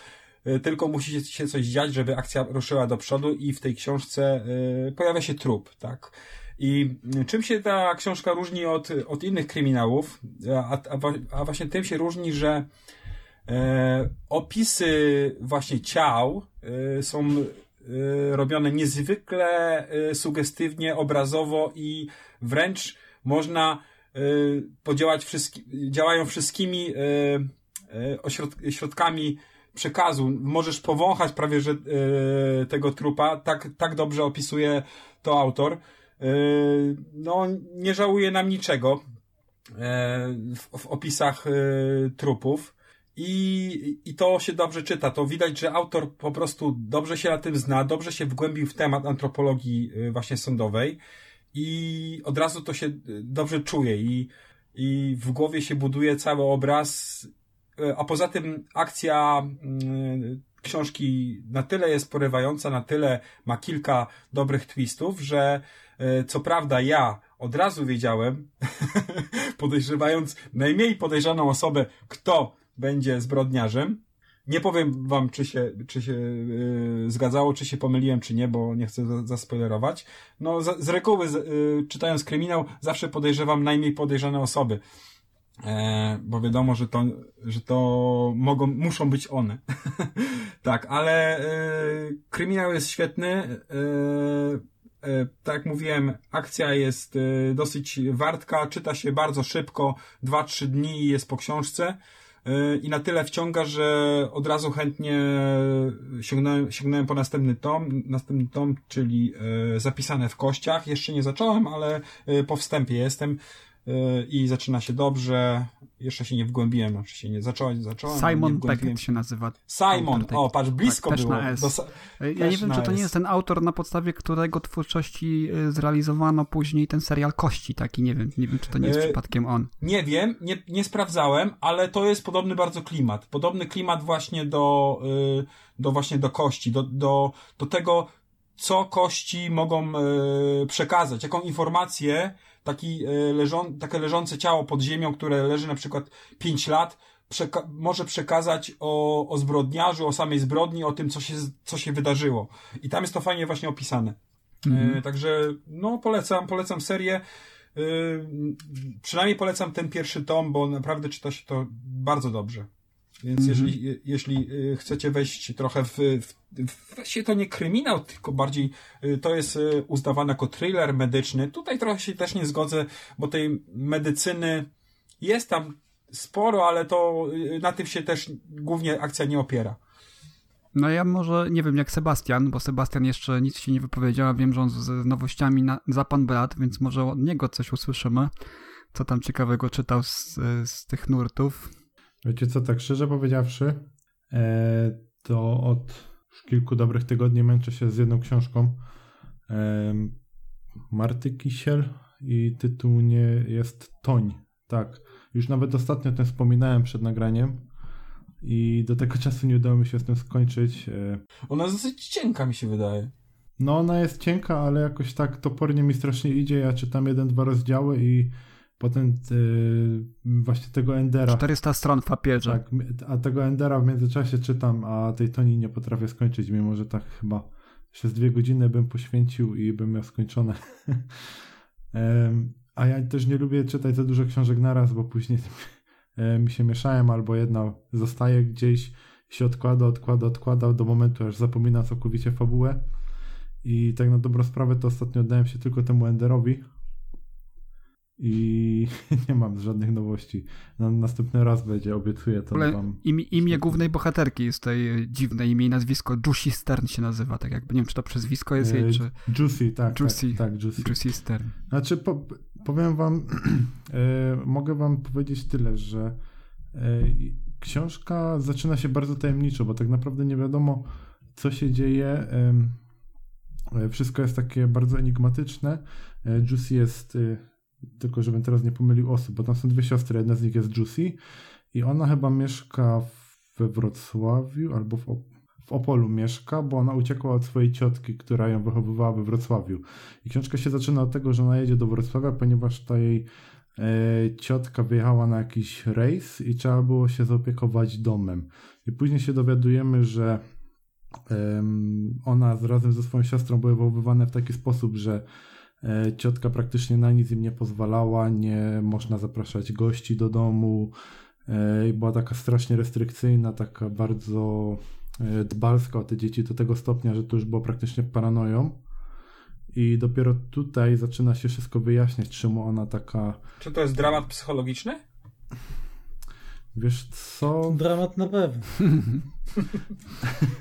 y, tylko musi się coś dziać, żeby akcja ruszyła do przodu i w tej książce y, pojawia się trup, tak. I czym się ta książka różni od, od innych kryminałów? A, a, a właśnie tym się różni, że e, opisy właśnie ciał e, są e, robione niezwykle sugestywnie, obrazowo i wręcz można podziałać wszystki, działają wszystkimi y, y, środkami przekazu. Możesz powąchać prawie że tego trupa. Tak, tak dobrze opisuje to autor. No, nie żałuje nam niczego w, w opisach trupów. I, I to się dobrze czyta. To widać, że autor po prostu dobrze się na tym zna, dobrze się wgłębił w temat antropologii właśnie sądowej i od razu to się y, dobrze czuje i, i w głowie się buduje cały obraz. Y, a poza tym akcja książki na tyle jest porywająca, na tyle ma kilka dobrych twistów, że co prawda ja od razu wiedziałem, [laughs] podejrzewając najmniej podejrzaną osobę, kto będzie zbrodniarzem. Nie powiem wam, czy się, czy się yy, zgadzało, czy się pomyliłem, czy nie, bo nie chcę za- zaspoilerować. No, z, reguły, yy, czytając kryminał, zawsze podejrzewam najmniej podejrzane osoby. E, bo wiadomo, że to, że to mogą, muszą być one. [laughs] tak, ale e, kryminał jest świetny. E, e, tak jak mówiłem, akcja jest e, dosyć wartka, czyta się bardzo szybko, 2-3 dni i jest po książce. I na tyle wciąga, że od razu chętnie sięgnąłem, sięgnąłem po następny tom, następny tom, czyli e, zapisane w kościach. Jeszcze nie zacząłem, ale e, po wstępie jestem i zaczyna się dobrze. Jeszcze się nie wgłębiłem, znaczy się nie zacząłem, zacząłem. nie Simon wgłębiłem Beckett się nazywa. Simon, o, patrz, blisko tak, było. Do Ja nie wiem, czy to nie jest ten autor, na podstawie którego twórczości y, zrealizowano później ten serial Kości taki, nie wiem, nie wiem, czy to nie jest E, przypadkiem on. Nie wiem, nie, nie sprawdzałem, ale to jest podobny bardzo klimat. Podobny klimat właśnie do, y, do właśnie do kości, do, do, do tego, co kości mogą przekazać, jaką informację taki, y, leżą, takie leżące ciało pod ziemią, które leży na przykład 5 lat, przeka- może przekazać o, o zbrodniarzu, o samej zbrodni, o tym, co się, co się wydarzyło. I tam jest to fajnie właśnie opisane. E, także, no, polecam, polecam serię. E, przynajmniej polecam ten pierwszy tom, bo naprawdę czyta się to bardzo dobrze. Więc jeżeli, je- jeśli e, chcecie wejść trochę w, w, w właściwie to nie kryminał, tylko bardziej e, to jest e, uznawane jako thriller medyczny. Tutaj trochę się też nie zgodzę, bo tej medycyny jest tam sporo, ale to na tym się też głównie akcja nie opiera. No ja może nie wiem jak Sebastian, bo Sebastian jeszcze nic się nie wypowiedział, a wiem, że on z, z nowościami na, za pan brat, więc może od niego coś usłyszymy, co tam ciekawego czytał z, z tych nurtów. Wiecie co, tak szczerze powiedziawszy, e, to od kilku dobrych tygodni męczę się z jedną książką e, Marty Kisiel i tytuł nie jest Toń. Tak, już nawet ostatnio tym wspominałem przed nagraniem i do tego czasu nie udało mi się z tym skończyć. E, Ona jest dosyć cienka, mi się wydaje. no ona jest cienka, ale jakoś tak topornie mi strasznie idzie. Ja czytam jeden, dwa rozdziały i potem e, właśnie tego Endera. 400 stron w papierze. Tak, a tego Endera w międzyczasie czytam, a tej Toni nie potrafię skończyć, mimo że tak chyba przez dwie godziny bym poświęcił i bym miał skończone. [laughs] A ja też nie lubię czytać za dużo książek naraz, bo później [laughs] e, mi się mieszają, albo jedna zostaje gdzieś, się odkłada, odkłada, odkłada do momentu, aż zapomina całkowicie fabułę. I tak na dobrą sprawę to ostatnio oddałem się tylko temu Enderowi. I [laughs] nie mam żadnych nowości. Na następny raz będzie, obiecuję to wam. imię, imię głównej bohaterki jest tej e, dziwne imię i nazwisko Juicy Stern się nazywa, tak jakby, nie wiem czy to przezwisko jest jej, E, czy Juicy, tak. Juicy. Tak, tak Juicy. Juicy Stern. Znaczy, po, powiem wam, [clears throat] e, mogę wam powiedzieć tyle, że książka zaczyna się bardzo tajemniczo, bo tak naprawdę nie wiadomo, co się dzieje. wszystko jest takie bardzo enigmatyczne. Juicy jest, tylko żebym teraz nie pomylił osób, bo tam są dwie siostry, jedna z nich jest Juicy i ona chyba mieszka we Wrocławiu albo w, w Opolu mieszka, bo ona uciekła od swojej ciotki, która ją wychowywała we Wrocławiu. I książka się zaczyna od tego, że ona jedzie do Wrocławia, ponieważ ta jej e, ciotka wyjechała na jakiś rejs i trzeba było się zaopiekować domem. I później się dowiadujemy, że ona razem ze swoją siostrą były wychowywane w taki sposób, że ciotka praktycznie na nic im nie pozwalała, nie można zapraszać gości do domu. e, była taka strasznie restrykcyjna, taka bardzo e, dbalska o te dzieci do tego stopnia, że to już było praktycznie paranoją. I dopiero tutaj zaczyna się wszystko wyjaśniać, czemu ona taka, Czy to jest dramat psychologiczny? Wiesz co, Dramat na pewno.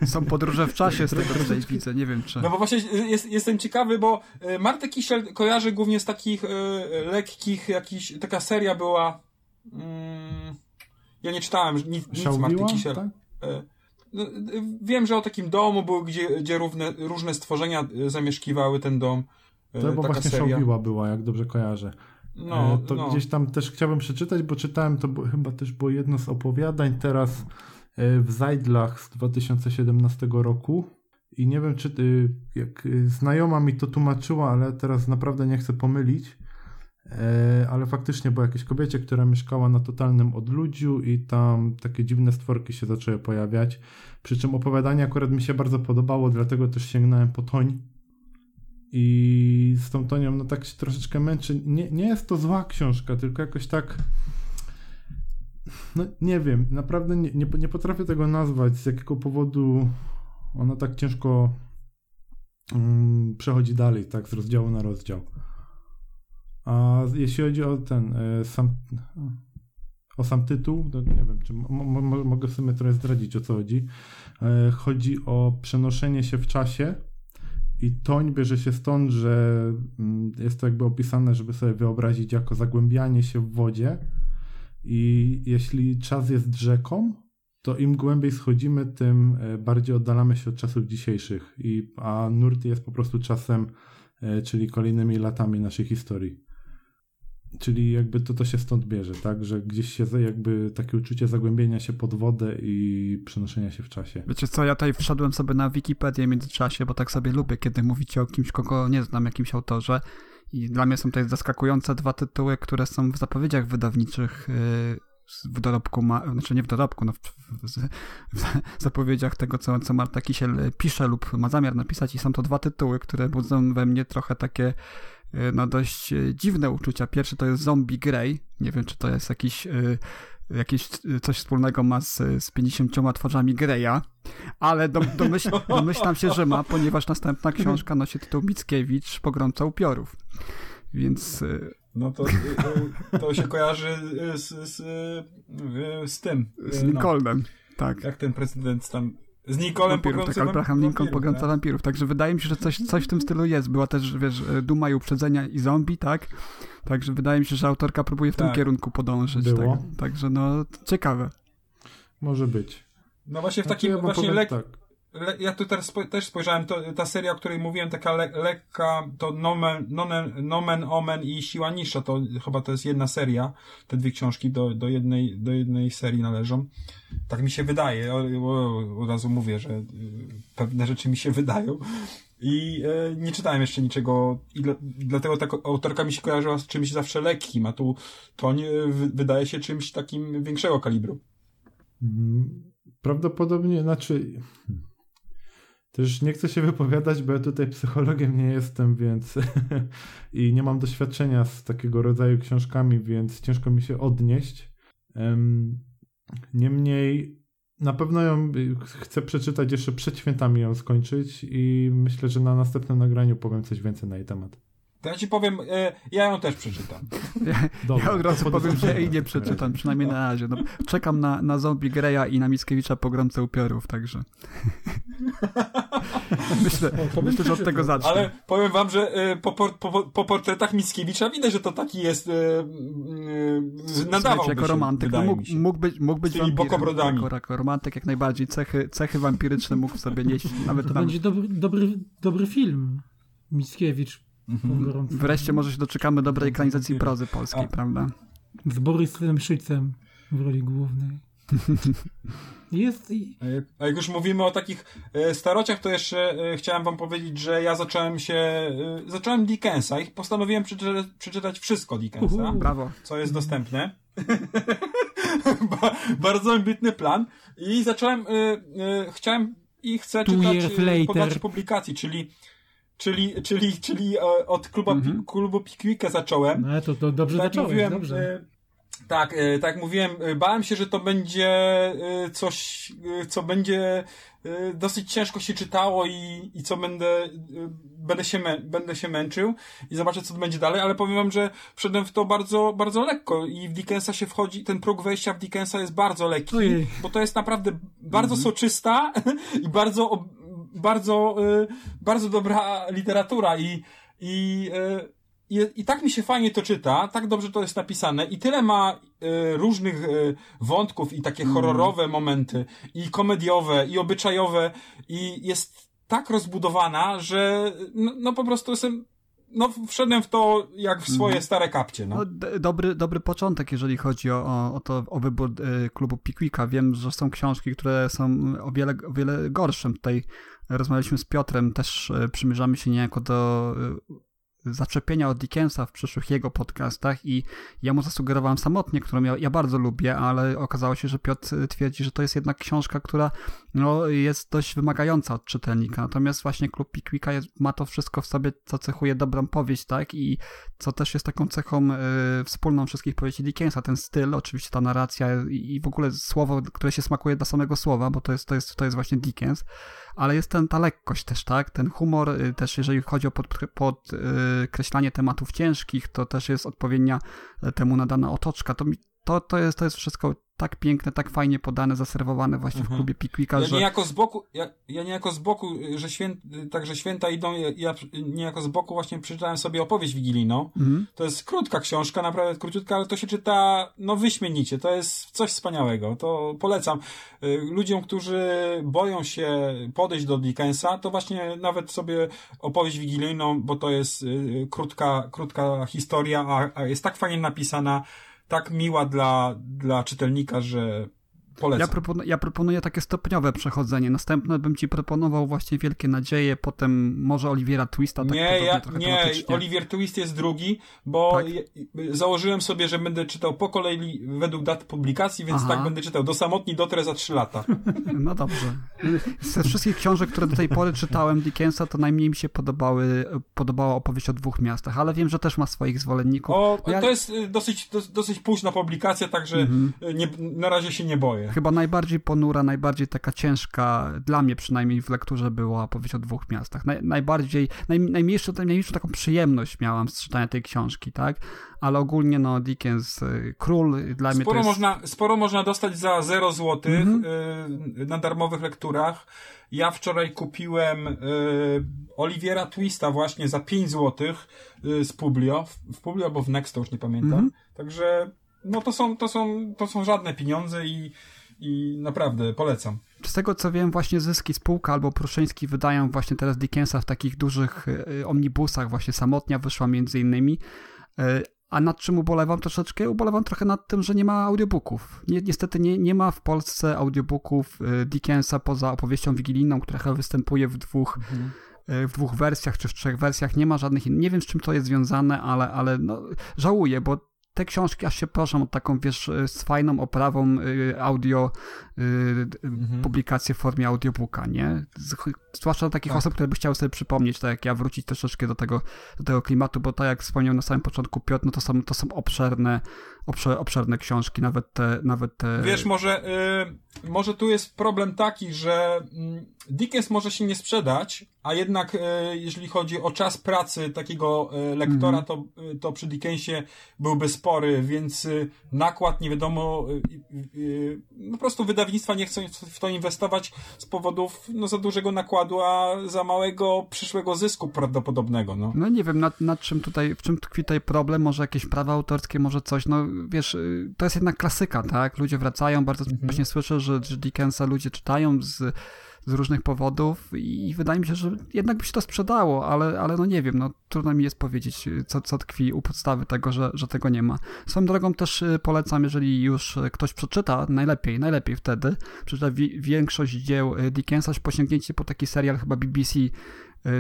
Są podróże w czasie z tego tutaj widzę, nie wiem czy... No bo właśnie jest, jestem ciekawy, bo e, Martę Kisiel kojarzy głównie z takich e, lekkich, jakiś, taka seria była. Mm, ja nie czytałem nic, nic z Marty Kisiel. tak? E, no, Wiem, że o takim domu był, gdzie, gdzie równe, różne stworzenia zamieszkiwały ten dom. To chyba taka właśnie seria. Była, jak dobrze kojarzę. No, E, to no. gdzieś tam też chciałbym przeczytać, bo czytałem, to było, chyba też było jedno z opowiadań teraz e, w Zajdlach z 2017 roku. I nie wiem, czy ty, jak znajoma mi to tłumaczyła, ale teraz naprawdę nie chcę pomylić. E, ale faktycznie było jakieś kobiecie, która mieszkała na totalnym odludziu i tam takie dziwne stworki się zaczęły pojawiać. Przy czym opowiadanie akurat mi się bardzo podobało, dlatego też sięgnąłem po Toń. I z tą Tonią no tak się troszeczkę męczy. Nie, nie jest to zła książka, tylko jakoś tak no nie wiem, naprawdę nie, nie, nie potrafię tego nazwać, z jakiego powodu ona tak ciężko um, przechodzi dalej, tak, z rozdziału na rozdział. A jeśli chodzi o ten e, sam o sam tytuł, to nie wiem, czy mogę w sumie trochę zdradzić o co chodzi. E, chodzi o przenoszenie się w czasie i toń bierze się stąd, że mm, jest to jakby opisane, żeby sobie wyobrazić jako zagłębianie się w wodzie i jeśli czas jest rzeką, to im głębiej schodzimy, tym e, bardziej oddalamy się od czasów dzisiejszych, I, a nurt jest po prostu czasem, e, czyli kolejnymi latami naszej historii. Czyli jakby to, to się stąd bierze, tak? Że gdzieś się jakby takie uczucie zagłębienia się pod wodę i przenoszenia się w czasie. Wiecie co, ja tutaj wszedłem sobie na Wikipedię w międzyczasie, bo tak sobie lubię, kiedy mówicie o kimś, kogo nie znam, jakimś autorze. I dla mnie są tutaj zaskakujące dwa tytuły, które są w zapowiedziach wydawniczych yy, w dorobku, ma, znaczy nie w dorobku, no w, w, w, zapowiedziach tego, co, co Marta Kisiel pisze lub ma zamiar napisać i są to dwa tytuły, które budzą we mnie trochę takie y, no dość y, dziwne uczucia. Pierwszy to jest Zombie Grey. Nie wiem, czy to jest jakiś y, jakieś coś wspólnego ma z, z 50 twarzami Greya, ale dom, domyśl, [laughs] domyślam się, że ma, ponieważ następna książka nosi tytuł Mickiewicz, Pogromca upiorów. Więc no to, to się kojarzy z, z, z tym. Z Lincolnem, no. tak. Jak ten prezydent tam z Nikolem Wampirów, tak, Abraham Lincoln pogromca tak. wampirów. Także wydaje mi się, że coś, coś w tym stylu jest. Była też, wiesz, Duma i Uprzedzenia i Zombie, tak? Także wydaje mi się, że autorka próbuje w tak. tym kierunku podążyć. Było. Tak? Także no, ciekawe. Może być. No właśnie w znaczy, takim ja właśnie lek... Tak ja tu teraz też spojrzałem, to, ta seria, o której mówiłem, taka le, lekka, to nomen, nomen, nomen, omen i siła niższa, to chyba to jest jedna seria, te dwie książki do, do, jednej, do jednej serii należą. Tak mi się wydaje, od razu mówię, że y, pewne rzeczy mi się wydają. I e, nie czytałem jeszcze niczego i dla, dlatego ta autorka mi się kojarzyła z czymś zawsze lekkim, a tu to nie, wydaje się czymś takim większego kalibru. Mm, prawdopodobnie, znaczy też nie chcę się wypowiadać, bo ja tutaj psychologiem nie jestem, więc [laughs] i nie mam doświadczenia z takiego rodzaju książkami, więc ciężko mi się odnieść. Niemniej na pewno ją chcę przeczytać jeszcze przed świętami ją skończyć i myślę, że na następnym nagraniu powiem coś więcej na jej temat. To ja ci powiem, e, ja ją też przeczytam. Ja, Dobra, ja od razu powiem, że jej nie przeczytam, przynajmniej na razie. No, czekam na, na zombie Greya i na Mickiewicza pogromcę upiorów, także. [laughs] myślę, o, myślę że od tego zacznę. Ale powiem wam, że e, po, po, po, po portretach Mickiewicza widać, że to taki jest. E, e, nadawał jako romantyk. No, mógł, mógł być, mógł być wampirem, jako, jako romantyk jak najbardziej. Cechy, cechy wampiryczne mógł sobie nieść. Nawet to będzie dobry, dobry, dobry film. Mickiewicz Mhm. Wreszcie może się doczekamy dobrej ekranizacji prozy polskiej, A. prawda? Z Borysem Szycem w roli głównej. [laughs] Jest i... A jak już mówimy o takich e, starociach, to jeszcze e, chciałem wam powiedzieć, że ja zacząłem się, e, zacząłem Dickensa i postanowiłem przeczytać, przeczytać wszystko Dickensa. Uhu, brawo. Co jest dostępne. [laughs] Bardzo ambitny plan. I zacząłem, chciałem i chcę Two czytać po publikacji, czyli czyli, czyli, czyli e, od kluba, mhm. klubu Pickwicka zacząłem. No to, to dobrze tak zacząłeś, mówiłem, dobrze. E, tak, e, tak mówiłem, bałem się, że to będzie coś, co będzie dosyć ciężko się czytało i, i co będę, będę się, mę, będę się męczył i zobaczę, co to będzie dalej, ale powiem wam, że wszedłem w to bardzo, bardzo lekko i w Dickensa się wchodzi, ten próg wejścia w Dickensa jest bardzo lekki, Ojej. bo to jest naprawdę bardzo mhm. soczysta [laughs] i bardzo bardzo, y, bardzo dobra literatura i, i, y, i, i tak mi się fajnie to czyta, tak dobrze to jest napisane i tyle ma y, różnych wątków i takie mm. horrorowe momenty i komediowe i obyczajowe i jest tak rozbudowana, że no, no po prostu jestem no wszedłem w to jak w swoje mm. stare kapcie. No. no dobry, dobry początek, jeżeli chodzi o, o, to, o wybór y, klubu Pickwicka. Wiem, że są książki, które są o wiele, o wiele gorsze. Tutaj rozmawialiśmy z Piotrem, też y, przymierzamy się niejako do y, zaczepienia od Dickensa w przyszłych jego podcastach i ja mu zasugerowałem samotnie, którą ja, ja, bardzo lubię, ale okazało się, że Piotr twierdzi, że to jest jednak książka, która no, jest dość wymagająca od czytelnika. Natomiast właśnie Klub Pickwicka ma to wszystko w sobie, co cechuje dobrą powieść, tak? I co też jest taką cechą y, wspólną wszystkich powieści Dickensa. Ten styl, oczywiście ta narracja i, i w ogóle słowo, które się smakuje dla samego słowa, bo to jest, to jest, to jest właśnie Dickens ale jest ten, ta lekkość też, tak? Ten humor, y, też jeżeli chodzi o podkreślanie pod, tematów ciężkich, to też jest odpowiednia e, temu nadana otoczka. To, to, to, jest, to jest wszystko tak piękne, tak fajnie podane, zaserwowane właśnie mhm. w klubie Pickwicka, ja że... Niejako z boku, ja, ja niejako z boku, że święt, także święta idą, ja, ja niejako z boku właśnie przeczytałem sobie opowieść wigilijną. Mhm. To jest krótka książka, naprawdę króciutka, ale to się czyta, no wyśmienicie. To jest coś wspaniałego. To polecam. Y, ludziom, którzy boją się podejść do Dickensa, to właśnie nawet sobie opowieść wigilijną, bo to jest y, krótka, krótka historia, a, a jest tak fajnie napisana, tak miła dla, dla czytelnika, że Polecam. Ja, propon ja proponuję takie stopniowe przechodzenie. Następne bym ci proponował właśnie Wielkie Nadzieje, potem może Oliwiera Twista. Tak nie, ja, nie, Oliwier Twist jest drugi, bo tak? założyłem sobie, że będę czytał po kolei według dat publikacji, więc Aha. tak będę czytał do samotni dotrę za trzy lata. [laughs] No dobrze. Ze wszystkich książek, które do tej pory czytałem Dickensa, to najmniej mi się podobały, podobała opowieść o dwóch miastach, ale wiem, że też ma swoich zwolenników. O, ja... To jest y, dosyć, dosyć późna publikacja, także mhm. nie, na razie się nie boję. Chyba najbardziej ponura, najbardziej taka ciężka, dla mnie przynajmniej w lekturze była opowieść o dwóch miastach. Naj, najbardziej, naj, najmniejszą, najmniejszą taką przyjemność miałam z czytania tej książki, tak? Ale ogólnie, no, Dickens, y, Król dla mnie sporo to jest... Można, sporo można dostać za 0 zł mm -hmm. na darmowych lekturach. Ja wczoraj kupiłem y, Oliwiera Twista właśnie za 5 zł y, z Publio. W, w Publio albo w Next, to już nie pamiętam. Mm -hmm. Także no to są, to są, to są żadne pieniądze i, i naprawdę polecam. Z tego co wiem, właśnie Zyski Spółka albo Pruszyński wydają właśnie teraz Dickensa w takich dużych y, omnibusach, właśnie Samotnia wyszła między innymi. Y, a nad czym ubolewam troszeczkę? Ubolewam trochę nad tym, że nie ma audiobooków. Ni niestety nie, nie ma w Polsce audiobooków y, Dickensa poza opowieścią wigilijną, która występuje w dwóch mhm w dwóch wersjach czy w trzech wersjach, nie ma żadnych innych. Nie wiem z czym to jest związane, ale, ale no, żałuję, bo te książki aż się proszą o taką, wiesz, y, z fajną oprawą y, audio, y, mhm. publikację w formie audiobooka, nie? Zwłaszcza dla takich tak. osób, które by chciały sobie przypomnieć, tak jak ja, wrócić troszeczkę do tego, do tego klimatu, bo tak jak wspomniał na samym początku Piotr, no to są, to są obszerne, obszerne, książki, nawet te, nawet te... Wiesz, może, y, może tu jest problem taki, że mm, Dickens może się nie sprzedać, a jednak e, jeżeli chodzi o czas pracy takiego e, lektora, mm. to, e, to przy Dickensie byłby spory, więc nakład nie wiadomo, po prostu wydawnictwa nie chcą w to inwestować z powodów no, za dużego nakładu, a za małego przyszłego zysku prawdopodobnego. No, no nie wiem, nad, nad czym tutaj, w czym tkwi tutaj problem, może jakieś prawa autorskie, może coś, no wiesz, to jest jednak klasyka, tak? Ludzie wracają, bardzo -hmm. właśnie słyszę, że, Dickensa ludzie czytają z z różnych powodów i wydaje mi się, że jednak by się to sprzedało, ale, ale no nie wiem, no trudno mi jest powiedzieć, co, co tkwi u podstawy tego, że, że tego nie ma. Swoją drogą też y, polecam, jeżeli już ktoś przeczyta, najlepiej, najlepiej wtedy, przeczyta wi- większość dzieł y, Dickensa, posięgnięcie po taki serial chyba BBC y,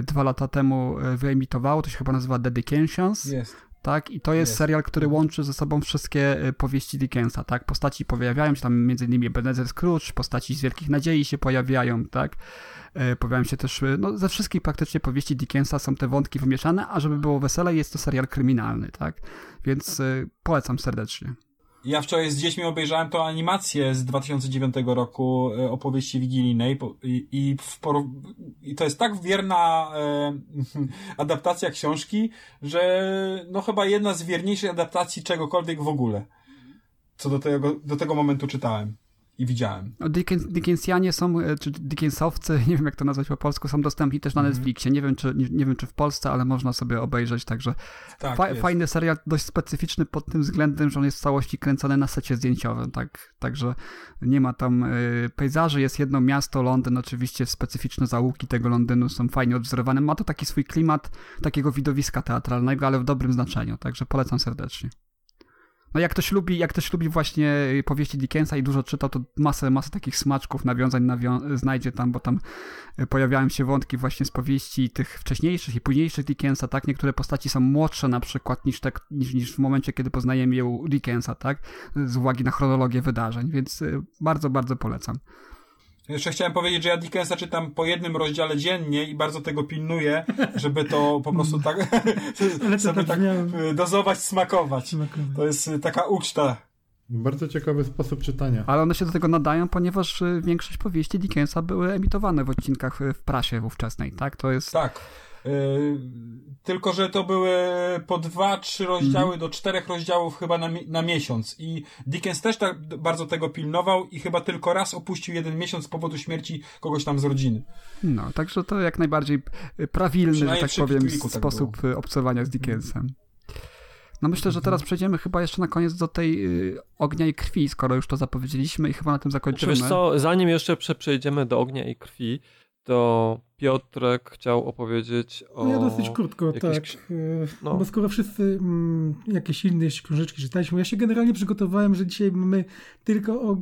dwa lata temu wyemitowało, to się chyba nazywa Dedications. Jest tak? I to jest, jest, serial, który łączy ze sobą wszystkie y, powieści Dickensa, tak? Postaci pojawiają się tam między innymi Ebenezer Scrooge, postaci z Wielkich Nadziei się pojawiają, tak? E, pojawiają się też, y, no ze wszystkich praktycznie powieści Dickensa są te wątki wymieszane, a żeby było weselej jest to serial kryminalny, tak? Więc y, polecam serdecznie. Ja wczoraj z dziećmi obejrzałem tą animację z 2009 roku e, opowieści wigilijnej i, i, i to jest tak wierna e, [laughs] adaptacja książki, że no chyba jedna z wierniejszych adaptacji czegokolwiek w ogóle. Co do tego, do tego momentu czytałem. I widziałem. No, Dickens, Dickensianie są, e, czy Dickensowcy, [laughs] nie wiem jak to nazwać po polsku, są dostępni też na Mhm. Netflixie. Nie wiem, czy, nie, nie wiem, czy w Polsce, ale można sobie obejrzeć, także Tak, fa- jest. fajny serial, dość specyficzny pod tym względem, że on jest w całości kręcony na secie zdjęciowym, tak, także nie ma tam y, pejzaży, jest jedno miasto, Londyn, oczywiście specyficzne zaułki tego Londynu są fajnie odwzorowane, ma to taki swój klimat takiego widowiska teatralnego, ale w dobrym znaczeniu, także polecam serdecznie. No jak ktoś lubi, jak ktoś lubi właśnie powieści Dickensa i dużo czytał, to masę, masę takich smaczków, nawiązań nawią- znajdzie tam, bo tam y, pojawiają się wątki właśnie z powieści tych wcześniejszych i późniejszych Dickensa, tak? Niektóre postaci są młodsze na przykład niż, niż, niż w momencie, kiedy poznajemy je u Dickensa, tak? Z uwagi na chronologię wydarzeń, więc y, bardzo, bardzo polecam. Jeszcze chciałem powiedzieć, że ja Dickensa czytam po jednym rozdziale dziennie i bardzo tego pilnuję, [laughs] żeby to po prostu tak [laughs] sobie tak y, dozować, smakować. Smakować. To jest y, taka uczta. Bardzo ciekawy sposób czytania. Ale one się do tego nadają, ponieważ y, większość powieści Dickensa były emitowane w odcinkach w prasie ówczesnej, tak? To jest... Tak. Y, tylko, że to były po dwa, trzy rozdziały Mhm. do czterech rozdziałów chyba na, na miesiąc. I Dickens też tak bardzo tego pilnował i chyba tylko raz opuścił jeden miesiąc z powodu śmierci kogoś tam z rodziny. No, także to jak najbardziej y, prawilny, że tak powiem, tak sposób y, obcowania z Dickensem. No myślę, że teraz przejdziemy chyba jeszcze na koniec do tej y, ognia i krwi, skoro już to zapowiedzieliśmy i chyba na tym Czy zakończymy. wiesz co, zanim jeszcze prze- przejdziemy do ognia i krwi, to Piotrek chciał opowiedzieć o... No ja dosyć krótko, jakiejś tak. e, No. Bo skoro wszyscy mm, jakieś inne książeczki czytaliśmy, ja się generalnie przygotowałem, że dzisiaj mamy tylko o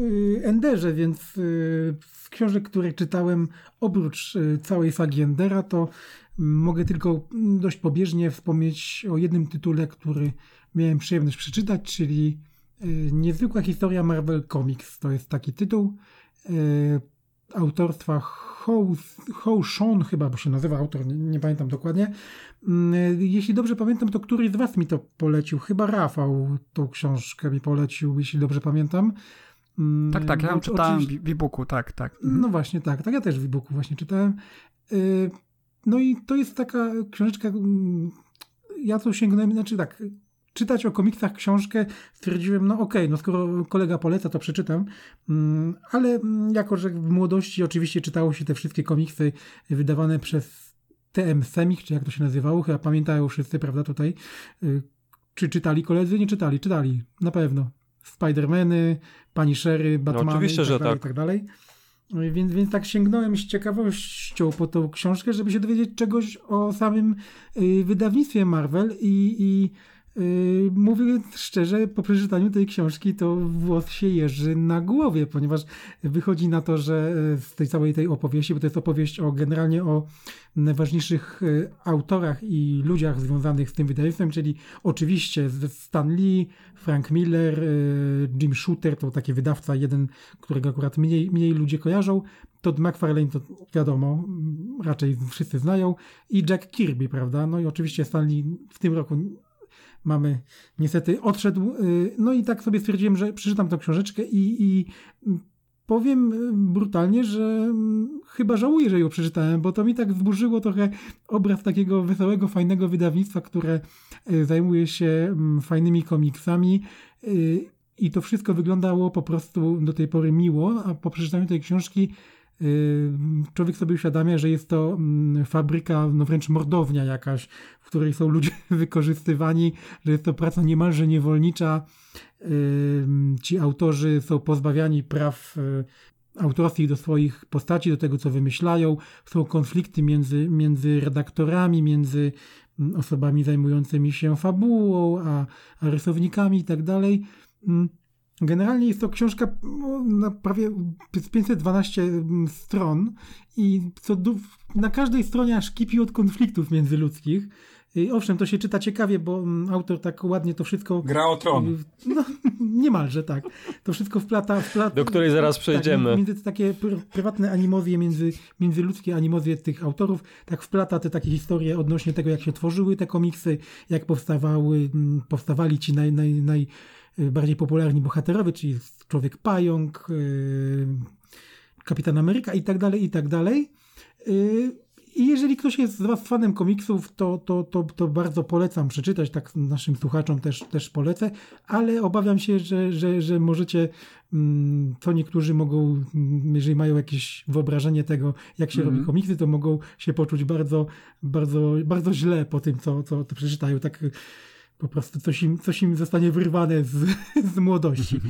y, Enderze, więc y, z książek, które czytałem oprócz y, całej sagi Endera, to mm, mogę tylko mm, dość pobieżnie wspomnieć o jednym tytule, który miałem przyjemność przeczytać, czyli y, Niezwykła historia Marvel Comics. To jest taki tytuł y, autorstwa Ho, Ho Sean chyba, bo się nazywa autor, nie, nie pamiętam dokładnie. Mm, Jeśli dobrze pamiętam, to któryś z was mi to polecił. Chyba Rafał tą książkę mi polecił, jeśli dobrze pamiętam. Mm, Tak, tak, ja ją czytałem oczywiście- w e-booku, tak, tak. Mhm. no właśnie, tak. Tak, ja też w e-booku właśnie czytałem. Y, No i to jest taka książeczka, mm, ja to sięgnąłem, znaczy tak, czytać o komiksach książkę, stwierdziłem, no okej, no skoro kolega poleca, to przeczytam, Mm, ale mm, jako, że w młodości oczywiście czytało się te wszystkie komiksy wydawane przez TM Semik, czy jak to się nazywało, chyba pamiętają wszyscy, prawda, tutaj, Y, czy czytali koledzy? Nie czytali, czytali, na pewno. Spidermany, Pani Sherry, Batmany oczywiście, i tak że dalej, tak. tak dalej. No i Więc, więc tak sięgnąłem z ciekawością po tą książkę, żeby się dowiedzieć czegoś o samym y, wydawnictwie Marvel i, i mówię szczerze, po przeczytaniu tej książki to włos się jeży na głowie, ponieważ wychodzi na to, że y, z tej całej tej opowieści, bo to jest opowieść o generalnie o najważniejszych y, autorach i ludziach związanych z tym wydawnictwem, czyli oczywiście Stan Lee, Frank Miller, Jim Shooter, to taki wydawca jeden, którego akurat mniej, mniej ludzie kojarzą. Todd McFarlane to wiadomo, mm, raczej wszyscy znają. I Jack Kirby, prawda? No i oczywiście Stan Lee w tym roku mamy niestety odszedł. y, No i tak sobie stwierdziłem, że przeczytam tę książeczkę i, i powiem y, brutalnie, że mm, chyba żałuję, że ją przeczytałem, bo to mi tak zburzyło trochę obraz takiego wesołego, fajnego wydawnictwa, które y, zajmuje się mm, fajnymi komiksami i to wszystko wyglądało po prostu do tej pory miło, a po przeczytaniu tej książki człowiek sobie uświadamia, że jest to mm, fabryka, no wręcz mordownia jakaś, w której są ludzie [laughs] wykorzystywani, że jest to praca niemalże niewolnicza. Ci autorzy są pozbawiani praw y, autorskich do swoich postaci, do tego, co wymyślają. Są konflikty między, między redaktorami, między mm, osobami zajmującymi się fabułą, a, a rysownikami i tak dalej. Mm, Generalnie jest to książka no, na prawie z 512 stron i co du- na każdej stronie aż kipi od konfliktów międzyludzkich. I owszem, to się czyta ciekawie, bo mm, autor tak ładnie to wszystko... Gra o tron. No, [laughs] niemalże tak. To wszystko wplata... wplata Do której zaraz przejdziemy. Tak, między takie pr- prywatne animozje, między, międzyludzkie animozje tych autorów, tak wplata te takie historie odnośnie tego, jak się tworzyły te komiksy, jak powstawały, mm, powstawali ci naj, naj, najbardziej popularni bohaterowie, czyli Człowiek Pająk, yy, Kapitan Ameryka i tak dalej, i tak dalej. Yy, I jeżeli ktoś jest z Was fanem komiksów, to, to, to, to bardzo polecam przeczytać, tak naszym słuchaczom też, też polecę, ale obawiam się, że, że, że możecie, mm, to niektórzy mogą, mm, jeżeli mają jakieś wyobrażenie tego, jak się Mhm. robi komiksy, to mogą się poczuć bardzo, bardzo, bardzo źle po tym, co, co to przeczytają. Tak y, po prostu coś im, coś im zostanie wyrwane z, [laughs] z młodości.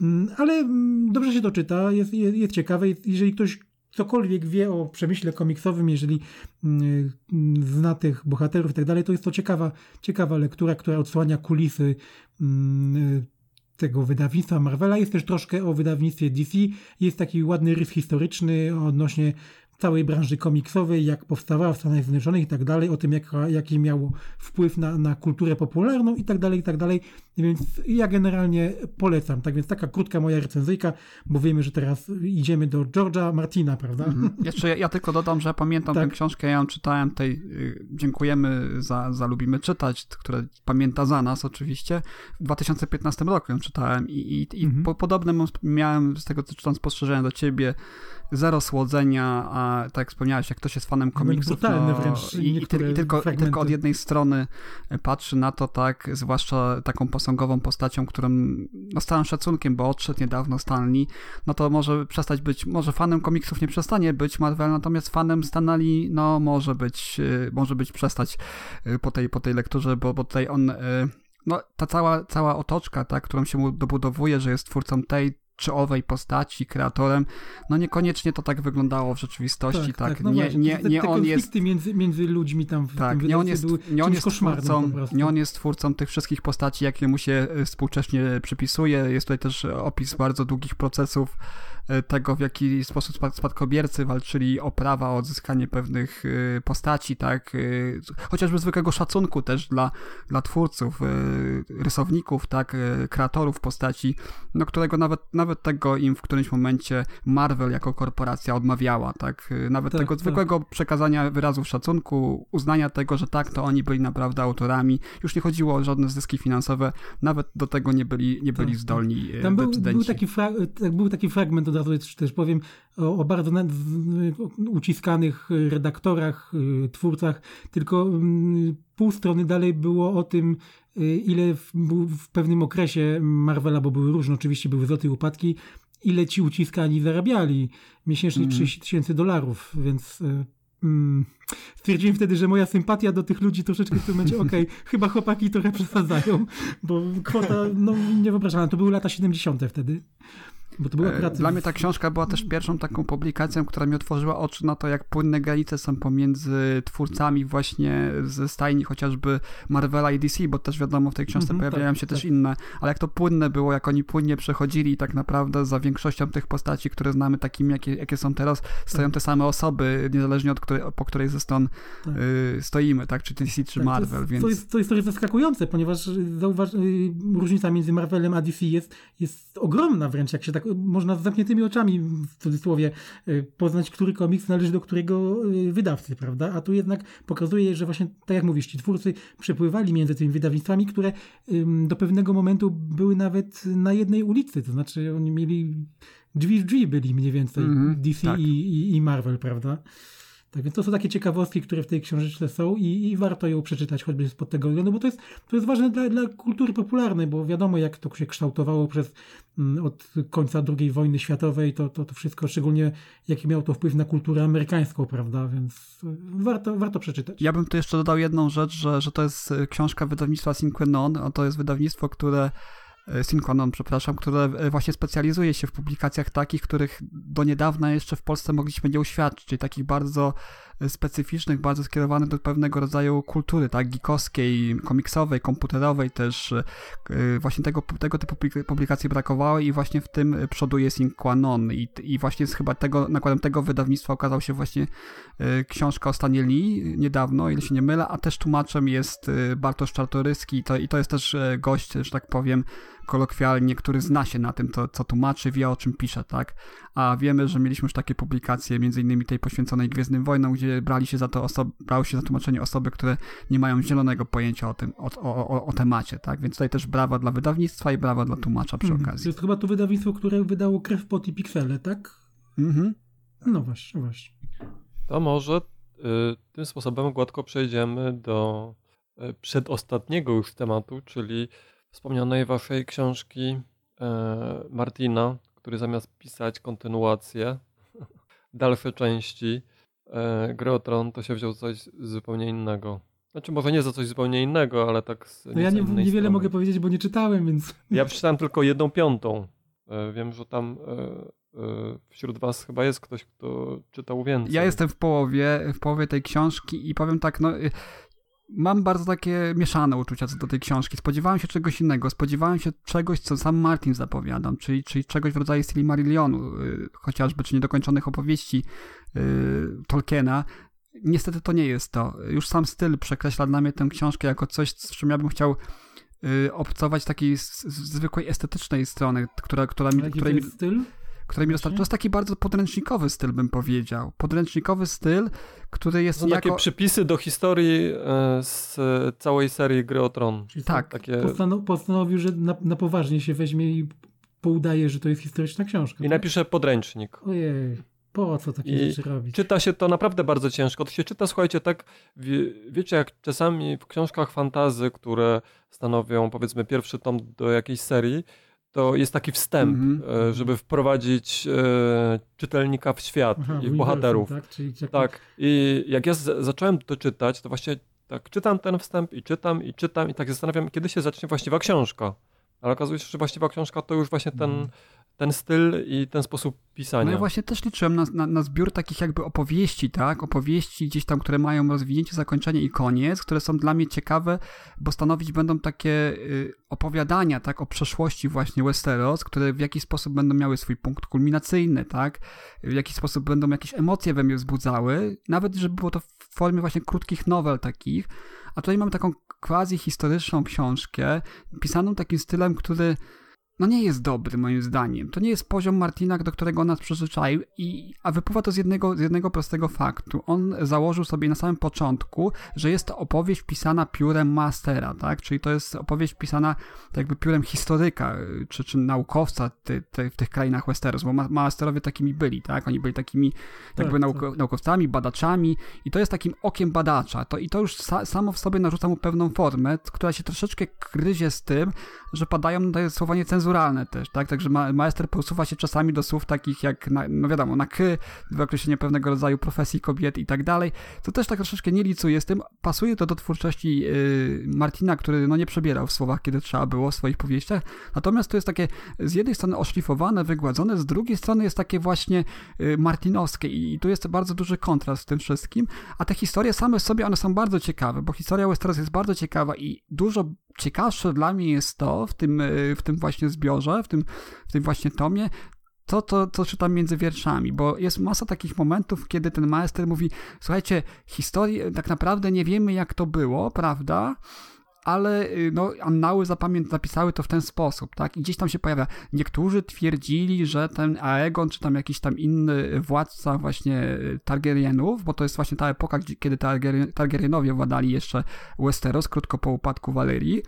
Mm, Ale mm, dobrze się to czyta, jest, jest, jest ciekawe. Jeżeli ktoś cokolwiek wie o przemyśle komiksowym, jeżeli mm, zna tych bohaterów i tak dalej, to jest to ciekawa, ciekawa lektura, która odsłania kulisy tego wydawnictwa Marvela. Jest też troszkę o wydawnictwie DC. Jest taki ładny rys historyczny odnośnie całej branży komiksowej, jak powstawała w Stanach Zjednoczonych i tak dalej, o tym, jak, jaki miało wpływ na, na kulturę popularną i tak dalej, i tak dalej. Więc ja generalnie polecam. Tak więc taka krótka moja recenzyjka, bo wiemy, że teraz idziemy do George'a Martina, prawda? Jeszcze ja, ja tylko dodam, że pamiętam Tak. tę książkę, ja ją czytałem tej, y, dziękujemy za, za Lubimy Czytać, które pamięta za nas oczywiście. W 2015 roku ją czytałem i, i, i Mhm. po, podobne miałem z tego co czytam spostrzeżenia do ciebie, zero słodzenia, a tak jak wspomniałeś, jak ktoś jest fanem komiksów no, wręcz i, i, ty, i, tylko, i tylko od jednej strony patrzy na to tak, zwłaszcza taką posągową postacią, którą no, z całym szacunkiem, bo odszedł niedawno Stanley, no to może przestać być, może fanem komiksów nie przestanie być Marvel, natomiast fanem Stanley, no może być, y, może być przestać y, po tej, po tej lekturze, bo, bo tutaj on, y, no ta cała, cała otoczka, tak, którą się mu dobudowuje, że jest twórcą tej czy owej postaci, kreatorem, no niekoniecznie to tak wyglądało w rzeczywistości, tak, no nie, właśnie, nie, te, nie te on jest między, między ludźmi tam w tak, tym nie on jest, nie on jest twórcą, nie on jest twórcą tych wszystkich postaci, jakie mu się y, współcześnie przypisuje. Jest tutaj też opis bardzo długich procesów tego, w jaki sposób spad- spadkobiercy walczyli o prawa, o odzyskanie pewnych y, postaci, tak, y, chociażby zwykłego szacunku też dla, dla twórców, rysowników, tak, kreatorów postaci, no którego nawet, nawet tego im w którymś momencie Marvel jako korporacja odmawiała, tak, nawet Tak, tego tak. zwykłego przekazania wyrazów szacunku, uznania tego, że tak, to oni byli naprawdę autorami. Już nie chodziło o żadne zyski finansowe, nawet do tego nie byli, nie byli Tak, zdolni e, Tam był, był, taki fra- tak, był taki fragment, od razu też, powiem, o, o bardzo uciskanych redaktorach, y, twórcach, tylko mm, pół strony dalej było o tym, y, ile w, w pewnym okresie Marvela, bo były różne, oczywiście były wzloty i upadki, ile ci uciskani zarabiali miesięcznie Mhm. 30 tysięcy dolarów, więc... y, Mm, stwierdziłem wtedy, że moja sympatia do tych ludzi troszeczkę w tym momencie, okej, [laughs] chyba chłopaki trochę przesadzają, bo kwota, no niewyobrażalna, to były lata 70. wtedy. Bo to było E, akurat... Dla mnie ta książka była też pierwszą taką publikacją, która mi otworzyła oczy na to, jak płynne granice są pomiędzy twórcami właśnie ze stajni chociażby Marvela i DC, bo też wiadomo, w tej książce Mhm, pojawiają tak, się też tak. inne, ale jak to płynne było, jak oni płynnie przechodzili i tak naprawdę za większością tych postaci, które znamy takimi, jakie, jakie są teraz, stoją te same osoby, niezależnie od której, po której ze stron Tak. y, stoimy, tak, czy DC, czy Tak, Marvel, to jest, więc... To jest, to jest trochę zaskakujące, ponieważ zauważ, y, różnica między Marvelem a DC jest, jest ogromna wręcz, jak się tak można z zamkniętymi oczami, w cudzysłowie, y, poznać, który komiks należy do którego y, wydawcy, prawda? A tu jednak pokazuje, że właśnie, tak jak mówisz, ci twórcy przepływali między tymi wydawnictwami, które do pewnego momentu były nawet na jednej ulicy, to znaczy oni mieli drzwi w drzwi byli mniej więcej Mhm, DC tak. i, i Marvel, prawda? Tak więc to są takie ciekawostki, które w tej książeczce są i, i warto ją przeczytać choćby spod tego względu, bo to jest, to jest ważne dla, dla kultury popularnej, bo wiadomo jak to się kształtowało przez mm, od końca II wojny światowej, to, to, to wszystko, szczególnie jaki miało to wpływ na kulturę amerykańską, prawda, więc y, warto, warto przeczytać. Ja bym tu jeszcze dodał jedną rzecz, że, że to jest e, książka wydawnictwa Synquenon, a to jest wydawnictwo, które e, Synquenon, przepraszam, które e, właśnie specjalizuje się w publikacjach takich, których do niedawna jeszcze w Polsce mogliśmy nie uświadczyć, czyli takich bardzo e, specyficznych, bardzo skierowanych do pewnego rodzaju kultury, tak, geekowskiej, komiksowej, komputerowej też. Właśnie tego, tego typu publik- publikacji brakowało i właśnie w tym przoduje Synquenon i, i właśnie z chyba tego, nakładem tego wydawnictwa okazał się właśnie książka o stanie Lee niedawno, o ile się nie mylę, a też tłumaczem jest Bartosz Czartoryski i to, i to jest też gość, że tak powiem, kolokwialnie, który zna się na tym, co, co tłumaczy, wie o czym pisze, tak? A wiemy, że mieliśmy już takie publikacje, między innymi tej poświęconej Gwiezdnym Wojnom, gdzie brali się za to osoby, brały się za tłumaczenie osoby, które nie mają zielonego pojęcia o tym, o, o, o, o temacie, tak? Więc tutaj też brawa dla wydawnictwa i brawa dla tłumacza przy Mhm. To okazji. jest chyba to wydawnictwo, które wydało Krew, Pot i Piksele, tak? Mhm. No właśnie, właśnie. To może tym sposobem gładko przejdziemy do y, przedostatniego już tematu, czyli wspomnianej waszej książki e, Martina, który zamiast pisać kontynuację, [laughs] dalsze części e, Gry o Tron, to się wziął coś zupełnie innego. Znaczy może nie za coś zupełnie innego, ale tak z No ja nie, niewiele strony. mogę powiedzieć, bo nie czytałem, więc... Ja przeczytałem tylko jedną piątą. E, wiem, że tam e, e, wśród was chyba jest ktoś, kto czytał więcej. Ja jestem w połowie, w połowie tej książki i powiem tak, no y, mam bardzo takie mieszane uczucia co do tej książki. Spodziewałem się czegoś innego, spodziewałem się czegoś, co sam Martin zapowiadał, czyli, czyli czegoś w rodzaju Silmarillionu, y, chociażby, czy niedokończonych opowieści y, Tolkiena. Niestety to nie jest to. Już sam styl przekreśla dla mnie tę książkę jako coś, z czym ja bym chciał y, obcować takiej z, z zwykłej estetycznej strony, która, która mi, Jaki której styl? Której mi dostarcza. To jest taki bardzo podręcznikowy styl, bym powiedział. Podręcznikowy styl, który jest To są takie jako... przypisy do historii e, z całej serii Gry o Tron. Czyli Tak, Takie... Postanow- postanowił, że na, na poważnie się weźmie i poudaje, że to jest historyczna książka. I tak? napisze podręcznik. Ojej, po co takie I rzeczy robić? Czyta się to naprawdę bardzo ciężko. To się czyta, słuchajcie, tak, wie, wiecie, jak czasami w książkach fantazy, które stanowią, powiedzmy, pierwszy tom do jakiejś serii, to jest taki wstęp, Mhm. e, żeby wprowadzić e, czytelnika w świat Aha, i w bohaterów. Tak, Czyli jak- Tak. I jak ja zacząłem to czytać, to właśnie tak czytam ten wstęp i czytam i czytam i tak zastanawiam, kiedy się zacznie właściwa książka. Ale okazuje się, że właściwa książka to już właśnie ten, Mhm. Ten styl i ten sposób pisania. No ja właśnie też liczyłem na, na, na zbiór takich jakby opowieści, tak? Opowieści gdzieś tam, które mają rozwinięcie, zakończenie i koniec, które są dla mnie ciekawe, bo stanowić będą takie y, opowiadania, tak? O przeszłości właśnie Westeros, które w jakiś sposób będą miały swój punkt kulminacyjny, tak? W jakiś sposób będą jakieś emocje we mnie wzbudzały, nawet żeby było to w formie właśnie krótkich nowel takich, a tutaj mam taką quasi historyczną książkę, pisaną takim stylem, który no nie jest dobry moim zdaniem. To nie jest poziom Martina, do którego nas przyzwyczaił, i, a wypływa to z jednego, z jednego prostego faktu. On założył sobie na samym początku, że jest to opowieść pisana piórem mastera, tak? Czyli to jest opowieść pisana tak jakby piórem historyka, czy, czy naukowca ty, ty, w tych krainach Westeros, bo ma, masterowie takimi byli, tak? Oni byli takimi jakby tak. nauko, naukowcami, badaczami i to jest takim okiem badacza. To, I to już sa, samo w sobie narzuca mu pewną formę, która się troszeczkę gryzie z tym, że padają no, słowa niecenzuralne też, tak? Także ma, maester posuwa się czasami do słów takich jak, na, no wiadomo, na ky, w określeniu pewnego rodzaju profesji kobiety i tak dalej. To też tak troszeczkę nie licuje z tym. Pasuje to do twórczości yy, Martina, który no nie przebierał w słowach, kiedy trzeba było w swoich powieściach. Natomiast to jest takie z jednej strony oszlifowane, wygładzone, z drugiej strony jest takie właśnie yy, martinowskie i, i tu jest bardzo duży kontrast w tym wszystkim. A te historie same w sobie, one są bardzo ciekawe, bo historia Westeros jest bardzo ciekawa i dużo ciekawsze dla mnie jest to w tym, y, w tym właśnie zbiorze, w tym, w tym właśnie tomie, to, to, co czytam między wierszami, bo jest masa takich momentów, kiedy ten maester mówi, słuchajcie, historii tak naprawdę nie wiemy, jak to było, prawda? Ale y, no, annały zapamię- zapisały to w ten sposób, tak? I gdzieś tam się pojawia. Niektórzy twierdzili, że ten Aegon, czy tam jakiś tam inny władca właśnie y, Targaryenów, bo to jest właśnie ta epoka, kiedy Targaryen, Targaryenowie władali jeszcze Westeros, krótko po upadku Walerii,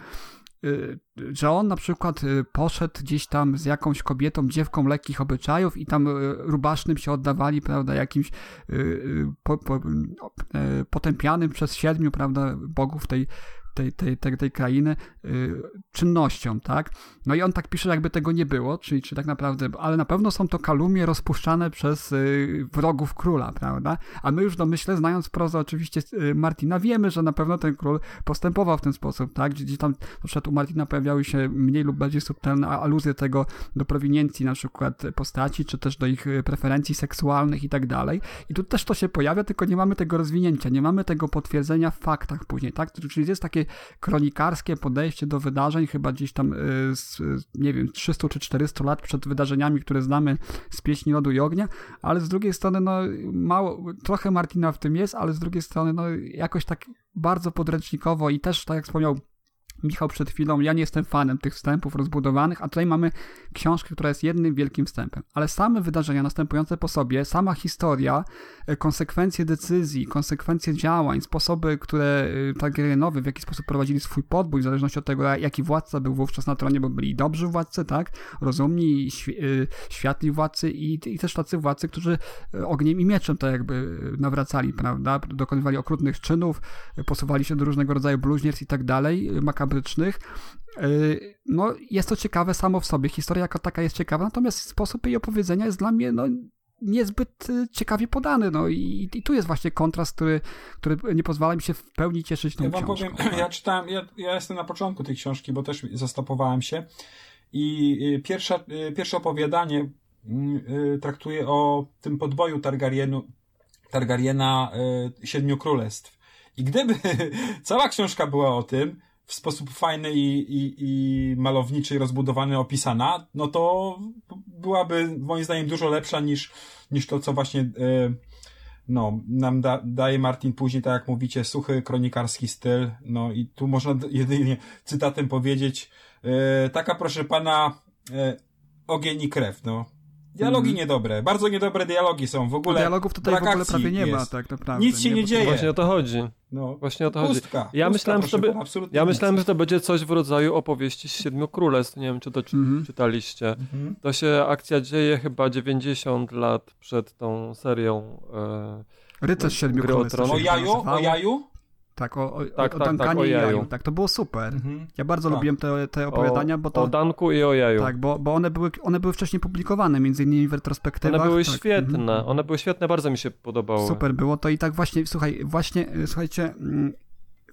y, że on na przykład poszedł gdzieś tam z jakąś kobietą, dziewką lekkich obyczajów i tam rubasznym się oddawali, prawda, jakimś po, po, potępianym przez siedmiu, prawda, bogów tej, tej, tej, tej, tej krainy y, czynnością, tak? No i on tak pisze, jakby tego nie było, czyli czy tak naprawdę, ale na pewno są to kalumnie rozpuszczane przez y, wrogów króla, prawda? A my już w domyśle, znając prozę oczywiście y, Martina, wiemy, że na pewno ten król postępował w ten sposób, tak? Gdzie, gdzie tam na przykład u Martina pojawiały się mniej lub bardziej subtelne aluzje tego do prowiniencji na przykład postaci, czy też do ich y, preferencji seksualnych i tak dalej. I tu też to się pojawia, tylko nie mamy tego rozwinięcia, nie mamy tego potwierdzenia w faktach później, tak? Czyli jest takie kronikarskie podejście do wydarzeń, chyba gdzieś tam, y, z, nie wiem, 300 czy 400 lat przed wydarzeniami, które znamy z pieśni lodu i ognia, ale z drugiej strony, no, mało, trochę Martina w tym jest, ale z drugiej strony, no, jakoś tak bardzo podręcznikowo i też, tak jak wspomniał Michał przed chwilą, ja nie jestem fanem tych wstępów rozbudowanych, a tutaj mamy książkę, która jest jednym wielkim wstępem. Ale same wydarzenia następujące po sobie, sama historia, e, konsekwencje decyzji, konsekwencje działań, sposoby, które e, Targaryenowie w jaki sposób prowadzili swój podbój, w zależności od tego, jaki władca był wówczas na tronie, bo byli dobrzy władcy, tak? Rozumni, świ- światli władcy i, i też tacy władcy, którzy ogniem i mieczem to jakby nawracali, prawda? Dokonywali okrutnych czynów, posuwali się do różnego rodzaju bluźnierstw i tak dalej, makabrycznych. No, jest to ciekawe samo w sobie. Historia jako taka jest ciekawa, natomiast sposób jej opowiedzenia jest dla mnie, no, niezbyt ciekawie podany. No i, i tu jest właśnie kontrast, który, który nie pozwala mi się w pełni cieszyć tą ja wam książką. powiem, [clears throat] ja czytałem, ja, ja jestem na początku tej książki, bo też zastopowałem się i pierwsza, pierwsze opowiadanie traktuje o tym podboju Targaryenu, Targaryena Siedmiu Królestw. I gdyby [laughs] cała książka była o tym, w sposób fajny i, i, i malowniczy i rozbudowany opisana, no to byłaby moim zdaniem dużo lepsza niż, niż to, co właśnie e, no, nam da, daje Martin później, tak jak mówicie, suchy kronikarski styl. No i tu można jedynie cytatem powiedzieć, e, taka proszę pana e, ogień i krew, no. Dialogi Mhm. niedobre, bardzo niedobre dialogi są, w ogóle Dialogów tutaj w ogóle prawie nie ma, jest. tak naprawdę. Nic się nie bo- dzieje. Właśnie o to chodzi. No, Właśnie o to chodzi. pustka, Ja pustka, myślałem, że to by- Ja myślałem, że to będzie coś w rodzaju opowieści z Siedmiu Królestw. Nie wiem, czy to czy, Mhm. czytaliście. Mhm. To się akcja dzieje chyba 90 lat przed tą serią. E, Rycerz Siedmiu Królestw. O jaju? O jaju? Tak, o, o, tak, o tak, Duncanie o i jaju. Tak, to było super. Mhm. Ja bardzo Tak. lubiłem te, te opowiadania, bo to... O Danku i o Jaju. Tak, bo, bo one, były, one były wcześniej publikowane, między innymi w retrospektywach. One były tak. świetne. Mhm. One były świetne, bardzo mi się podobały. Super było to i tak właśnie, słuchaj, właśnie, y, słuchajcie, mm,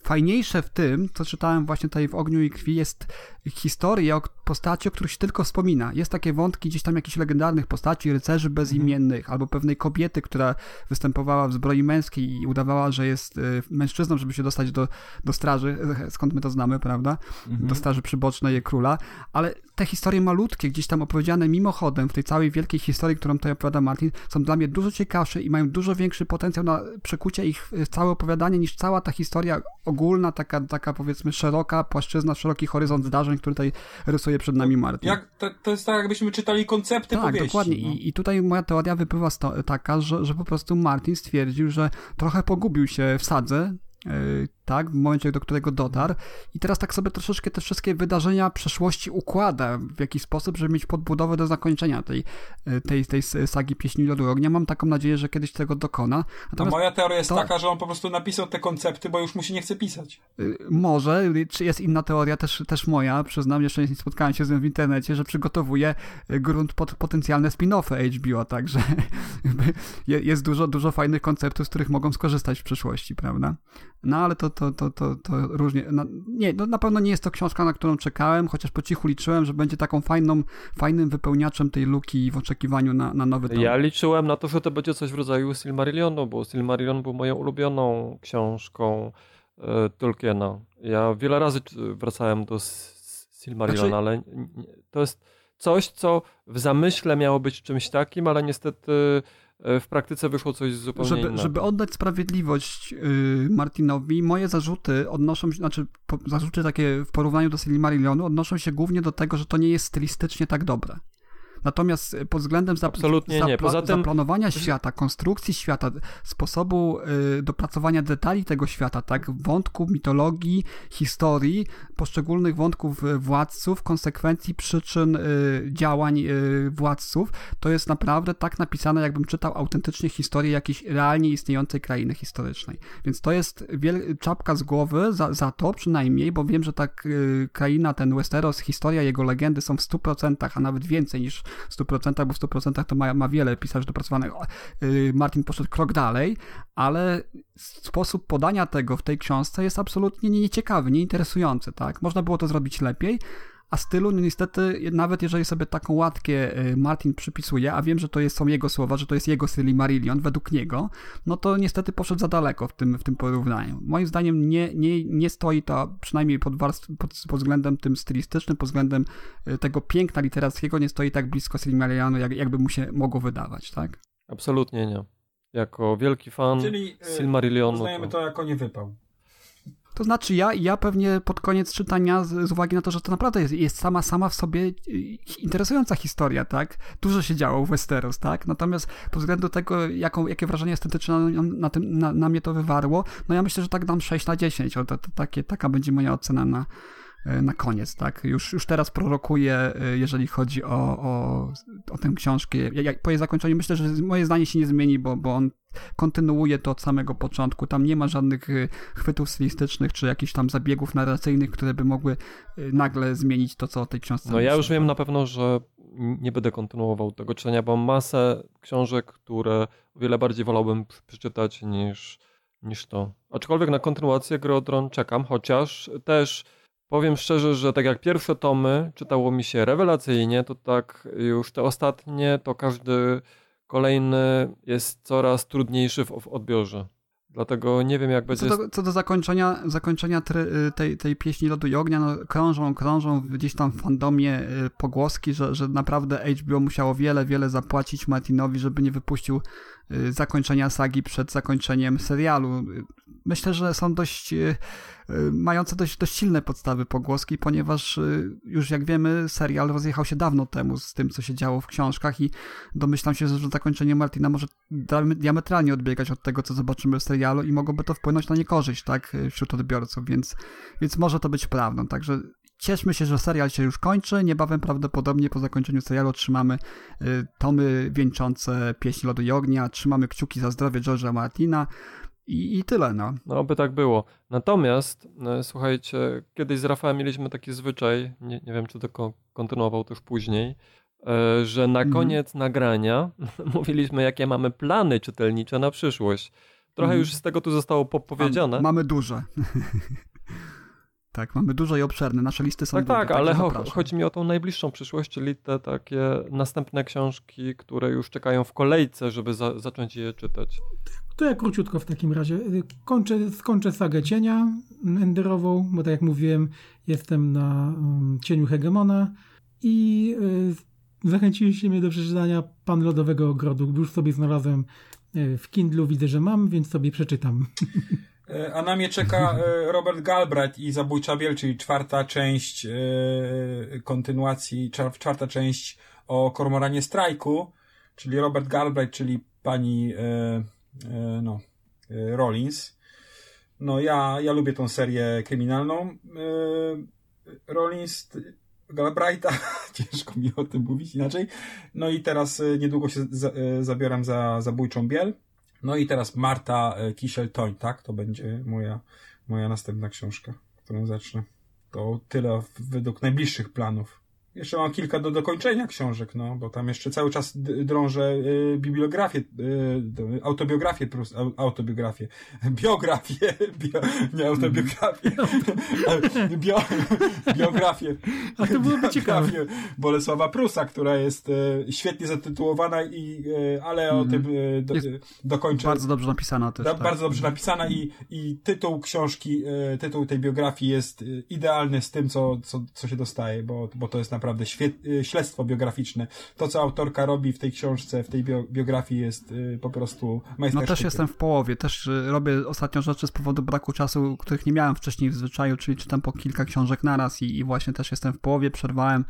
fajniejsze w tym, co czytałem właśnie tutaj w Ogniu i Krwi, jest historia o postaci, o których się tylko wspomina. Jest takie wątki gdzieś tam jakichś legendarnych postaci, rycerzy bezimiennych, albo pewnej kobiety, która występowała w zbroi męskiej i udawała, że jest y, mężczyzną, żeby się dostać do, do straży, [laughs] skąd my to znamy, prawda? Do straży przybocznej króla, ale te historie malutkie, gdzieś tam opowiedziane mimochodem w tej całej wielkiej historii, którą tutaj opowiada Martin, są dla mnie dużo ciekawsze i mają dużo większy potencjał na przekucie ich w całe opowiadanie niż cała ta historia ogólna, taka, taka powiedzmy szeroka płaszczyzna, szeroki horyzont zdarzeń, który tutaj rysuje przed nami Martin. Jak, to, to jest tak, jakbyśmy czytali koncepty Tak, powieści. dokładnie. No. I, I tutaj moja teoria wypływa taka, że, że po prostu Martin stwierdził, że trochę pogubił się w sadze, yy, tak, w momencie, do którego dotarł i teraz tak sobie troszeczkę te wszystkie wydarzenia przeszłości układa w jakiś sposób, żeby mieć podbudowę do zakończenia tej, yy, tej, tej sagi Pieśni Lodu Ognia. Mam taką nadzieję, że kiedyś tego dokona. No Natomiast moja teoria jest to- taka, że on po prostu napisał te koncepty, bo już mu się nie chce pisać. Y, Może, y, czy jest inna teoria, też, też moja, przyznam, jeszcze nie spotkałem się z nią w internecie, że przygotowuje y, grunt pod potencjalne spin-offy HBO, także [laughs] je- jest dużo, dużo fajnych konceptów, z których mogą skorzystać w przyszłości, prawda? No ale to, to, to, to, to różnie, no, nie, no, na pewno nie jest to książka, na którą czekałem, chociaż po cichu liczyłem, że będzie taką fajną, fajnym wypełniaczem tej luki w oczekiwaniu na, na nowy tom. Ja liczyłem na to, że to będzie coś w rodzaju Silmarillionu, bo Silmarillion był moją ulubioną książką e, Tolkiena. Ja wiele razy e, wracałem do Silmarillion, Znaczy- ale to jest coś, co w zamyśle miało być czymś takim, ale niestety w praktyce wyszło coś zupełnie żeby, innego. żeby oddać sprawiedliwość yy, Martinowi, moje zarzuty odnoszą się, znaczy po, zarzuty takie w porównaniu do Silmarillionu odnoszą się głównie do tego, że to nie jest stylistycznie tak dobre. Natomiast y, pod względem zap- Absolutnie nie. Poza tym- zaplanowania świata, konstrukcji świata, sposobu y, dopracowania detali tego świata, tak, wątku, mitologii, historii, poszczególnych wątków y, władców, konsekwencji, przyczyn y, działań y, władców, to jest naprawdę tak napisane, jakbym czytał autentycznie historię jakiejś realnie istniejącej krainy historycznej. Więc to jest wiel- czapka z głowy za, za to przynajmniej, bo wiem, że ta kraina, ten Westeros, historia, jego legendy są w 100%, a nawet więcej niż w 100%, bo w 100% to ma, ma wiele pisarzy dopracowanych. Y, Martin poszedł krok dalej, ale sposób podania tego w tej książce jest absolutnie nieciekawy, nieinteresujący, tak? Można było to zrobić lepiej, a stylu no niestety, nawet jeżeli sobie taką łatkę y, Martin przypisuje, a wiem, że to jest, są jego słowa, że to jest jego Silmarillion według niego, no to niestety poszedł za daleko w tym, w tym porównaniu. Moim zdaniem nie, nie, nie stoi to, przynajmniej pod, warstw, pod, pod względem tym stylistycznym, pod względem y, tego piękna literackiego, nie stoi tak blisko Silmarillionu, jak, jakby mu się mogło wydawać, tak? Absolutnie nie. Jako wielki fan Czyli y, Silmarillionu. uznajemy to jako niewypał. To znaczy ja, ja pewnie pod koniec czytania, z, z uwagi na to, że to naprawdę jest, jest, sama sama w sobie y, interesująca historia, tak? Dużo się działo w Westeros, tak? Natomiast pod względu tego, jaką, jakie wrażenie estetyczne na, na, tym, na, na mnie to wywarło, no ja myślę, że tak dam 6 na 10. O, to, to takie, taka będzie moja ocena na, na koniec, tak? Już, już teraz prorokuję, y, jeżeli chodzi o, o, o tę książkę. Ja, po jej zakończeniu myślę, że moje zdanie się nie zmieni, bo, bo on kontynuuje to od samego początku. Tam nie ma żadnych y, chwytów stylistycznych czy jakichś tam zabiegów narracyjnych, które by mogły nagle zmienić to, co o tej książce No ja już wiem na pewno, że nie będę kontynuował tego czytania, bo mam masę książek, które o wiele bardziej wolałbym przeczytać niż, niż to. Aczkolwiek na kontynuację Gry o Tron czekam, chociaż też powiem szczerze, że tak jak pierwsze tomy czytało mi się rewelacyjnie, to tak już te ostatnie to każdy kolejny jest coraz trudniejszy w, odbiorze. Dlatego nie wiem, jak będzie. Co do, co do zakończenia, zakończenia try, tej, tej pieśni Lodu i Ognia, no, krążą, krążą gdzieś tam w fandomie y, pogłoski, że, że naprawdę HBO musiało wiele, wiele zapłacić Martinowi, żeby nie wypuścił y, zakończenia sagi przed zakończeniem serialu. Myślę, że są dość y, mające dość, dość silne podstawy pogłoski, ponieważ już jak wiemy, serial rozjechał się dawno temu z tym, co się działo w książkach i domyślam się, że zakończenie Martina może diametralnie odbiegać od tego, co zobaczymy w serialu i mogłoby to wpłynąć na niekorzyść, tak, wśród odbiorców, więc, więc może to być prawdą, także Cieszmy się, że serial się już kończy. Niebawem prawdopodobnie po zakończeniu serialu otrzymamy y, tomy wieńczące pieśń lodu i ognia. Trzymamy kciuki za zdrowie George'a Martina. I, I tyle, no. No, by tak było. Natomiast, no, słuchajcie, kiedyś z Rafałem mieliśmy taki zwyczaj, nie, nie wiem, czy to kontynuował też później, e, że na mhm. koniec nagrania [laughs] mówiliśmy, jakie mamy plany czytelnicze na przyszłość. Trochę mhm. już z tego tu zostało powiedziane. mamy duże. [laughs] Tak, mamy duże i obszerne, nasze listy są Tak, duże, tak, ale cho chodzi mi o tą najbliższą przyszłość, czyli te takie następne książki, które już czekają w kolejce, żeby za zacząć je czytać. To ja króciutko w takim razie. Kończę, skończę sagę cienia enderową, bo tak jak mówiłem, jestem na um, cieniu Hegemona i y, zachęciliście mnie do przeczytania Pan Lodowego Ogrodu. Już sobie znalazłem y, w Kindlu, widzę, że mam, więc sobie przeczytam. [laughs] E, a na mnie czeka e, Robert Galbraith i Zabójcza Biel, czyli czwarta część e, kontynuacji, czwarta część o Kormoranie Strajku, czyli Robert Galbraith, czyli pani no, Rollins. No ja, ja lubię tą serię kryminalną. Rollins, Galbraitha, [laughs] ciężko mi o tym mówić inaczej. No i teraz niedługo się zabieram za Zabójczą Biel. No i teraz Marta e, Kisiel-Toń, tak? To będzie moja, moja następna książka, którą zacznę. To tyle według najbliższych planów. Jeszcze mam kilka do dokończenia książek, no, bo tam jeszcze cały czas drążę y, bibliografię, y, autobiografię, autobiografię, [laughs] biografię, [laughs] bio, nie autobiografię, [laughs] bio, biografię. A to byłoby ciekawe. Bolesława Prusa, która jest y, świetnie zatytułowana i, ale o mm. tym do, dokończę. Bardzo dobrze napisana też. Da, tak. Bardzo dobrze napisana i, i tytuł książki, tytuł tej biografii jest idealny z tym, co, co, co się dostaje, bo, bo to jest naprawdę naprawdę y, śledztwo biograficzne. To, co autorka robi w tej książce, w tej biografii jest y, po prostu No też jestem w połowie, też y, robię ostatnio rzeczy z powodu braku czasu, których nie miałem wcześniej w zwyczaju, czyli czytam po kilka książek naraz i, i właśnie też jestem w połowie, przerwałem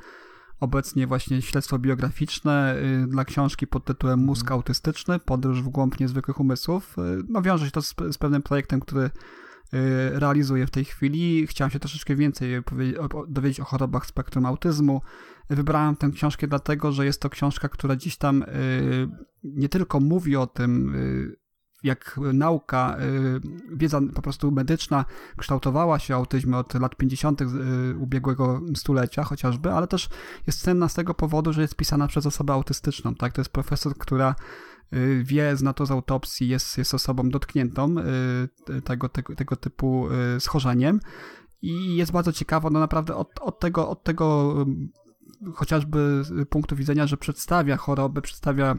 obecnie właśnie śledztwo biograficzne dla książki pod tytułem mhm. Mózg autystyczny, podróż w głąb niezwykłych umysłów. No wiąże się to z, z pewnym projektem, który realizuję w tej chwili. Chciałem się troszeczkę więcej dowiedzieć o chorobach spektrum autyzmu. Wybrałem tę książkę dlatego, że jest to książka, która dziś tam y, nie tylko mówi o tym, y, jak nauka, wiedza po prostu medyczna kształtowała się autyzmie od lat 50. ubiegłego stulecia chociażby, ale też jest cenna z tego powodu, że jest pisana przez osobę autystyczną. Tak? To jest profesor, która Y, wie, zna to z autopsji, jest, jest osobą dotkniętą y, tego, tego, tego typu y, schorzeniem. I jest bardzo ciekawa, no naprawdę od, od tego, od tego chociażby punktu widzenia, że przedstawia chorobę, przedstawia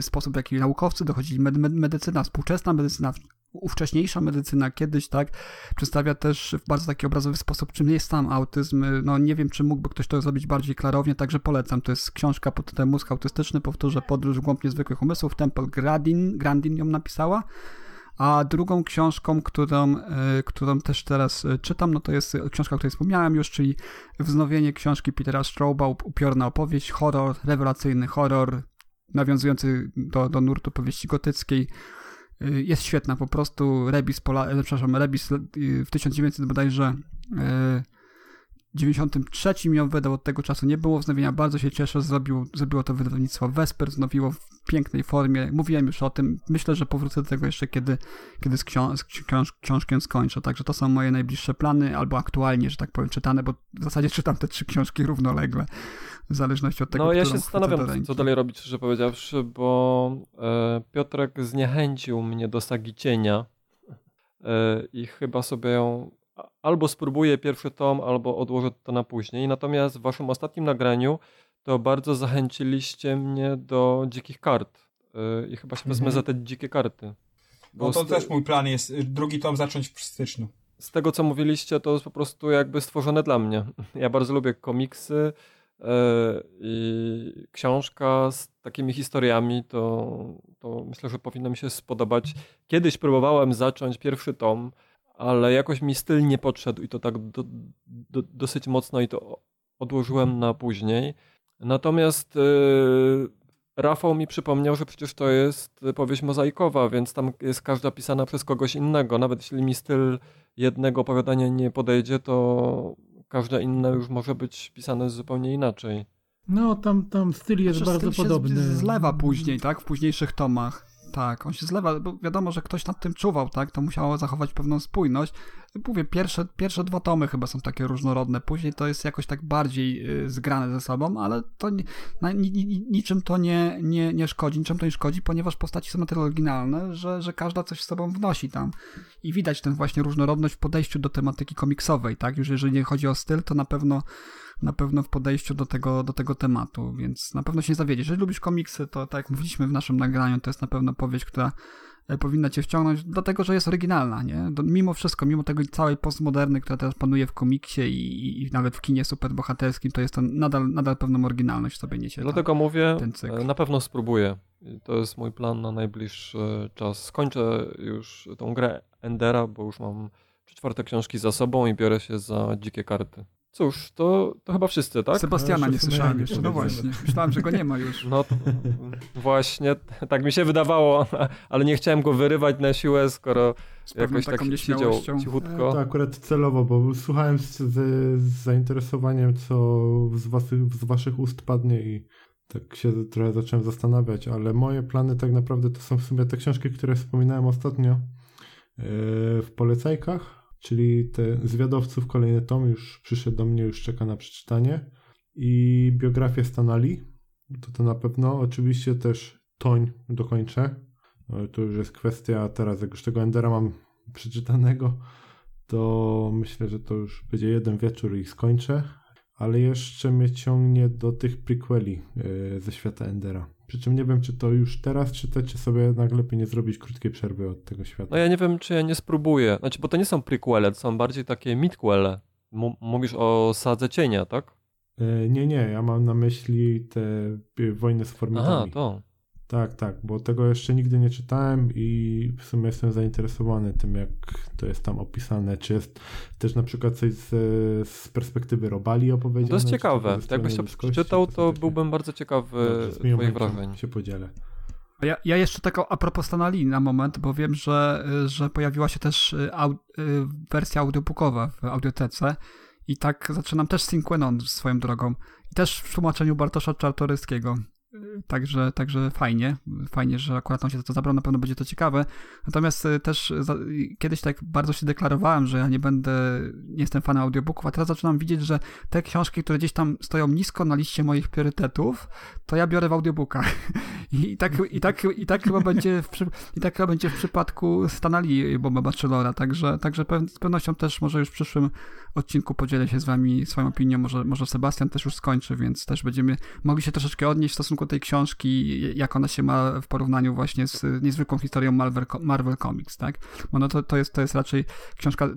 sposób, w jaki naukowcy dochodzili, medycyna, współczesna medycyna ówcześniejsza medycyna kiedyś, tak, przedstawia też w bardzo taki obrazowy sposób, czym jest sam autyzm. No nie wiem, czy mógłby ktoś to zrobić bardziej klarownie, także polecam. To jest książka pod tytułem Mózg autystyczny, powtórzę, Podróż w głąb niezwykłych umysłów. Temple Grandin, Grandin ją napisała. A drugą książką, którą, e, którą też teraz e, czytam, no to jest książka, o której wspomniałem już, czyli wznowienie książki Petera Strauba, Upiorna opowieść, horror, rewelacyjny horror, nawiązujący do, do nurtu powieści gotyckiej. E, jest świetna, po prostu Rebis, Pola, przepraszam, Rebis w 1900 bodajże 93 ją wydał, od tego czasu. Nie było wznowienia, bardzo się cieszę, zrobił, zrobiło to wydawnictwo. Vesper, wznowiło w pięknej formie, mówiłem już o tym, myślę, że powrócę do tego jeszcze, kiedy, kiedy z, książ książ książkę skończę, także to są moje najbliższe plany, albo aktualnie, że tak powiem, czytane, bo w zasadzie [laughs] czytam te trzy książki równolegle, w zależności od tego, No ja się zastanawiam, co dalej robić, szczerze powiedziawszy, bo e, Piotrek zniechęcił mnie do Sagi Cienia e, i chyba sobie ją albo spróbuję pierwszy tom, albo odłożę to na później. Natomiast w waszym ostatnim nagraniu to bardzo zachęciliście mnie do dzikich kart. Y, I chyba się wezmę mhm. za te dzikie karty. Bo no to też mój plan jest, y, drugi tom zacząć w styczniu. Z tego, co mówiliście, to jest po prostu jakby stworzone dla mnie. [laughs] Ja bardzo lubię komiksy y, i książka z takimi historiami, to, to myślę, że powinno mi się spodobać. Kiedyś próbowałem zacząć pierwszy tom, ale jakoś mi styl nie podszedł i to tak do, do, dosyć mocno i to odłożyłem na później. Natomiast yy, Rafał mi przypomniał, że przecież to jest powieść mozaikowa, więc tam jest każda pisana przez kogoś innego. Nawet jeśli mi styl jednego opowiadania nie podejdzie, to każde inne już może być pisane zupełnie inaczej. No, tam, tam styl jest znaczy, bardzo styl podobny. Się zlewa później, tak? W późniejszych tomach. Tak, on się zlewa, bo wiadomo, że ktoś nad tym czuwał, tak? To musiało zachować pewną spójność. Mówię, pierwsze, pierwsze dwa tomy chyba są takie różnorodne, później to jest jakoś tak bardziej y, zgrane ze sobą, ale to ni, ni, niczym to nie, nie, nie szkodzi, niczym to nie szkodzi, ponieważ postaci są na tyle oryginalne, że, że każda coś z sobą wnosi tam. I widać tę właśnie różnorodność w podejściu do tematyki komiksowej, tak? Już jeżeli chodzi o styl, to na pewno na pewno w podejściu do tego, do tego tematu, więc na pewno się nie zawiedziesz. Jeżeli lubisz komiksy, to tak jak mówiliśmy w naszym nagraniu, to jest na pewno powieść, która e, powinna cię wciągnąć, dlatego że jest oryginalna, nie? Mimo wszystko, mimo tego całej postmoderny, która teraz panuje w komiksie i, i nawet w kinie superbohaterskim, to jest to nadal, nadal pewną oryginalność sobie niesie. Dlatego mówię, e, na pewno spróbuję. To jest mój plan na najbliższy czas. Skończę już tą grę Endera, bo już mam czwarte książki za sobą i biorę się za dzikie karty. Cóż, to, to chyba wszyscy, tak? Sebastiana no, nie słyszałem jeszcze, no właśnie. Myślałem, że go nie ma już. No to, właśnie, tak mi się wydawało, ale nie chciałem go wyrywać na siłę, skoro jakoś tak siedział cichutko. To akurat celowo, bo słuchałem z, z, z zainteresowaniem, co z waszych, z waszych ust padnie i tak się trochę zacząłem zastanawiać, ale moje plany tak naprawdę to są w sumie te książki, które wspominałem ostatnio yy, w polecajkach czyli te zwiadowców, kolejny tom już przyszedł do mnie, już czeka na przeczytanie. I biografię Stanali, to to na pewno, oczywiście też Toń dokończę, no, to już jest kwestia teraz, jak już tego Endera mam przeczytanego, to myślę, że to już będzie jeden wieczór i skończę, ale jeszcze mnie ciągnie do tych prequeli yy, ze świata Endera. Przy czym nie wiem, czy to już teraz czytać, czy sobie jednak lepiej nie zrobić krótkiej przerwy od tego świata. No ja nie wiem, czy ja nie spróbuję. Znaczy, bo to nie są prequele, to są bardziej takie midquele. M mówisz o Sadze Cienia, tak? E, nie, nie, ja mam na myśli te wojny z formitami. Aha, to. Tak, tak, bo tego jeszcze nigdy nie czytałem i w sumie jestem zainteresowany tym, jak to jest tam opisane. Czy jest też na przykład coś z, z perspektywy Robali opowiedziane? To jest ciekawe. Jakbyś to przeczytał, to, to byłbym bardzo ciekawy Dobrze, twoich wrażeń. się podzielę. Ja, ja jeszcze tak a propos Stanali na moment, bo wiem, że, że pojawiła się też y, au, y, wersja audiobookowa w audiotece i tak zaczynam też Sinquenon swoją drogą. I też w tłumaczeniu Bartosza Czartoryskiego. Także, także fajnie, fajnie, że akurat on się to zabrał, na pewno będzie to ciekawe. Natomiast e, też za, kiedyś tak bardzo się deklarowałem, że ja nie będę, nie jestem fanem audiobooków, a teraz zaczynam widzieć, że te książki, które gdzieś tam stoją nisko na liście moich priorytetów, to ja biorę w audiobookach. [laughs] I tak, i tak, i tak chyba będzie w, i tak chyba będzie w przypadku Stanali Boba Bachelora, także, także z pewnością też może już w przyszłym odcinku podzielę się z wami swoją opinią, może, może Sebastian też już skończy, więc też będziemy mogli się troszeczkę odnieść w stosunku do tej książki, jak ona się ma w porównaniu właśnie z niezwykłą historią Marvel, Marvel Comics, tak? Bo no to, to, jest, to jest raczej książka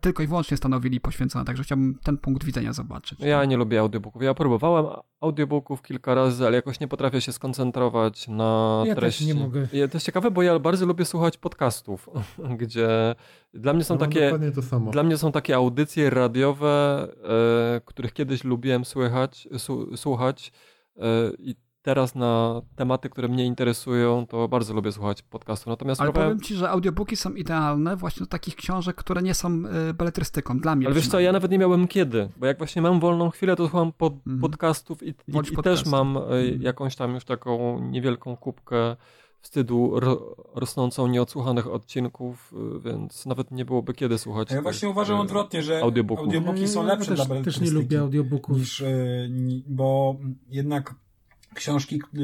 tylko i wyłącznie stanowili poświęcone, także chciałbym ten punkt widzenia zobaczyć. Ja nie lubię audiobooków. Ja próbowałem audiobooków kilka razy, ale jakoś nie potrafię się skoncentrować na Ja też treści. nie mogę. I to jest ciekawe, bo ja bardzo lubię słuchać podcastów, [laughs] gdzie dla mnie są Ja takie Dokładnie to samo. Dla mnie są takie audycje radiowe, e, których kiedyś lubiłem słychać, su, słuchać e, i teraz na tematy, które mnie interesują, to bardzo lubię słuchać podcastu. Natomiast Ale powiem ci, że audiobooki są idealne właśnie do takich książek, które nie są y, beletrystyką, dla mnie Ale wiesz co, ja nawet nie miałem kiedy, bo jak właśnie mam wolną chwilę, to słucham pod, Mhm. podcastów i, i, Wolisz i też mam e, Mhm. jakąś tam już taką niewielką kubkę wstydu ro, rosnącą nieodsłuchanych odcinków, y, więc nawet nie byłoby kiedy słuchać. Ja właśnie uważam odwrotnie, że audiobooków. audiobooki są Ja lepsze też, dla też nie lubię audiobooków. niż, e, ni- bo jednak książki e,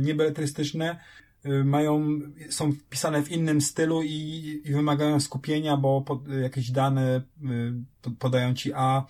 niebeletrystyczne e, mają, są pisane w innym stylu i, i wymagają skupienia, bo pod, jakieś dane pod- podają ci, a,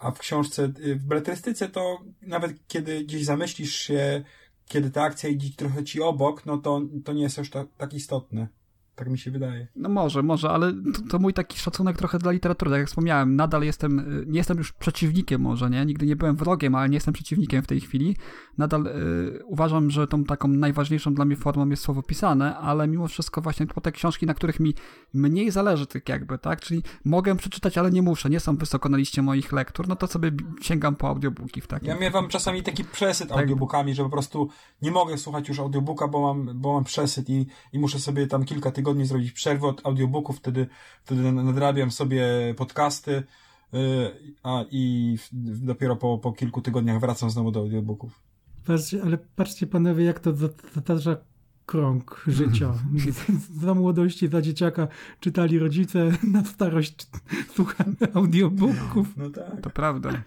a w książce, w beletrystyce to nawet kiedy gdzieś zamyślisz się, kiedy ta akcja idzie trochę ci obok, no to, to nie jest już tak, tak istotne. Tak mi się wydaje. No może, może, ale to, to mój taki szacunek trochę dla literatury, tak jak wspomniałem, nadal jestem, y, nie jestem już przeciwnikiem może, nie? Nigdy nie byłem wrogiem, ale nie jestem przeciwnikiem w tej chwili. Nadal y, uważam, że tą taką najważniejszą dla mnie formą jest słowo pisane, ale mimo wszystko właśnie po te książki, na których mi mniej zależy tak jakby, tak? Czyli mogę przeczytać, ale nie muszę, nie są wysoko na liście moich lektur, no to sobie bi- sięgam po audiobooki w takim. Ja miewam czasami taki przesyt Tak. audiobookami, że po prostu nie mogę słuchać już audiobooka, bo mam, bo mam przesyt i, i muszę sobie tam kilka tygodni zrobić przerwę od audiobooków, wtedy, wtedy nadrabiam sobie podcasty yy, a, i dopiero po, po kilku tygodniach wracam znowu do audiobooków. Patrzcie, ale patrzcie panowie, jak to za- zatacza krąg życia. [laughs] za młodości, za dzieciaka czytali rodzice, na starość [laughs] słuchamy audiobooków. No tak. To prawda.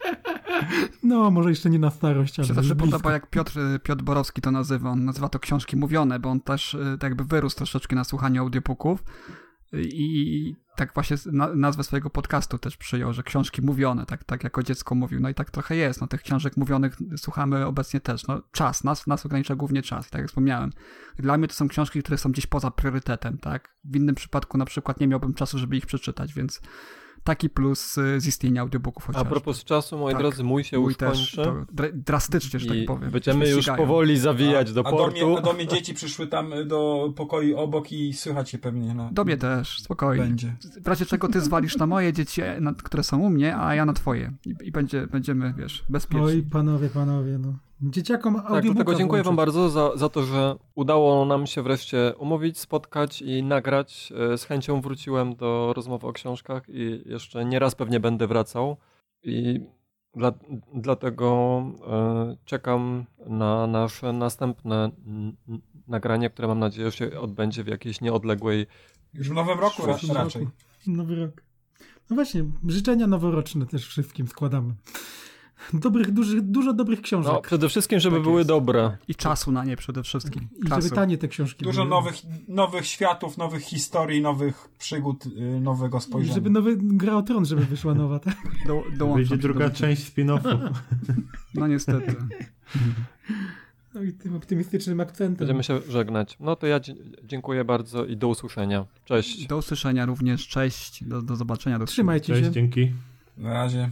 No, może jeszcze nie na starość, ale się zawsze blisko. podoba, jak Piotr, Piotr Borowski to nazywa. On nazywa to książki mówione, bo on też y, tak jakby wyrósł troszeczkę na słuchaniu audiobooków i tak właśnie na, nazwę swojego podcastu też przyjął, że książki mówione, tak, tak jako dziecko mówił. No i tak trochę jest. No tych książek mówionych słuchamy obecnie też. No czas, nas, nas ogranicza głównie czas, tak jak wspomniałem. Dla mnie to są książki, które są gdzieś poza priorytetem, tak? W innym przypadku na przykład nie miałbym czasu, żeby ich przeczytać, więc taki plus y, z istnienia audiobooków A chociażby. propos czasu, moi Tak. drodzy, mój się Mój już też, kończy. dra- drastycznie, że tak powiem. będziemy już Ścigają. powoli zawijać do a, do portu. mnie, a do mnie dzieci przyszły tam do pokoju obok i słychać je pewnie na... Do mnie też, spokojnie. Będzie. W razie czego ty zwalisz na moje dzieci, na, które są u mnie, a ja na twoje. I, i będzie, będziemy, wiesz, bezpieczni. Oj, panowie, panowie, no. Dzieciakom Tak, audiobooka dlatego dziękuję wam włączyć. bardzo za, za to, że udało nam się wreszcie umówić, spotkać i nagrać. E, Z chęcią wróciłem do rozmowy o książkach i jeszcze nie raz pewnie będę wracał. I dla, dlatego e, czekam na nasze następne nagranie, które mam nadzieję się odbędzie w jakiejś nieodległej Już w nowym roku przyszłym raczej. roku. Nowy rok. No właśnie, życzenia noworoczne też wszystkim składamy. Dobrych, dużych, dużo dobrych książek. No, przede wszystkim, żeby Tak były jest. dobre. I czasu na nie przede wszystkim. I Czasu. żeby tanie te książki Dużo były. nowych, nowych światów, nowych historii, nowych przygód, y, nowego I spojrzenia. żeby nowy Gra o Tron, żeby wyszła nowa, tak? [laughs] Do, do druga tego. część spin-offu. [laughs] No niestety. No i tym optymistycznym akcentem. Będziemy się żegnać. No to ja dziękuję bardzo i do usłyszenia. Cześć. Do usłyszenia również. Cześć. Do, do zobaczenia. Do Trzymajcie Cześć, się. dzięki. Na razie.